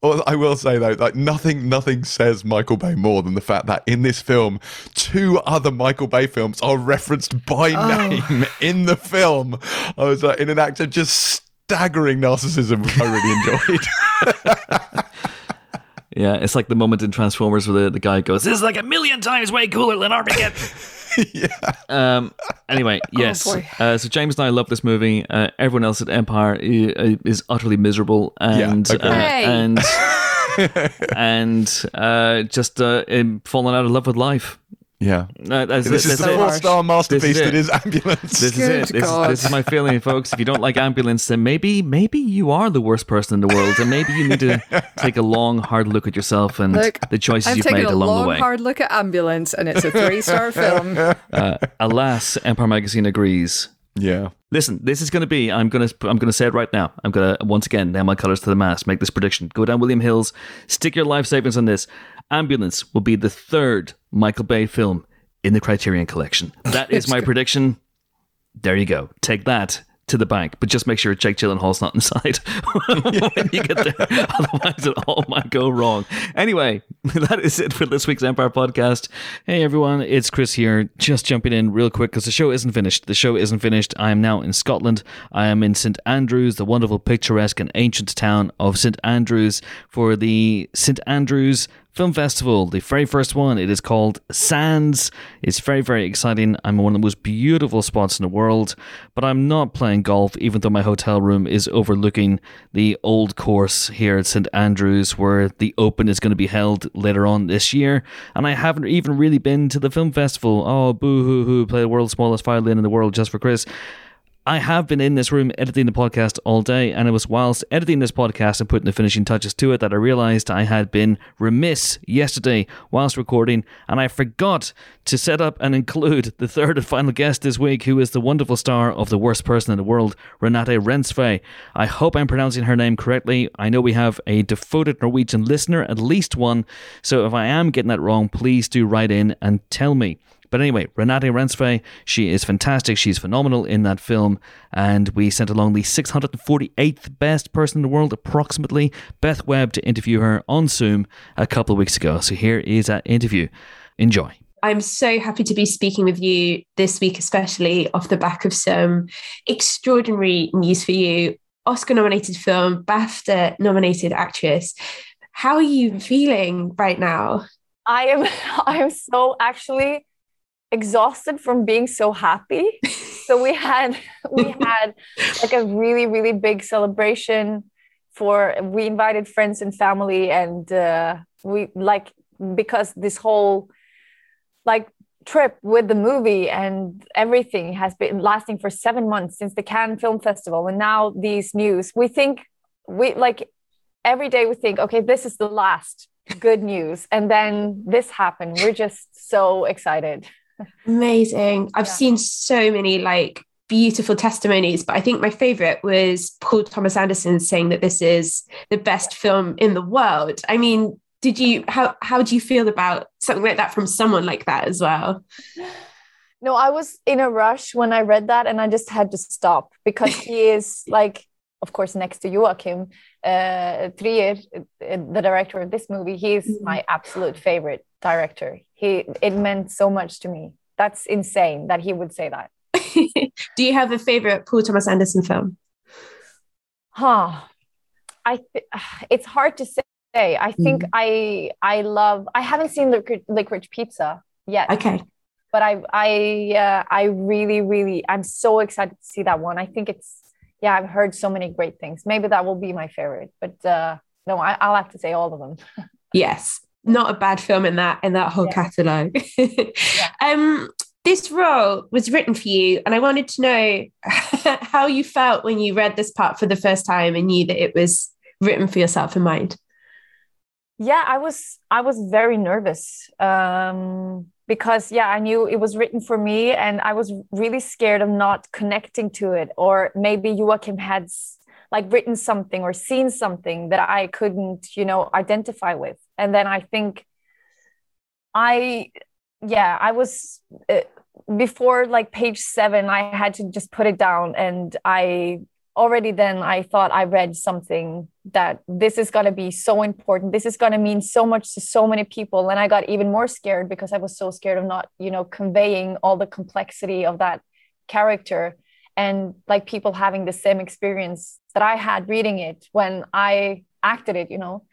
I will say though, like nothing, nothing says Michael Bay more than the fact that in this film, two other Michael Bay films are referenced by oh. name in the film. I was like, in an act of just staggering narcissism, which I really <laughs> enjoyed. Yeah, it's like the moment in Transformers where the, the guy goes, "This is like a million times way cooler than Armageddon." <laughs> yeah. Um. Anyway, <laughs> yes. boy. uh, so James and I love this movie. Uh, everyone else at Empire is, is utterly miserable and agreed. uh, Hey. and <laughs> and uh, just uh, um, out of love with life. Yeah. Uh, that's- This is that's the it. four star masterpiece it. that is Ambulance. This is it. This, this is my feeling, folks. If you don't like ambulance, then maybe maybe you are the worst person in the world, and maybe you need to <laughs> take a long, hard look at yourself and Look, the choices I've you've taken made a along long, the way. hard look at Ambulance, and it's a three-star <laughs> film. Uh, alas, Empire Magazine agrees. yeah. Listen, this is going to be. I'm going to. I'm going to say it right now. I'm going to once again nail my colors to the mast. Make this prediction. Go down William Hills. Stick your life savings on this. Ambulance will be the third Michael Bay film in the Criterion Collection. That is my prediction. There you go. Take that to the bank, but just make sure Jake Gyllenhaal's not inside <laughs> when you get there. <laughs> Otherwise, it all might go wrong. Anyway, <laughs> that is it for this week's Empire podcast. Hey everyone, it's Chris here. Just jumping in real quick because the show isn't finished. The show isn't finished. I am now in Scotland. I am in St Andrews, the wonderful, picturesque, and ancient town of St Andrews for the St Andrews Film Festival, the very first one. It is called Sands. It's very, very exciting. I'm in one of the most beautiful spots in the world, but I'm not playing golf, even though my hotel room is overlooking the old course here at St Andrews, where the Open is going to be held later on this year. And I haven't even really been to the film festival. Oh, boo hoo hoo, play the world's smallest violin in the world just for Chris. I have been in this room editing the podcast all day, and it was whilst editing this podcast and putting the finishing touches to it that I realized I had been remiss yesterday whilst recording, and I forgot to set up and include the third and final guest this week, who is the wonderful star of The Worst Person in the World, Renate Reinsve. I hope I'm pronouncing her name correctly. I know we have a devoted Norwegian listener, at least one, so if I am getting that wrong, please do write in and tell me. But anyway, Renate Reinsve, she is fantastic. She's phenomenal in that film. And we sent along the 648th best person in the world, approximately, Beth Webb, to interview her on Zoom a couple of weeks ago. So here is that interview. Enjoy. I'm so happy to be speaking with you this week, especially off the back of some extraordinary news for you. Oscar nominated film, BAFTA nominated actress. How are you feeling right now? I am <laughs> I am so actually exhausted from being so happy. so we had <laughs> we had like a really really big celebration for we invited friends and family and uh, we like because this whole like trip with the movie and everything has been lasting for 7 months since the Cannes Film Festival. And now these news we think we like every day we think okay this is the last good news. And then this happened. We're just so excited Amazing. I've Yeah. seen so many like beautiful testimonies, but I think my favorite was Paul Thomas Anderson saying that this is the best film in the world. I mean, did you how how do you feel about something like that from someone like that as well? no i was in a rush when i read that and i just had to stop because he is <laughs> like of course next to joachim uh, Trier, uh, the director of this movie he is Mhm. my absolute favorite director. He it meant so much to me. That's insane that he would say that. <laughs> Do you have a favorite Paul Thomas Anderson film? huh. I th- <sighs> it's hard to say. I think Mm. i i love i haven't seen licorice, licorice pizza yet. Okay. but i i uh, i really really i'm so excited to see that one. I think it's yeah i've heard so many great things. Maybe that will be my favorite but uh no I, i'll have to say all of them. <laughs> Yes. Not a bad film in that in that whole Yeah. catalogue. <laughs> Um this role was written for you, and I wanted to know <laughs> how you felt when you read this part for the first time and knew that it was written for yourself in mind. yeah i was i was very nervous um because yeah i knew it was written for me and i was really scared of not connecting to it or maybe joachim had like written something or seen something that i couldn't you know identify with and then i think i yeah i was uh, before like page seven i had to just put it down and i already then I thought I read something that this is going to be so important. This is going to mean so much to so many people. And I got even more scared because I was so scared of not, you know, conveying all the complexity of that character and like people having the same experience that I had reading it when I acted it, you know.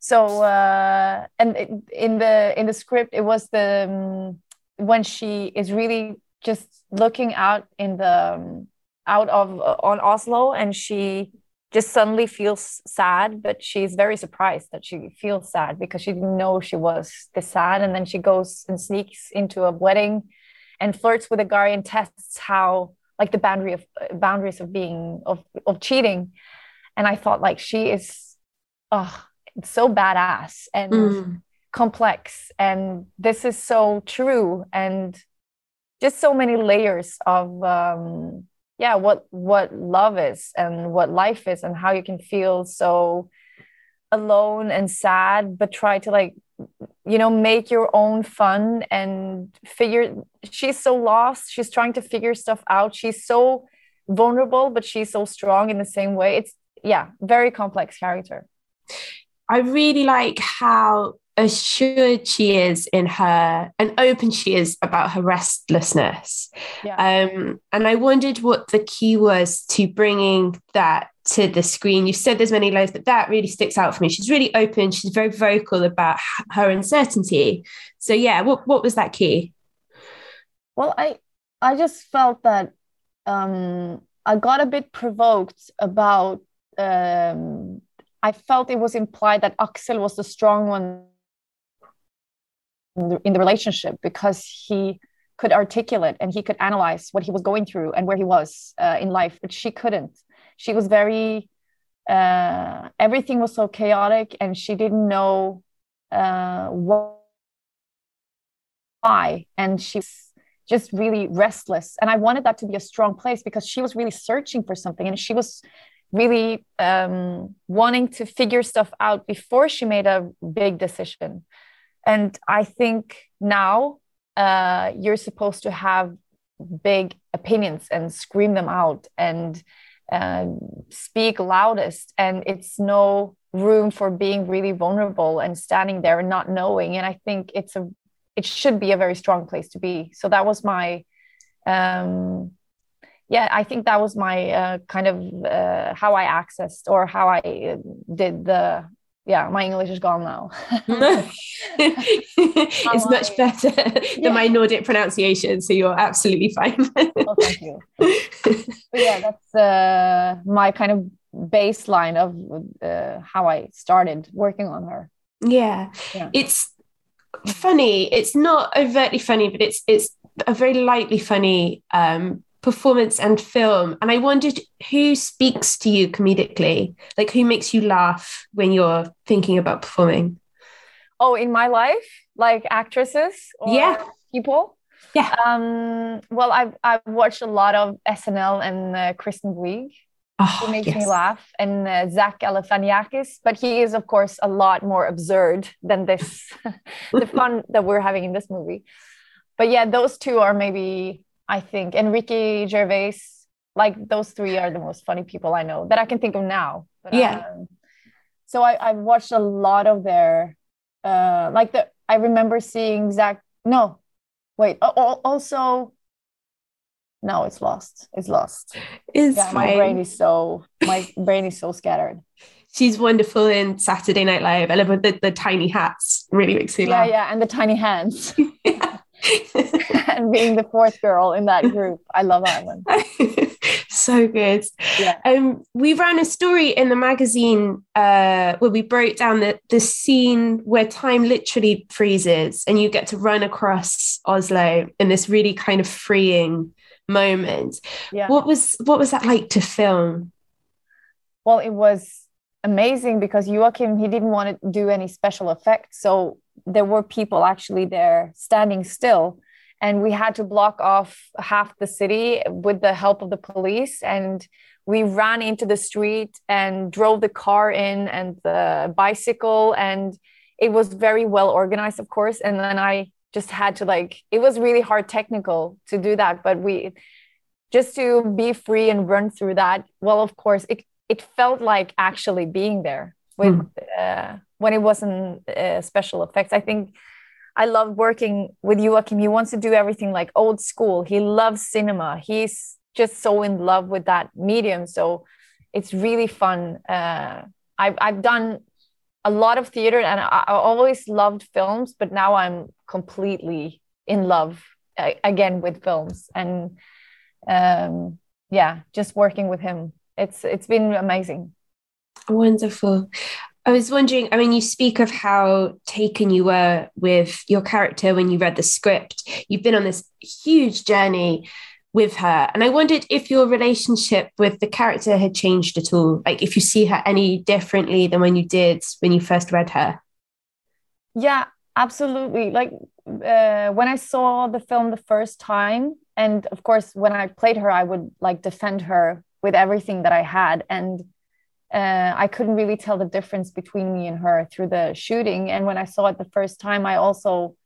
So uh, and it, in the in the script, it was the um, when she is really just looking out in the um, out of uh, on Oslo and she just suddenly feels sad, but she's very surprised that she feels sad because she didn't know she was this sad. And then she goes and sneaks into a wedding and flirts with a guy and tests how like the boundary of boundaries of being of of cheating. And I thought like she is oh so badass and Mm. complex and this is so true and just so many layers of um yeah what what love is and what life is and how you can feel so alone and sad but try to like you know make your own fun and figure she's so lost. She's trying to figure stuff out. She's so vulnerable but she's so strong in the same way. It's yeah very complex character. I really like how assured she is in her and open she is about her restlessness. yeah Um, and I wondered what the key was to bringing that to the screen. You said there's many layers, but that really sticks out for me. She's really open. She's very vocal about her uncertainty. So yeah, what what was that key? Well, I I just felt that um, I got a bit provoked about. Um, I felt it was implied that Aksel was the strong one the, in the relationship because he could articulate and he could analyze what he was going through and where he was uh, in life, but she couldn't. She was very. Uh, everything was so chaotic, and she didn't know uh, why, and she's just really restless. And I wanted that to be a strong place because she was really searching for something and she was really um, wanting to figure stuff out before she made a big decision. And I think now uh, you're supposed to have big opinions and scream them out and uh, speak loudest. And it's no room for being really vulnerable and standing there and not knowing. And I think it's a it should be a very strong place to be. So that was my, um, yeah, I think that was my uh, kind of uh, how I accessed or how I uh, did the, yeah, my English is gone now. <laughs> it's much better than my Nordic pronunciation, so you're absolutely fine. oh, thank you. <laughs> But yeah, that's uh, my kind of baseline of uh, how I started working on her. yeah. Yeah. It's funny. It's not overtly funny, but it's it's a very lightly funny um, performance and film. And I wondered who speaks to you comedically, like who makes you laugh when you're thinking about performing. Oh, in my life, like actresses or Yeah. people. Yeah. Um, well, I've I've watched a lot of SNL and uh, Kristen Wiig. Oh, He makes me laugh, and uh, Zach Galifianakis. But he is, of course, a lot more absurd than this, <laughs> the fun that we're having in this movie. But yeah, those two are maybe I think, and Ricky Gervais. Like those three are the most funny people I know that I can think of now. But, Yeah. um, so I I've watched a lot of their, uh, like the I remember seeing Zach. No, wait. Also. No, it's lost. It's lost It's yeah, my brain is so my <laughs> brain is so scattered. She's wonderful in Saturday Night Live. I love the, the tiny hats. Really makes me Yeah, laugh. yeah, and the tiny hands <laughs> <laughs> and being the fourth girl in that group. I love that one. <laughs> so good. Yeah. Um, we ran a story in the magazine uh, where we broke down the, the scene where time literally freezes and you get to run across Oslo in this really kind of freeing moment. Yeah. What was what was that like to film? Well, it was amazing because Joachim he didn't want to do any special effects, so there were people actually there standing still, and we had to block off half the city with the help of the police, and we ran into the street and drove the car in and the bicycle, and it was very well organized, of course, and then I just had to like it was really hard technical to do that, but we just to be free and run through that well of course it, it felt like actually being there with uh, when it wasn't uh, special effects. I think i love working with joachim. He wants to do everything like old school. He loves cinema. He's just so in love with that medium. So it's really fun. Uh, I've, I've done a lot of theater and I, I always loved films but now i'm completely in love uh, again with films. And um yeah just working with him. It's it's been amazing. Wonderful. I was wondering, I mean, you speak of how taken you were with your character when you read the script. You've been on this huge journey with her. And I wondered if your relationship with the character had changed at all. Like if you see her any differently than when you did when you first read her. Yeah, absolutely. Like uh, when I saw the film the first time, and of course, when I played her, I would like defend her with everything that I had. And uh, I couldn't really tell the difference between me and her through the shooting. And when I saw it the first time, I also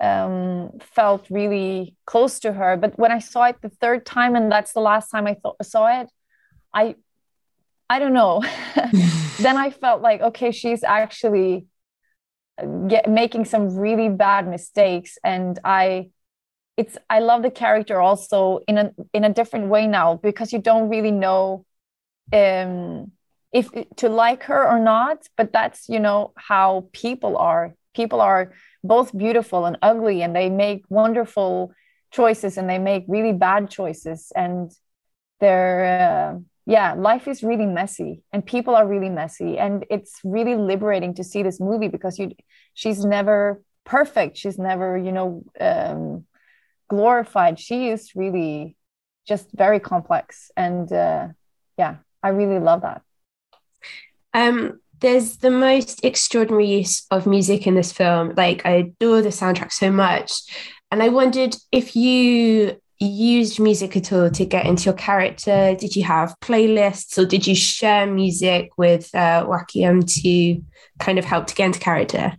um, felt really close to her. But when I saw it the third time, and that's the last time I th- saw it, I, I don't know. <laughs> then I felt like, okay, she's actually uh, get, making some really bad mistakes, and I, it's I love the character also in a in a different way now because you don't really know, um, if to like her or not. But that's you know how people are. People are both beautiful and ugly and they make wonderful choices and they make really bad choices and they're uh, yeah life is really messy and people are really messy and it's really liberating to see this movie because you she's never perfect she's never you know um, glorified she is really just very complex and uh, yeah i really love that um there's the most extraordinary use of music in this film. Like I adore the soundtrack so much. And I wondered if you used music at all to get into your character. Did you have playlists or did you share music with uh, Joachim to kind of help to get into character?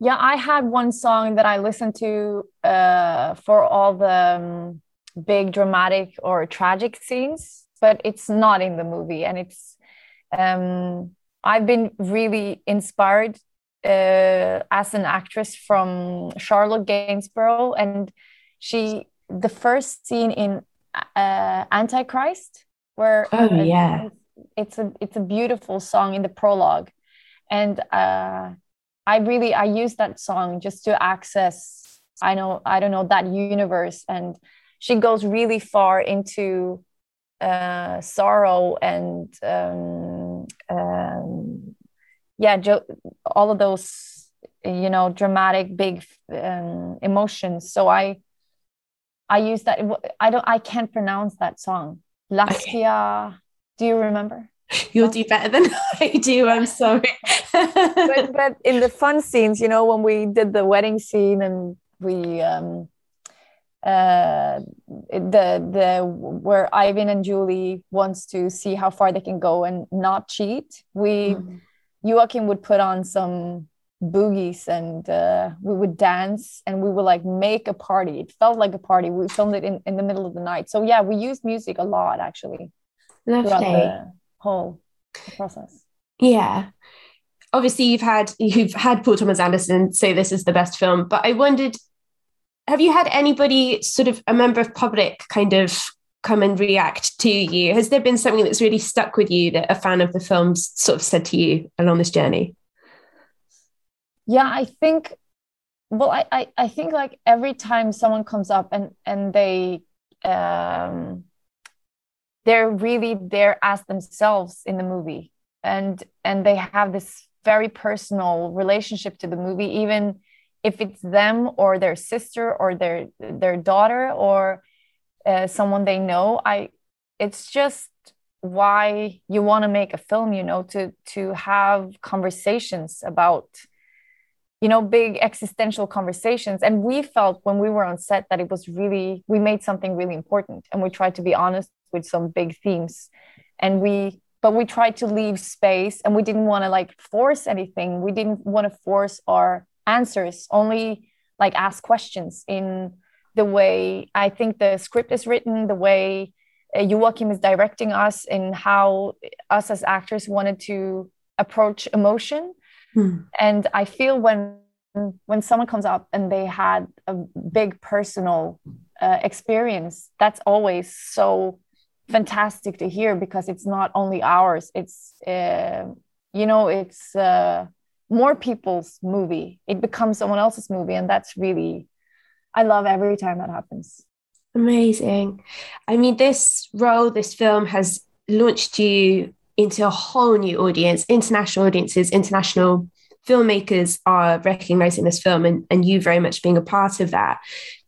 Yeah, I had one song that I listened to uh, for all the um, big dramatic or tragic scenes, but it's not in the movie. And it's um, I've been really inspired uh, as an actress from Charlotte Gainsbourg, and she the first scene in uh, Antichrist, where oh uh, yeah, it's a it's a beautiful song in the prologue, and uh, I really I use that song just to access I know I don't know that universe, and she goes really far into uh, sorrow and um, um, yeah, jo- all of those you know dramatic big um, emotions. So I I use that. I don't. I can't pronounce that song. Lascia. Okay. Do you remember? You'll do better than <laughs> I do. I'm sorry. but, <laughs> but in the fun scenes, you know, when we did the wedding scene and we um, uh, the the where Eivind and Julie wants to see how far they can go and not cheat. We mm-hmm. Joachim would put on some boogies and uh, we would dance and we would like make a party. It felt like a party. We filmed it in, in the middle of the night. So yeah, we used music a lot actually Lovely. throughout the whole process. Yeah. Obviously, you've had you've had Paul Thomas Anderson say this is the best film, but I wondered have you had anybody sort of a member of public kind of come and react to you? Has there been something that's really stuck with you that a fan of the films sort of said to you along this journey? Yeah i think well i i, I think like every time someone comes up and and they um they're really there as themselves in the movie and and they have this very personal relationship to the movie even if it's them or their sister or their their daughter or uh, someone they know i it's just why you want to make a film you know to to have conversations about you know big existential conversations. And we felt when we were on set that it was really we made something really important and we tried to be honest with some big themes. And we but we tried to leave space and we didn't want to like force anything. We didn't want to force our answers, only like ask questions in the way I think the script is written, the way uh, Joachim is directing us, and how us as actors wanted to approach emotion. Hmm. And I feel when when someone comes up and they had a big personal uh, experience, that's always so fantastic to hear because it's not only ours. It's uh, you know it's uh, more people's movie it becomes someone else's movie and that's really i love every time that happens amazing i mean this role this film has launched you into a whole new audience, international audiences, international filmmakers are recognizing this film and, and you very much being a part of that.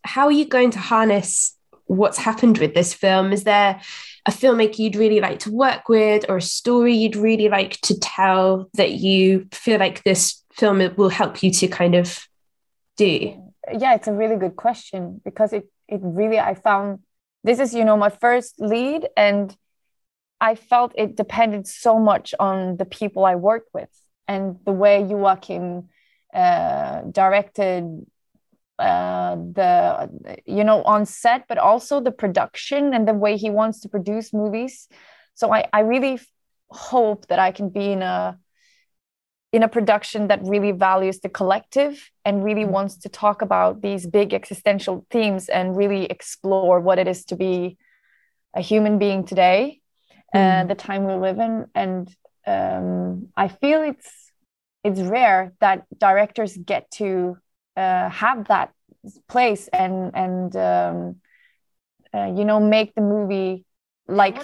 How are you going to harness what's happened with this film? Is there a filmmaker you'd really like to work with or a story you'd really like to tell that you feel like this film will help you to kind of do? Yeah, it's a really good question because it it really I found this is you know my first lead and I felt it depended so much on the people I worked with and the way Joachim uh, directed uh, the you know on set, but also the production and the way he wants to produce movies. So I I really hope that I can be in a in a production that really values the collective and really mm-hmm. wants to talk about these big existential themes and really explore what it is to be a human being today and uh, mm. the time we live in and um, i feel it's it's rare that directors get to uh, have that place and and um, uh, you know make the movie like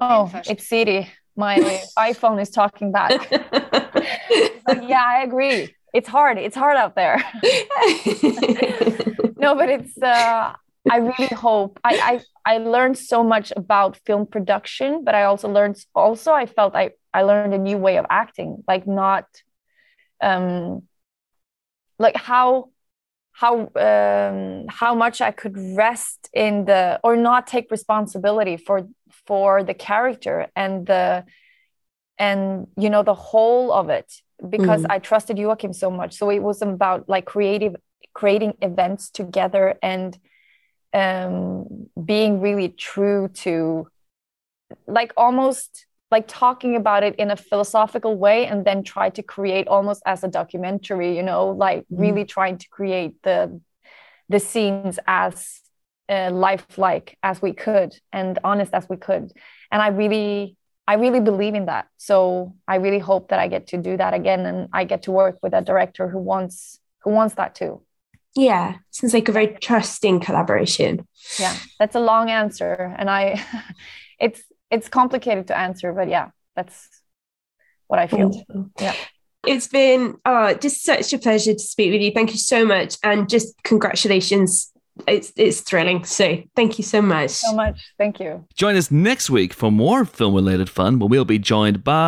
oh it's Siri my iPhone is talking back. <laughs> yeah, I agree. It's hard. It's hard out there. <laughs> no, but it's. Uh, I really hope. I, I I learned so much about film production, but I also learned. Also, I felt I I learned a new way of acting. Like not, um, like how how um, how much I could rest in the or not take responsibility for for the character and the and you know the whole of it because mm. I trusted Joachim so much. So it was about like creative creating events together and um, being really true to like almost like talking about it in a philosophical way and then try to create almost as a documentary you know like mm. really trying to create the the scenes as uh, lifelike as we could and honest as we could and i really i really believe in that so i really hope that i get to do that again and i get to work with a director who wants who wants that too yeah sounds like a very trusting collaboration yeah that's a long answer and i <laughs> it's it's complicated to answer, but yeah, that's what I feel. Wonderful. Yeah. It's been uh, just such a pleasure to speak with you. Thank you so much. And just congratulations. It's, it's thrilling. So thank you so much. So much. Thank you. Join us next week for more film related fun where we'll be joined by.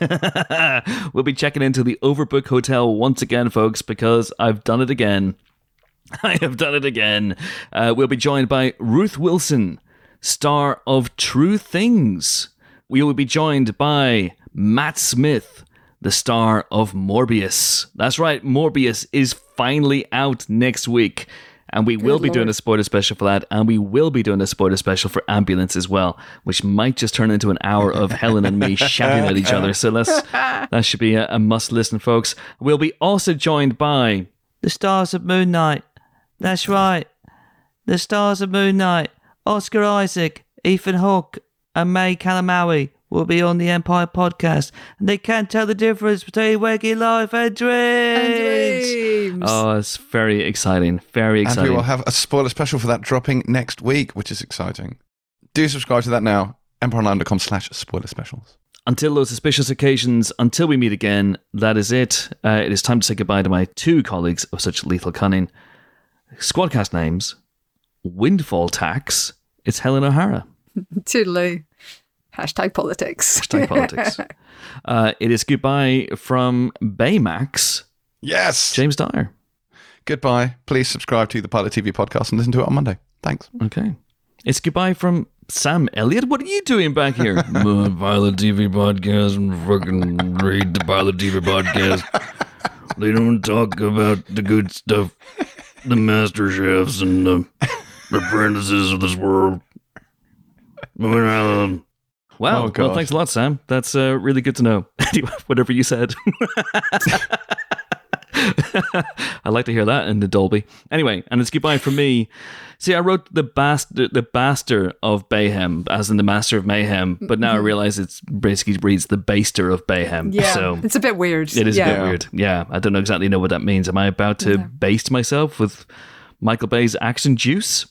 <laughs> we'll be checking into the Overbook Hotel once again, folks, because I've done it again. <laughs> I have done it again. Uh, we'll be joined by Ruth Wilson star of True Things. We will be joined by Matt Smith, the star of Morbius. That's right, Morbius is finally out next week. And we Good will be Lord. doing a spoiler special for that. And we will be doing a spoiler special for Ambulance as well, which might just turn into an hour of <laughs> Helen and me shouting at each other. So let's, <laughs> that should be a, a must listen, folks. We'll be also joined by The Stars of Moon Knight. That's right. The Stars of Moon Knight. Oscar Isaac, Ethan Hawke, and May Calamawy will be on the Empire podcast, and they can't tell the difference between waking life and dreams. and dreams. Oh, it's very exciting. Very exciting. And we will have a spoiler special for that dropping next week, which is exciting. Do subscribe to that now. EmpireOnline.com slash spoiler specials. Until those suspicious occasions, until we meet again, that is it. Uh, it is time to say goodbye to my two colleagues of such lethal cunning. Squadcast names windfall tax, it's Helen O'Hara. <laughs> Toodaloo. Hashtag politics. Hashtag politics. <laughs> uh, it is goodbye from Baymax. Yes. James Dyer. Goodbye. Please subscribe to the Pilot TV podcast and listen to it on Monday. Thanks. Okay. It's goodbye from Sam Elliott. What are you doing back here? <laughs> The Pilot TV podcast and fucking read the Pilot TV podcast. <laughs> they don't talk about the good stuff, the master chefs and the apprentices of this world. Moving around. Wow. Oh, well, thanks a lot, Sam. That's uh, really good to know. <laughs> Whatever you said. <laughs> I like to hear that in the Dolby. Anyway, and it's goodbye from me. See, I wrote the bast the baster of Bayhem, as in the master of mayhem, but now I mm-hmm. realize it's basically reads the baster of Bayhem. Yeah, so it's a bit weird. It is yeah. a bit weird. Yeah, I don't know exactly know what that means. Am I about to yeah. baste myself with Michael Bay's action juice?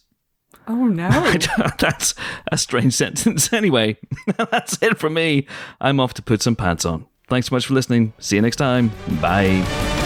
Oh no. <laughs> that's a strange sentence. <laughs> Anyway, <laughs> that's it from me. I'm off to put some pants on. Thanks so much for listening. See you next time. Bye.